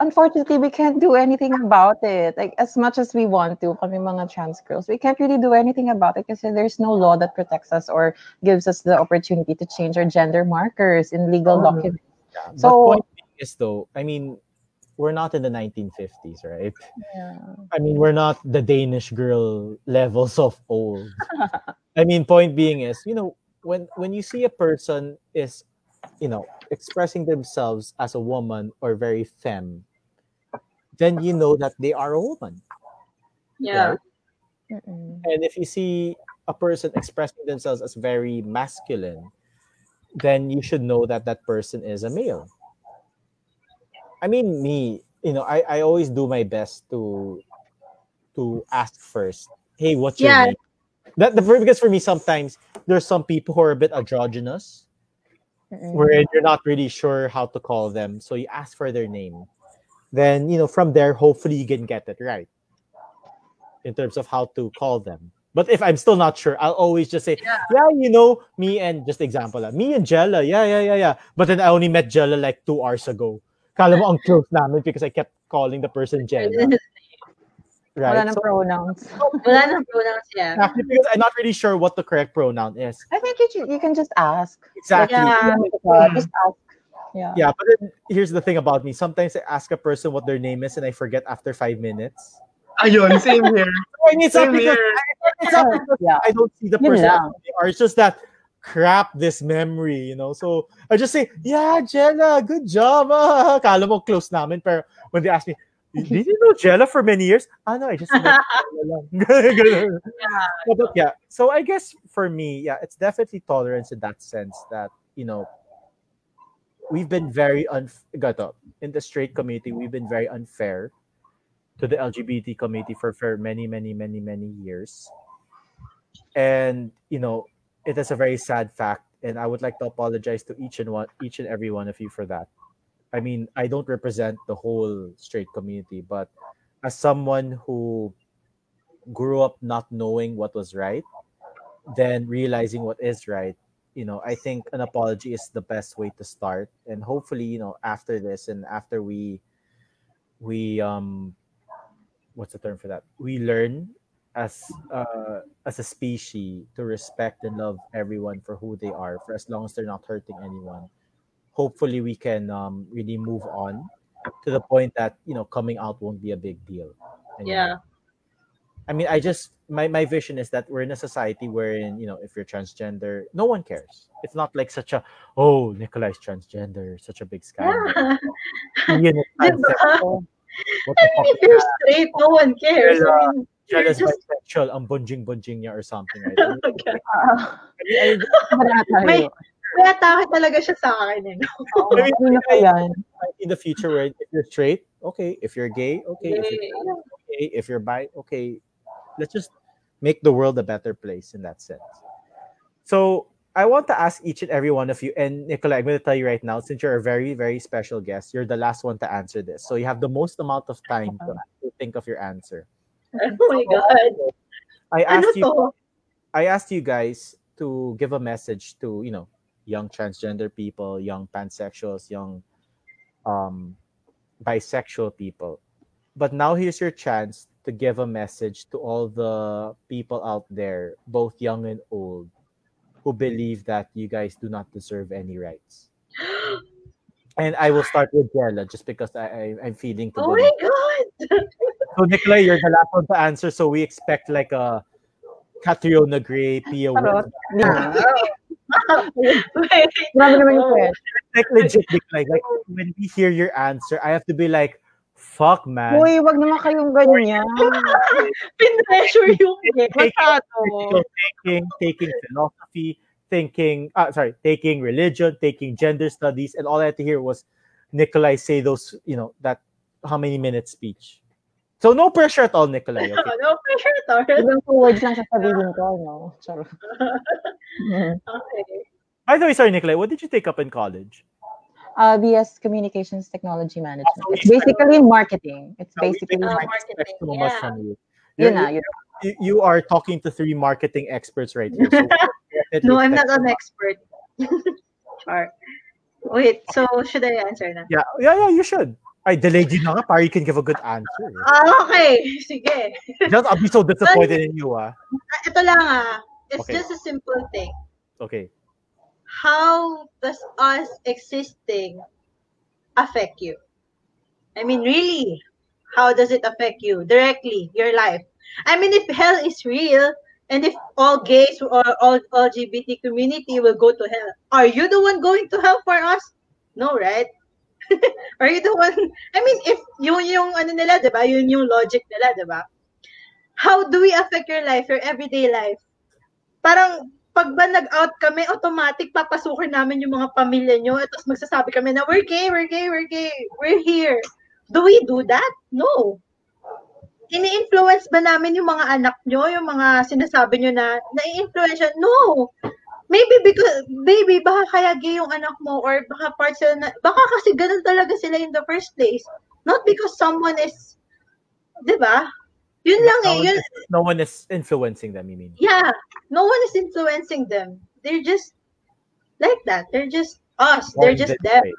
unfortunately, we can't do anything about it. Like as much as we want to, kami mga trans girls, we can't really do anything about it because there's no law that protects us or gives us the opportunity to change our gender markers in legal Oh. documents. Yeah, but So- point is though, I mean, we're not in the 1950s, right? Yeah. I mean, we're not the Danish girl levels of old. <laughs> I mean, point being is, you know, when when you see a person is, you know, expressing themselves as a woman or very femme, then you know that they are a woman. Yeah. right? And if you see a person expressing themselves as very masculine, then you should know that that person is a male. I mean, me, you know, I, I always do my best to to ask first, hey, what's your Yeah. name? That the because for me sometimes there's some people who are a bit androgynous, Mm-mm. where you're not really sure how to call them, so you ask for their name. Then you know from there, hopefully you can get it right in terms of how to call them. But if I'm still not sure, I'll always just say, Yeah. yeah, you know, me and just example, ah, me and Jella, yeah, yeah, yeah, yeah. But then I only met Jella like two hours ago. Kala mo ang close namin because I kept calling the person Jella. Wala Right? nang So, pronouns. <laughs> Wala nang pronouns yan. exactly because I'm not really sure what the correct pronoun is. I think you, you can just ask. Exactly. Yeah. Uh, just ask. Yeah. Yeah, but then here's the thing about me. Sometimes I ask a person what their name is and I forget after five minutes. Ayun, same here. <laughs> I mean, it's not Same because, here. it's not <laughs> because Yeah. I don't see the person as lang. who they are. It's just that crap this memory, you know. So I just say, yeah, Jella, good job. Ah. Kala mo close namin. Pero when they ask me, did you know Jella for many years? Ah, no, I just met <laughs> Jella <laughs> But, yeah, so I guess for me, yeah, it's definitely tolerance in that sense that, you know, we've been very unf- gato, in the straight community, we've been very unfair to the LGBT community for, for many, many, many, many years. And, you know, it is a very sad fact. And I would like to apologize to each and one each and every one of you for that. I mean, I don't represent the whole straight community, but as someone who grew up not knowing what was right, then realizing what is right, you know, I think an apology is the best way to start. And hopefully, you know, after this and after we we um what's the term for that? We learn as uh as a species to respect and love everyone for who they are for as long as they're not hurting anyone hopefully we can um really move on to the point that you know coming out won't be a big deal. Yeah. i mean i just my my vision is that we're in a society wherein you know if you're transgender no one cares it's not like such a oh nikolai's transgender such a big scandal Yeah. <laughs> Diba? transsexual. I mean, if you're straight, no one cares. I mean, you're jealous just bisexual ang bunjing-bunjing niya or something right <laughs> I mean, Okay. Ah, I mean, I- wala tayo. May- May atake talaga siya sa akin. Eh, no? I mean, kanina yan. in the future where if you're straight, okay. If you're gay, okay. If you're Yeah. okay. If you're bi, okay. Let's just make the world a better place in that sense. So I want to ask each and every one of you, and Nikolai, I'm going to tell you right now, since you're a very, very special guest, you're the last one to answer this. So you have the most amount of time to, to think of your answer. <laughs> Oh my God. I Ano asked you to? I asked you guys to give a message to, you know, young transgender people, young pansexuals, young um bisexual people. But now here's your chance to give a message to all the people out there, both young and old, who believe that you guys do not deserve any rights. <gasps> And I will start with Jella just because I, I I'm feeling to Oh my god! <laughs> So Nikolai, you're the last one to answer, so we expect like a Catriona Gray, Pia Charot. Wood. Di ba? Wait. Grabe naman yung question. Like legit Nikolai. Like when we hear your answer, I have to be like, fuck man. Uy, wag naman kayong ganyan. <laughs> Pin-pressure yung Taking- masyado. critical thinking, taking philosophy, thinking, uh, sorry, taking religion, taking gender studies, and all I had to hear was Nikolai say those, you know, that how many minutes speech. So no pressure at all, Nikolai. Okay? <laughs> no pressure, Taurus. Ibang two words lang sasabihin ko, no? Charot. <laughs> Okay. By the way, sorry, Nikolai, what did you take up in college? Uh, BS Communications Technology Management. It's basically marketing. It's No, basically didn't Uh, marketing. so much yeah. from you. Yun You're- na, yun. you, you are talking to three marketing experts right here. So <laughs> No, I'm not an expert. Char. Wait, so should I answer na? Yeah, yeah, yeah, you should. I delayed you na nga para you can give a good answer. Ah, okay. <laughs> Sige. Just, I'll be so disappointed in you, ah. Ah, Ito lang ah. It's Okay. just a simple thing. Okay. How does us existing affect you? I mean, really, how does it affect you directly, your life? I mean, if hell is real, and if all gays or all LGBT community will go to hell, are you the one going to hell for us? No, right? Are you the one? I mean, if yun yung ano nila, di ba? Yun yung logic nila, di ba? How do we affect your life, your everyday life? Parang pag ba nag-out kami, automatic papasukin namin yung mga pamilya nyo at tapos magsasabi kami na we're gay, we're gay, we're gay, we're here. Do we do that? No. Ini-influence ba namin yung mga anak nyo, yung mga sinasabi nyo na nai-influence? No. Maybe because, baby, baka kaya gay yung anak mo or baka part sila na, baka kasi ganun talaga sila in the first place. Not because someone is, di ba? Yun lang no, eh. one Yun, is, no one is influencing them, you mean? yeah, no one is influencing them. They're just like that. They're just us. They're just them. way.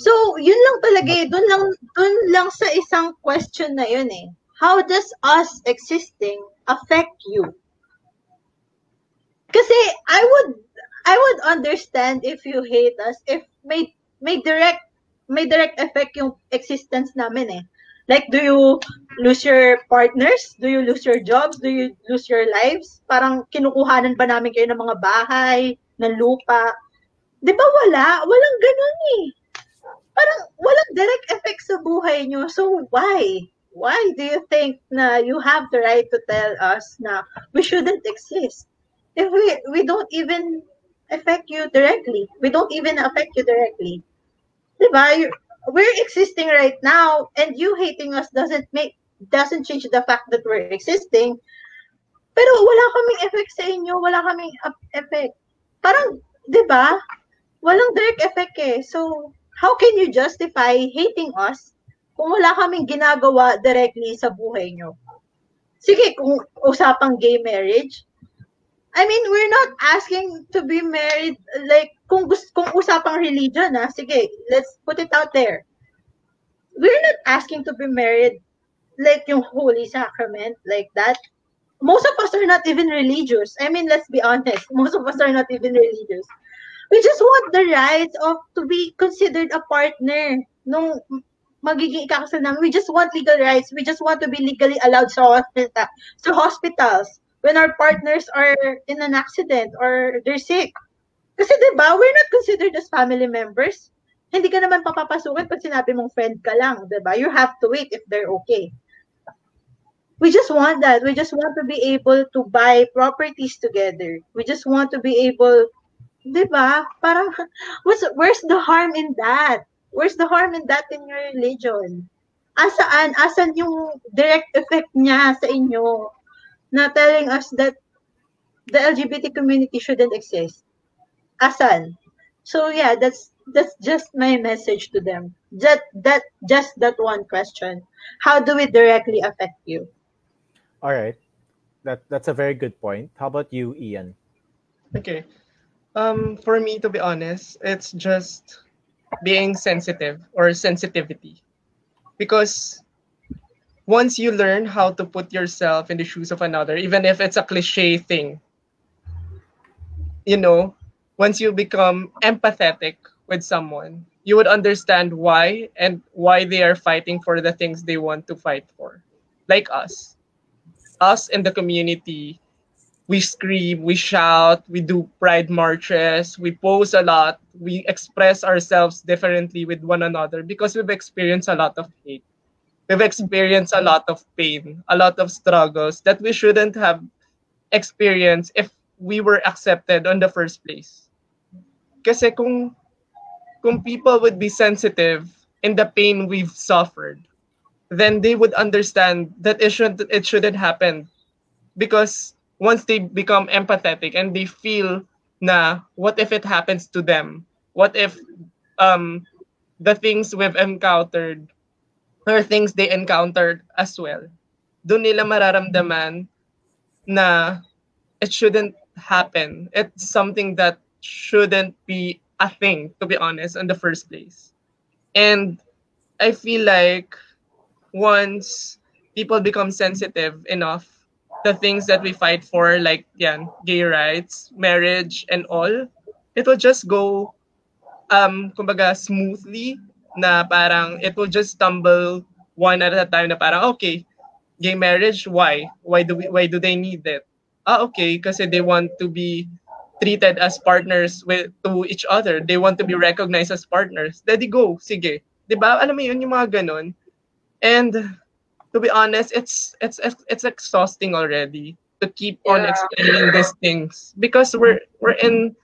So, yun lang talaga eh. Doon lang, doon lang sa isang question na yun eh. How does us existing affect you? Kasi I would I would understand if you hate us if may may direct may direct effect yung existence namin eh. Like, do you lose your partners? Do you lose your jobs? Do you lose your lives? Parang kinukuhanan ba namin kayo ng mga bahay, ng lupa? Di ba wala? Walang ganun eh. Parang walang direct effect sa buhay nyo. So, why? Why do you think na you have the right to tell us na we shouldn't exist? If we, we don't even affect you directly. We don't even affect you directly. Diba? We're existing right now and you hating us doesn't make doesn't change the fact that we're existing. Pero wala kaming effect sa inyo, wala kaming effect. Parang, 'di ba? Walang direct effect eh. So, how can you justify hating us kung wala kaming ginagawa directly sa buhay nyo? Sige, kung usapang gay marriage, I mean, we're not asking to be married like kung gusto kung usapang religion ah, sige, let's put it out there. We're not asking to be married like yung holy sacrament like that. Most of us are not even religious. I mean, let's be honest. <laughs> Most of us are not even religious. We just want the rights of to be considered a partner nung magiging ikakasal namin. We just want legal rights. We just want to be legally allowed sa hospital, sa hospitals when our partners are in an accident or they're sick. Kasi 'di ba, we're not considered as family members. Hindi ka naman papapasukin pag sinabi mong friend ka lang, 'di ba? You have to wait if they're okay. We just want that. We just want to be able to buy properties together. We just want to be able, 'di ba? Parang <laughs> what's where's the harm in that? Where's the harm in that in your religion? Asaan asan yung direct effect niya sa inyo na telling us that the LGBT community shouldn't exist? Asan? So yeah, that's that's just my message to them. That that just that one question. How do it directly affect you? All right. That that's a very good point. How about you, Ian? Okay. Um, for me, to be honest, it's just being sensitive or sensitivity. Because once you learn how to put yourself in the shoes of another, even if it's a cliche thing, you know, once you become empathetic with someone, you would understand why and why they are fighting for the things they want to fight for. Like us. Us in the community, we scream, we shout, we do pride marches, we pose a lot, we express ourselves differently with one another because we've experienced a lot of hate. We've experienced a lot of pain, a lot of struggles that we shouldn't have experienced if we were accepted on the first place. Kasi kung kung people would be sensitive in the pain we've suffered, then they would understand that it should it shouldn't happen. Because once they become empathetic and they feel na what if it happens to them? What if um the things we've encountered or things they encountered as well? Doon nila mararamdaman na it shouldn't happen. It's something that shouldn't be a thing, to be honest, in the first place. And I feel like once people become sensitive enough, the things that we fight for, like yan, gay rights, marriage, and all, it will just go, um, kumbaga, smoothly, na parang it will just stumble one at a time na parang, okay, gay marriage, why? Why do we, why do they need it? Ah, okay, kasi they want to be treated as partners with to each other. They want to be recognized as partners. Daddy go, sige. 'Di ba? Alam mo 'yun yung mga ganun. And to be honest, it's it's it's exhausting already to keep on Yeah. explaining these things because we're we're in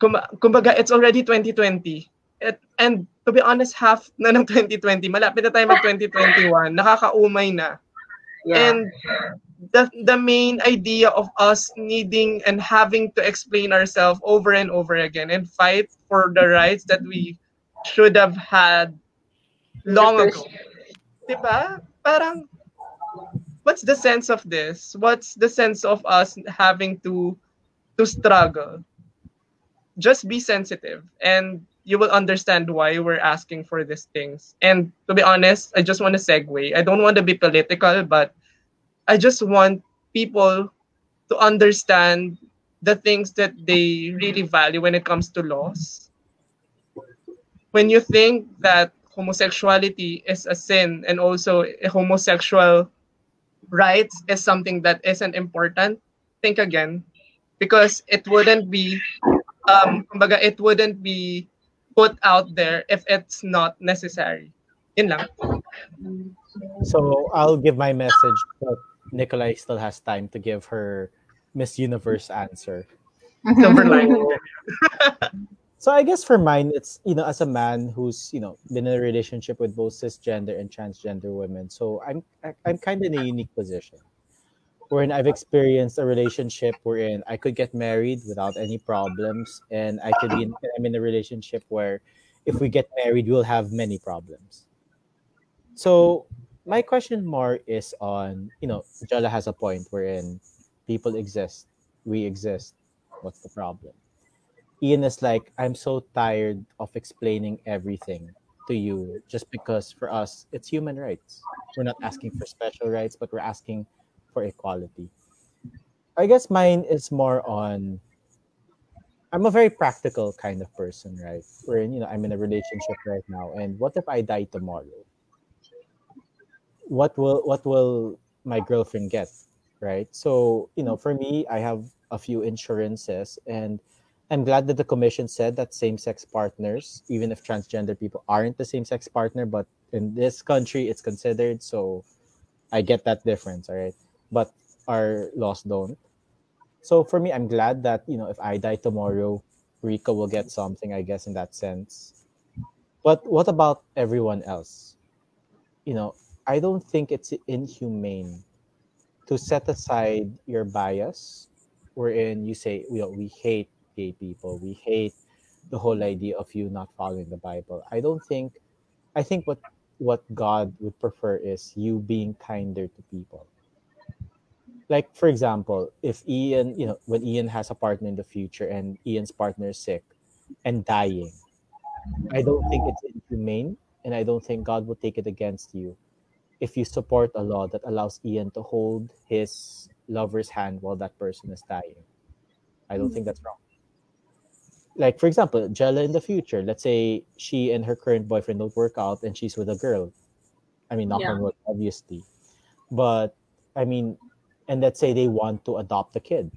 kumba- kumbaga it's already 2020. It, and to be honest, half na ng 2020, malapit na tayo mag 2021, nakakaumay na. And the the main idea of us needing and having to explain ourselves over and over again and fight for the rights that we should have had long ago. Diba? Parang what's the sense of this? What's the sense of us having to to struggle? Just be sensitive and you will understand why we're asking for these things. And to be honest, I just want to segue. I don't want to be political, but I just want people to understand the things that they really value when it comes to laws. When you think that homosexuality is a sin and also homosexual rights is something that isn't important, think again. Because it wouldn't be um it wouldn't be put out there if it's not necessary. Yun lang. So I'll give my message, but Nikolai still has time to give her Miss Universe answer. <laughs> Silver lining. <laughs> So I guess for mine, it's you know, as a man who's you know been in a relationship with both cisgender and transgender women, so I'm I'm kind of in a unique position, wherein I've experienced a relationship wherein I could get married without any problems, and I could be in, I'm in a relationship where if we get married, we'll have many problems. So my question more is on you know, Jella has a point wherein people exist, we exist. What's the problem? Ian is like, I'm so tired of explaining everything to you just because for us, it's human rights. We're not asking for special rights, but we're asking for equality. I guess mine is more on, I'm a very practical kind of person, right? Wherein, you know, I'm in a relationship right now. And what if I die tomorrow? What will, what will my girlfriend get? Right. So, you know, for me, I have a few insurances and I'm glad that the commission said that same-sex partners, even if transgender people aren't the same-sex partner, but in this country it's considered. So I get that difference, all right. But our laws don't. So for me, I'm glad that you know if I die tomorrow, Rika will get something, I guess, in that sense. But what about everyone else? You know, I don't think it's inhumane to set aside your bias, wherein you say, you know, we hate gay people. We hate the whole idea of you not following the Bible. I don't think I think what what God would prefer is you being kinder to people. Like for example, if Ian, you know, when Ian has a partner in the future and Ian's partner is sick and dying, I don't think it's inhumane and I don't think God will take it against you if you support a law that allows Ian to hold his lover's hand while that person is dying. I don't think that's wrong. like for example, Jella in the future, let's say she and her current boyfriend don't work out and she's with a girl. I mean, not Yeah. on wood, obviously. But I mean, and let's say they want to adopt a kid.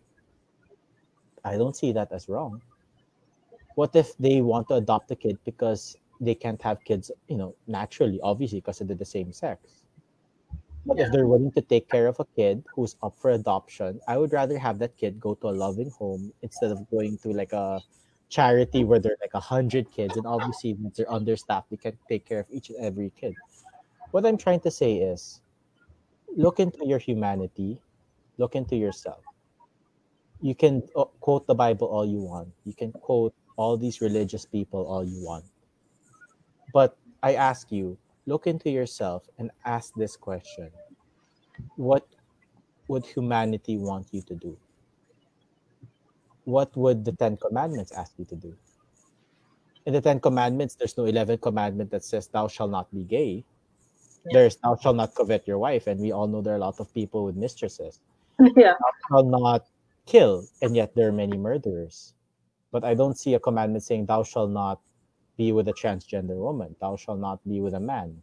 I don't see that as wrong. What if they want to adopt a kid because they can't have kids, you know, naturally, obviously, because they're the same sex? But if they're willing to take care of a kid who's up for adoption, I would rather have that kid go to a loving home instead of going to like a charity where there are like a hundred kids and obviously since they're understaffed, they can take care of each and every kid. What I'm trying to say is look into your humanity, look into yourself. You can uh, quote the Bible all you want. You can quote all these religious people all you want. But I ask you, look into yourself and ask this question What would humanity want you to do? What would the Ten Commandments ask you to do? In the Ten Commandments, there's no 11th commandment that says, Thou shalt not be gay. There's, Thou shalt not covet your wife. And we all know there are a lot of people with mistresses. <laughs> yeah. Shalt not kill. And yet there are many murderers. But I don't see a commandment saying, Thou shalt not be with a transgender woman. Thou shalt not be with a man.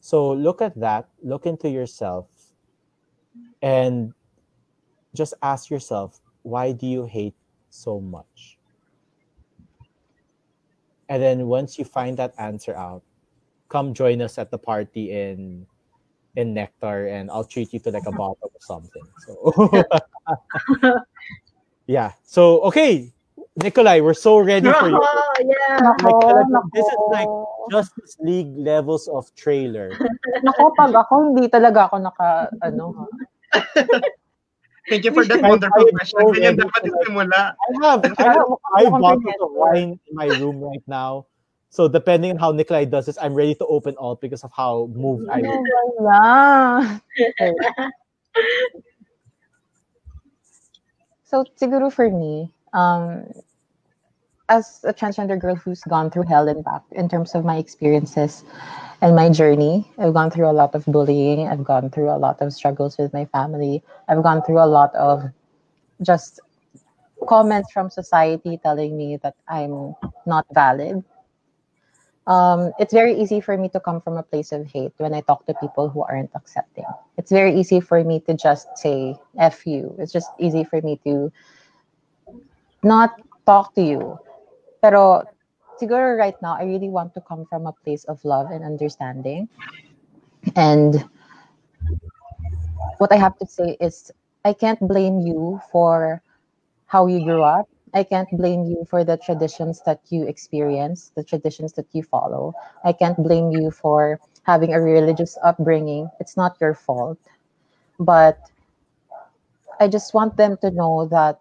So look at that, look into yourself, and just ask yourself, why do you hate so much? And then once you find that answer out, come join us at the party in in Nectar and I'll treat you to like a <laughs> bottle or something. So <laughs> yeah. So okay, Nikolai, we're so ready for you. Oh, <laughs> yeah. Nako, Like, this is like. Justice League levels of trailer. Nako, pag ako, hindi talaga ako naka, ano. Thank you for that wonderful question. so Ganyan ready dapat to yung like- simula. I have I have Mukha five bottles of wine in my room right now. So depending on how Nikolai does this, I'm ready to open all because of how moved I am. ba yan? So, siguro for me, um, as a transgender girl who's gone through hell and back in terms of my experiences and my journey, I've gone through a lot of bullying. I've gone through a lot of struggles with my family. I've gone through a lot of just comments from society telling me that I'm not valid. Um, it's very easy for me to come from a place of hate when I talk to people who aren't accepting. It's very easy for me to just say F you. It's just easy for me to not talk to you. Pero siguro right now, I really want to come from a place of love and understanding. And what I have to say is, I can't blame you for how you grew up. I can't blame you for the traditions that you experience, the traditions that you follow. I can't blame you for having a religious upbringing. It's not your fault. But I just want them to know that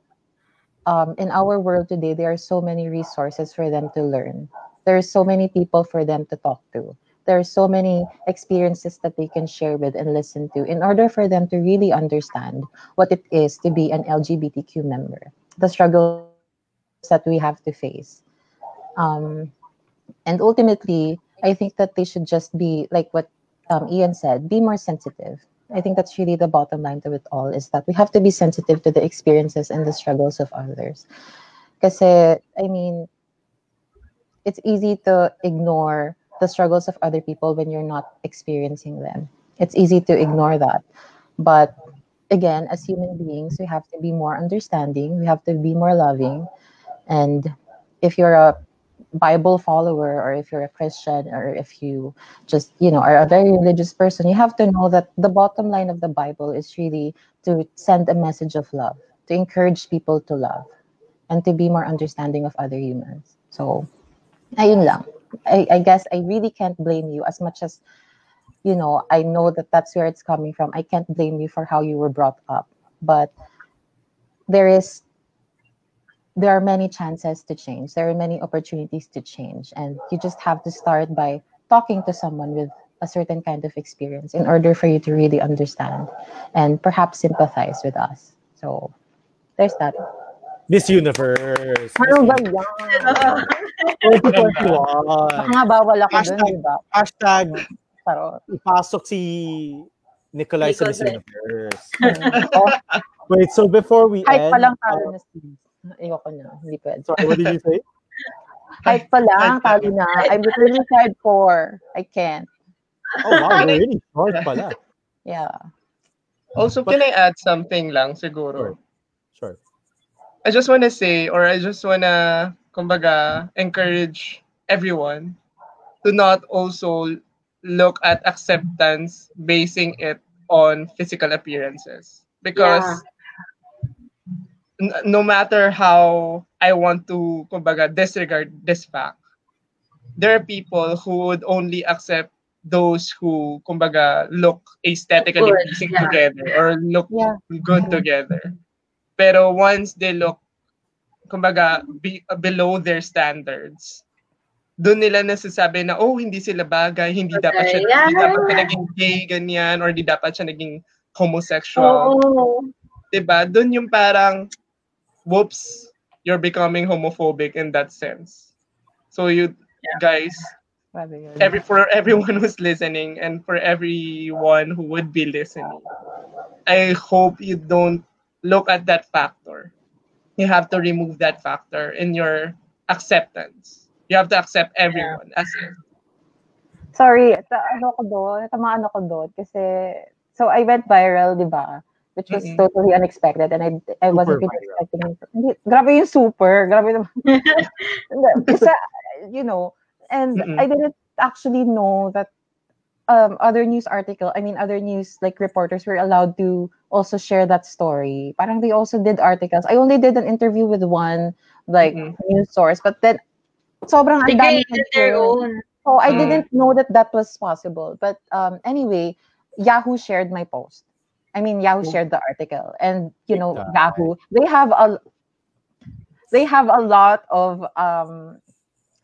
um, in our world today, there are so many resources for them to learn. There are so many people for them to talk to. There are so many experiences that they can share with and listen to in order for them to really understand what it is to be an LGBTQ member, the struggles that we have to face. Um, and ultimately, I think that they should just be like what um, Ian said, be more sensitive. I think that's really the bottom line to it all is that we have to be sensitive to the experiences and the struggles of others. Because, I mean, it's easy to ignore the struggles of other people when you're not experiencing them. It's easy to ignore that. But again, as human beings, we have to be more understanding, we have to be more loving. And if you're a Bible follower or if you're a Christian or if you just, you know, are a very religious person, you have to know that the bottom line of the Bible is really to send a message of love, to encourage people to love and to be more understanding of other humans. So, ayun lang. I, I guess I really can't blame you as much as, you know, I know that that's where it's coming from. I can't blame you for how you were brought up. But there is there are many chances to change. There are many opportunities to change. And you just have to start by talking to someone with a certain kind of experience in order for you to really understand and perhaps sympathize with us. So there's that. Miss Universe. Ano ba yan? 2021. Baka nga bawal ako dun, Hashtag- di ba? Hashtag Pero, ipasok si Nikolai sa Miss Universe. oh, Wait, so before we kahit end, palang uh, talo na Steve. Ayoko na. Hindi pwede. Sorry, what did you say? <laughs> Kahit pa lang, talo na. I'm literally side four. I can't. Oh wow, you're really short pala. Yeah. Also, can I add something lang siguro? Sure. I just want to say, or I just want to, kumbaga, encourage everyone to not also look at acceptance basing it on physical appearances. Because n- no matter how I want to, kumbaga, disregard this fact, there are people who would only accept those who, kumbaga, look aesthetically Good, pleasing yeah. together or look Yeah. good together. Pero once they look, kumbaga, be, below their standards, doon nila nasasabi na, oh, hindi sila bagay, hindi dapat siya, Yeah. hindi dapat siya naging gay, ganyan, or hindi dapat siya naging homosexual. Oo. Diba? Doon yung parang, whoops, you're becoming homophobic in that sense. So you guys, every for everyone who's listening and for everyone who would be listening, I hope you don't look at that factor. You have to remove that factor in your acceptance. You have to accept everyone as is. Sorry, ta- ano ko doon, tamaan ako doon kasi so I went viral, 'di ba? Which was Mm-mm. totally unexpected and I I wasn't Super really expecting it. Hindi, grabe yung super, grabe naman. <laughs> Hindi, you know, and Mm-mm. I didn't actually know that um other news article, I mean other news like reporters were allowed to also share that story. Parang they also did articles. I only did an interview with one like Mhm. news source, but then sobrang They ang dami created their own. So I Mm. didn't know that that was possible. But um, anyway, Yahoo shared my post. I mean, Yahoo shared the article, and you know, Big. Yahoo they have a they have a lot of um,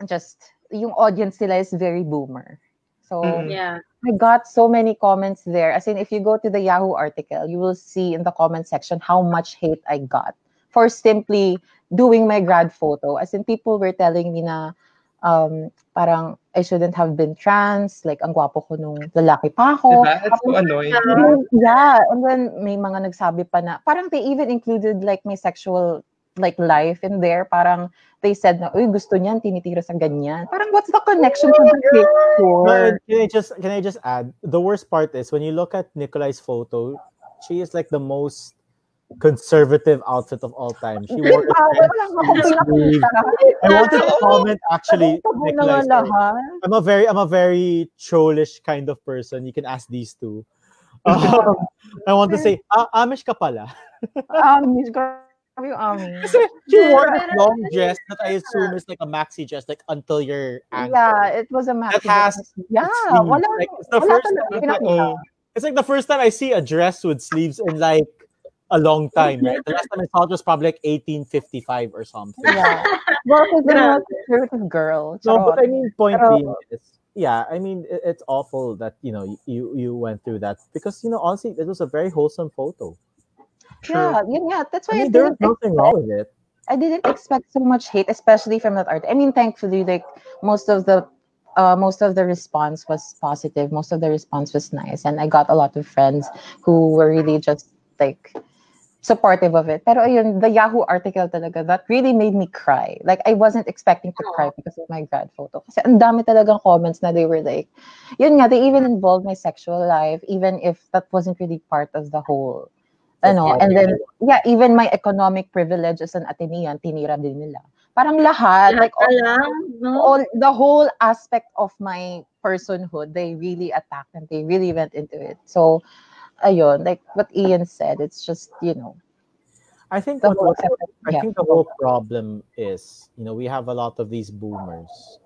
just yung audience nila is very boomer. So Mm. Yeah. I got so many comments there. As in, if you go to the Yahoo article, you will see in the comment section how much hate I got for simply doing my grad photo. As in, people were telling me na um, parang I shouldn't have been trans, like ang gwapo ko nung lalaki pa ako. Diba? It's so annoying. Yeah, and then may mga nagsabi pa na, parang they even included like my sexual like life in there. Parang they said na, uy, gusto niyan, tinitira sa ganyan. Parang what's the connection to the picture? But can I just can I just add the worst part is when you look at Nikolai's photo, she is like the most conservative outfit of all time. She wore a dress, <laughs> wala nga akong sleeve. I wanted to comment actually Tabo na nga Nikolai's story. lahat. I'm a very I'm a very trollish kind of person. You can ask these two. Um, <laughs> I want to say, ah, Amish ka pala. <laughs> Amis, grabe yung amis. Kasi she wore a long dress that I assume is like a maxi dress, like until your ankle. Yeah, it was a maxi. That has yeah, wala, Like, it's the first time. Oh. It's like the first time I see a dress with sleeves in like a long time, right? The <laughs> last time I saw it was probably like 1855 or something. Yeah. Well, <laughs> because I'm Grabe. a conservative girl. No, but. I mean, point Pero- being is, yeah, I mean, it, it's awful that you know you you went through that because you know honestly, it was a very wholesome photo. yeah, yun nga. That's why I, mean, there didn't nothing expect, wrong with it. I didn't expect so much hate, especially from that art. I mean, thankfully, like most of the uh, most of the response was positive. Most of the response was nice, and I got a lot of friends who were really just like supportive of it. Pero ayun, the Yahoo article talaga, that really made me cry. Like, I wasn't expecting to cry because of my grad photo. Kasi ang dami talagang comments na they were like, yun nga, they even involved my sexual life, even if that wasn't really part of the whole, ano, and then, yeah, even my economic privilege as an Atenean, tinira din nila. Parang lahat, like, all, all, the whole aspect of my personhood, they really attacked and they really went into it. So, ayun, like what Ian said, it's just, you know, I think the what, whole, I yeah. think the whole problem is, you know, we have a lot of these boomers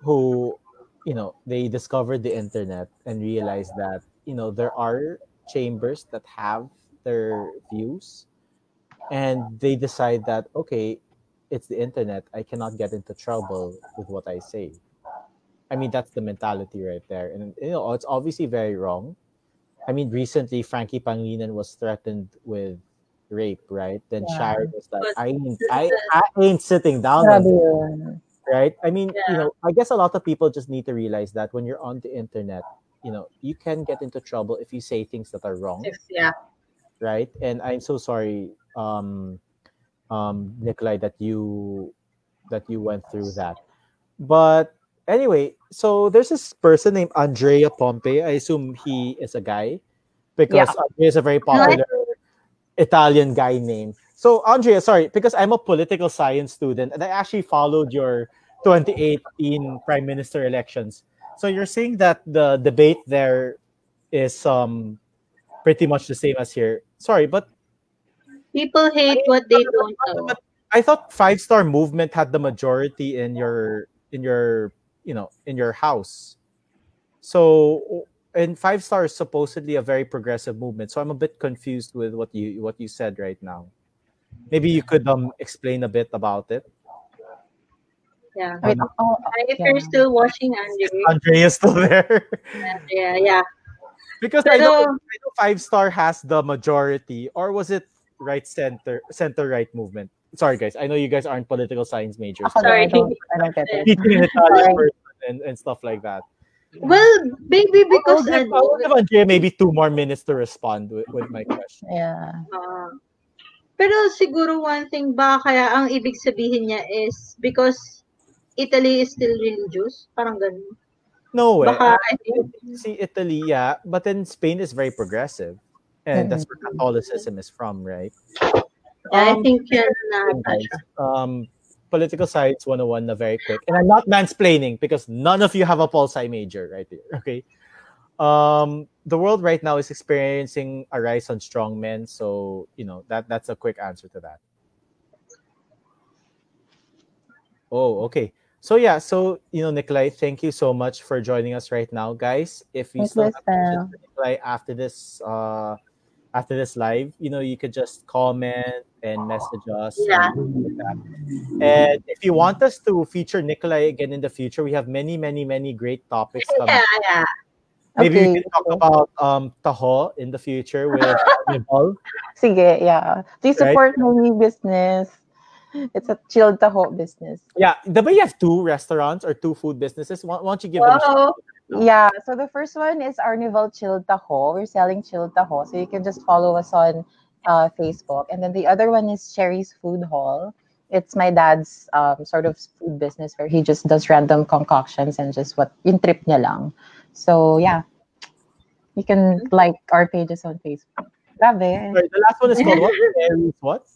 who, you know, they discovered the internet and realized that, you know, there are chambers that have their views and they decide that, okay, it's the internet. I cannot get into trouble with what I say. I mean, that's the mentality right there. And, you know, it's obviously very wrong. I mean, recently Frankie Pangilinan was threatened with rape, right? Then Yeah. Sharon was like, I ain't, I, I ain't sitting down, Grabe on this," right? I mean, you know, I guess a lot of people just need to realize that when you're on the internet, you know, you can get into trouble if you say things that are wrong, Yeah. right? And I'm so sorry. Um, um, Nikolai, that you that you went through that. But anyway, so there's this person named Andrea Pompe. I assume he is a guy because Yeah. Andrea is a very popular Italian guy name. So Andrea, sorry, because I'm a political science student and I actually followed your 2018 prime minister elections. So you're saying that the debate there is um pretty much the same as here. Sorry, but People hate what they don't know. I thought Five Star Movement had the majority in your in your you know in your house. So and Five Star is supposedly a very progressive movement. So I'm a bit confused with what you what you said right now. Maybe you could um explain a bit about it. Yeah. Wait, oh, If you're still watching, Andrew, <laughs> Andre is still there. yeah, yeah. because I know, I know Five Star has the majority, or was it right center center right movement? Sorry guys, I know you guys aren't political science majors. ako Sorry. I don't, I don't get it. Teaching an Italian Sorry. person and, and stuff like that. Well, maybe because I'll give, ano, I'll give Andrea maybe two more minutes to respond with, with my question. Yeah. Ah. pero siguro one thing ba kaya ang ibig sabihin niya is because Italy is still religious? Parang ganun. No way. Baka, I see Italy, yeah, but then Spain is very progressive, and that's where Catholicism is from, right? I Um, think yan na. guys, um, political science 101 na very quick. And I'm not mansplaining because none of you have a pol sci major right here. Okay. Um, the world right now is experiencing a rise on strong men. So, you know, that that's a quick answer to that. Oh, okay. So yeah, so you know, Nikolai, thank you so much for joining us right now, guys. If you still have questions Nikolai after this uh after this live, you know, you could just comment and message us. Yeah. and. And if you want us to feature Nikolai again in the future, we have many, many, many great topics coming. Yeah, yeah. Maybe we can talk about um taho in the future with Nicole. <laughs> Sige, yeah. Please Right? support my new business. It's a chilled taho business. Yeah, the way you have two restaurants or two food businesses. Why, why don't you give them a shout? Yeah, so the first one is Arnival Chilled Taho. We're selling chilled taho, so you can just follow us on uh, Facebook. And then the other one is Cherry's Food Hall. It's my dad's um, sort of food business where he just does random concoctions and just what in trip niya lang. So yeah, you can like our pages on Facebook. Grabe. The last one is called what? <laughs> What?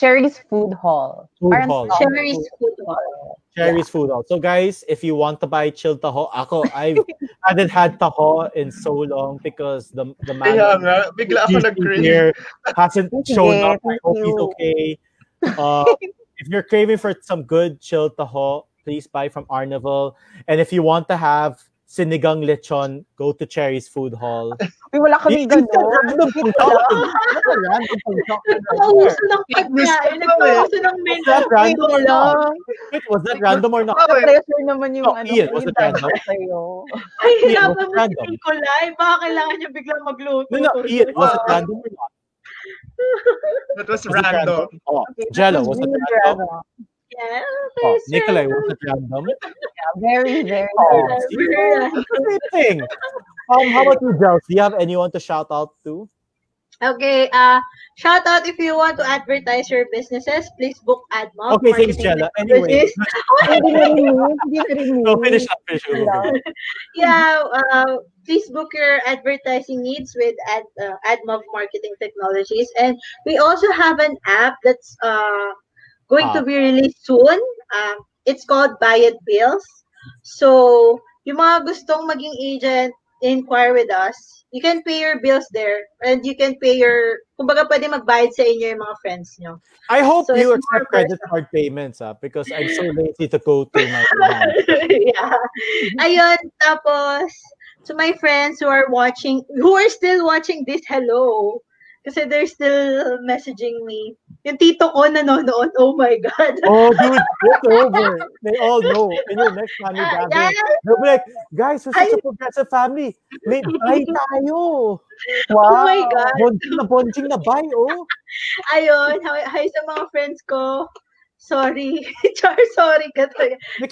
Cherry's Food Hall. Food Parang Hall. Cherry's food hall. Cherry's food hall. So guys, if you want to buy chilled taho, ako I <laughs> hadn't had taho in so long because the the man Kaya nga, bigla ako here hasn't Sige, shown up. I thank hope he's okay. Uh, <laughs> if you're craving for some good chilled taho, please buy from Arnival. And if you want to have sinigang lechon, go to Cherry's Food Hall. Uy, wala kami It's a gano'n. random puntok. It's a random puntok. Nakauso ng pagkain. Eh. Nakauso ng menu. Was that random or not? lang. Wait, was that random or not? Pressure naman yung Oh, ano. Ian, was it yung random? Ay, it mo si random? Nicolay. Baka kailangan niya biglang magluto. No, no, Ian, was it random or not? That was random. Oh, Okay, that Jello, was was it random? random. Yeah, Oh, okay, Nikolai, sir. was it random? <laughs> Yeah, very, very Oh, random. see? Same thing. Um, how about you, Jels? Do you have anyone to shout out to? Okay, uh, shout out if you want to advertise your businesses, please book AdMob. Okay, thanks, Marketing Jella. Anyway, Technologies. Hindi na rin yun. Hindi na rin yun. no, finish up, finish up. Yeah, uh, please book your advertising needs with Ad, uh, AdMob Marketing Technologies. And we also have an app that's uh, going to Ah. be released soon. Um, it's called Buy It Bills. So, yung mga gustong maging agent, inquire with us. You can pay your bills there and you can pay your, kumbaga pwede magbayad sa inyo yung mga friends nyo. I hope So you accept credit card payments, ah, because I'm so lazy to go to my <laughs> yeah. Ayun, tapos, to my friends who are watching, who are still watching this, hello. Kasi they're still messaging me. Yung tito ko nanonood, oh my God. Oh, dude, it's over. They all know. In your next family Ah, gathering, yeah. they'll be like, guys, we're such a progressive family. May buy <laughs> tayo. Oh Wow. my God. Bonjing na bonjing na buy, oh. <laughs> Ayun, hi, hi sa mga friends ko. Sorry. <laughs> Char, sorry ka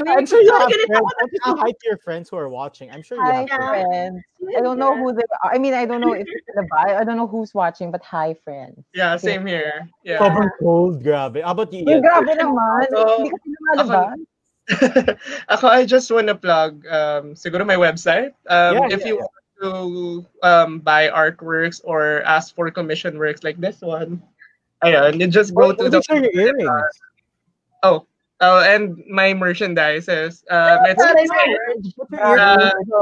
I'm sure you have friends. ganito Why don't you hi to your friends who are watching? I'm sure you Hi, have friends. friends. I don't know who they are. I mean, I don't know if it's the bio. I don't know who's watching, but hi, friends. Yeah, same here. Yeah. Sobrang cold, grabe. How about you, Uy, Ian? grabe naman. So, Hindi kasi lumalabas. <laughs> Ako, I just want to plug um, siguro my website. Um, Yeah, if yeah, you yeah. want to um, buy artworks or ask for commission works like this one, ayun, you just go What, to what the is your earrings? Oh oh and my merchandise is it's Sorry, it's- sorry. What's your Uh, earrings?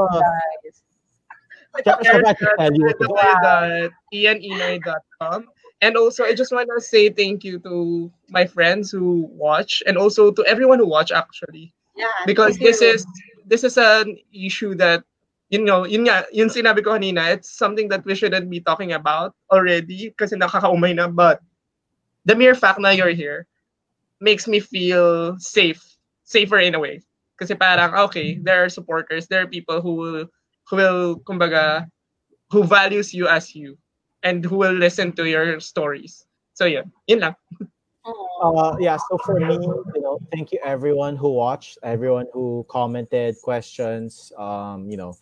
Uh. And also, I just want to say thank you to my friends who watch, and also to everyone who watch actually, Yeah, because this is this is an issue that you know, yun nga, yun sinabi ko kanina, it's something that we shouldn't be talking about already kasi nakakaumay na. But the mere fact na you're here makes me feel safe, safer in a way. Kasi parang, okay, there are supporters, there are people who will, who will, kumbaga, who values you as you and who will listen to your stories. So yeah, yun lang. Uh, yeah, so for me, you know, thank you everyone who watched, everyone who commented questions, um, you know,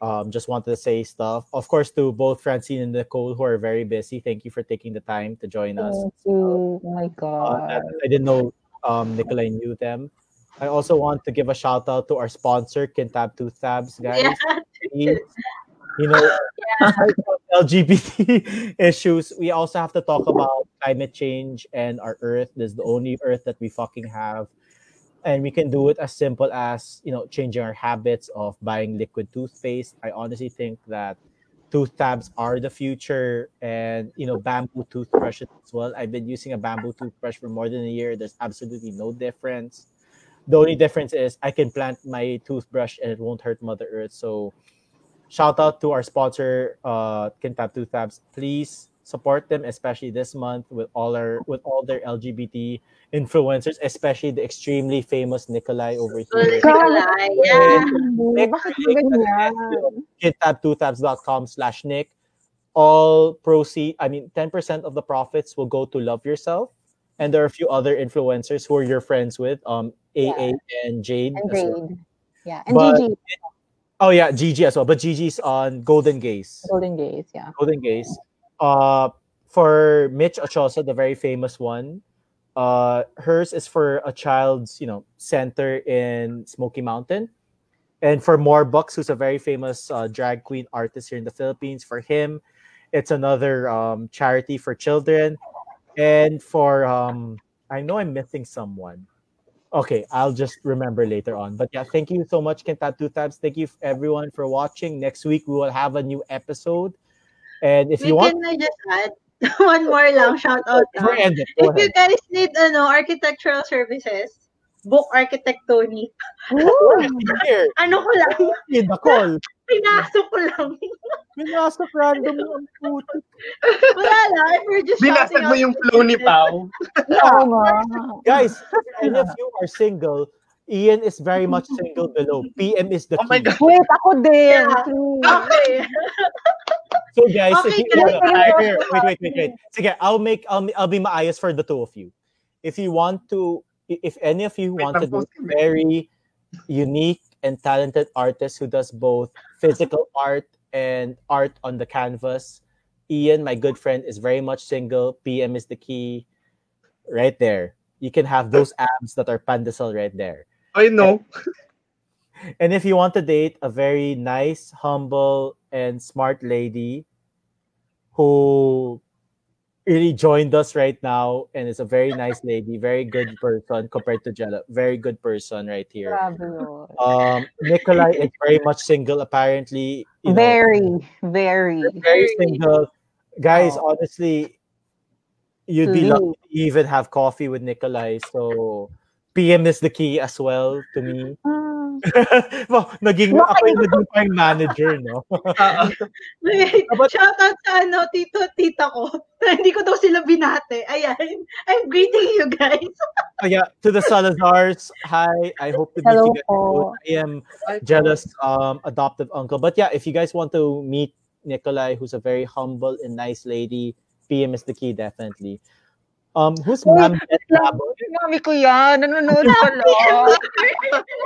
um, just wanted to say stuff. Of course, to both Francine and Nicole who are very busy, thank you for taking the time to join us. Thank you. Oh my Uh, God. I didn't know um, Nikolai knew them. I also want to give a shout out to our sponsor, Kintab Tooth Tabs, guys. <laughs> Yeah. Please, you know, <laughs> from LGBT <laughs> issues, we also have to talk about climate change and our Earth. This is the only Earth that we fucking have. And we can do it as simple as, you know, changing our habits of buying liquid toothpaste. I honestly think that tooth tabs are the future and, you know, bamboo toothbrushes as well. I've been using a bamboo toothbrush for more than a year. There's absolutely no difference. The only difference is I can plant my toothbrush and it won't hurt Mother Earth. So shout out to our sponsor, uh, Kintab Tooth Tabs. Please support them, especially this month with all our with all their LGBT influencers, especially the extremely famous Nikolai over here. Nikolai, yeah. Nick, Bakit ba ganyan? kintab2tabs.com slash Nick. All proceed, I mean, 10% of the profits will go to Love Yourself. And there are a few other influencers who are your friends with, um, AA and Jade. And well. Yeah. And But- Gigi. Oh yeah, Gigi as well. But Gigi's on Golden Gays. Golden Gays. Yeah. Golden Gays. Uh, for Mitch Ochosa, the very famous one, uh, hers is for a child's, you know, center in Smoky Mountain. And for Morbucks, who's a very famous uh, drag queen artist here in the Philippines, for him, it's another um, charity for children. And for, um, I know I'm missing someone. Okay, I'll just remember later on. But yeah, thank you so much, Kintab Tooth Tabs. Thank you everyone for watching. Next week we will have a new episode. And if We you want, can I just add one more lang, shout out before go If you ahead. guys need ano, architectural services, book Architect Tony. <laughs> Here, Ano ko lang, in the call. <laughs> pinasok ko lang. Pinasok random mo ang puto. Wala lang, if we're just Binasag mo yung flow ni Pao. <laughs> Oo nga. Guys, if any of you are single, Ian is very much single below. PM is the Oh my key. God. Wait, ako din. Yeah. Okay. So guys, Okay, if you guys. wanna, here, wait, wait, wait, wait. Sige, I'll make I'll, I'll be maayos for the two of you. If you want to if any of you Wait, want to do tapos very unique and talented artist who does both physical <laughs> art and art on the canvas, Ian, my good friend, is very much single. PM is the key. Right there. You can have those abs that are pandesal right there. I know. And if you want to date a very nice, humble, and smart lady who really joined us right now and is a very nice lady, very good person compared to Jella, very good person right here. Yun. Um, Nikolai is very much single, apparently. You know, Very, very. very single. Guys, Oh. honestly, you'd be lucky to even have coffee with Nikolai. So, PM is the key as well to me. Ah. <laughs> well, naging, ako yung naging parang manager, no? Oo. <laughs> Wait, But- shout out sa ano, tito, tita ko. <laughs> Hindi ko daw sila binate. Ayan. I'm greeting you guys. Oh, yeah, to the Salazars, hi. I hope to meet Hello you guys. po. soon. I am jealous um, adoptive uncle. But yeah, if you guys want to meet Nikolai, who's a very humble and nice lady, PM is the key, definitely. Um, who's Uy, Ma'am Beth Labo? Mami ko yan. Nanonood <laughs> pala.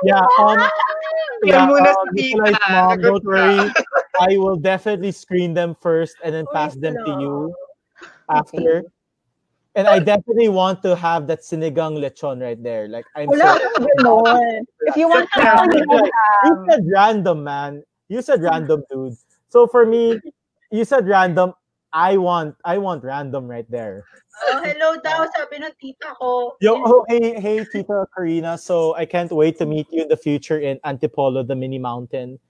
Yeah, um, Yan muna um, sa tita. Nikolai's mom, Sagot don't ka. worry. I will definitely screen them first and then Uy, pass them to hello. you after. And I definitely want to have that sinigang lechon right there. Like I'm Wala so akong ganon. If you want to Yeah. know, you can you have. said random, man. You said random, dude. So for me, you said random. I want I want random right there. Oh, hello daw, sabi ng tita ko. Yo, oh, hey, hey, Tita Karina. So I can't wait to meet you in the future in Antipolo, the mini mountain.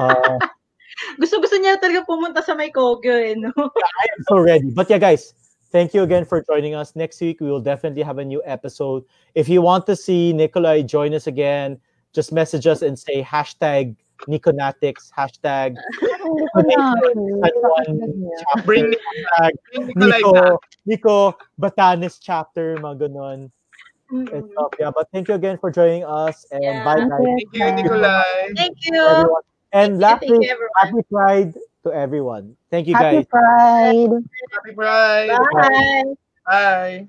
Uh, <laughs> Gusto-gusto niya talaga pumunta sa may Kogyo eh, no? <laughs> I'm so ready. But yeah, guys, thank you again for joining us. Next week, we will definitely have a new episode. If you want to see Nikolai join us again, just message us and say hashtag Nikonatics, hashtag <laughs> Bring hashtag Nico. Nico Batanes chapter, mga ganun. And stuff. Yeah, but thank you again for joining us and Yeah. bye guys. Thank you, Nicolai. Thank you. everyone. And Thank you, thank lastly, happy pride to everyone. Thank you Happy guys. Pride. Happy Pride. Bye. Bye.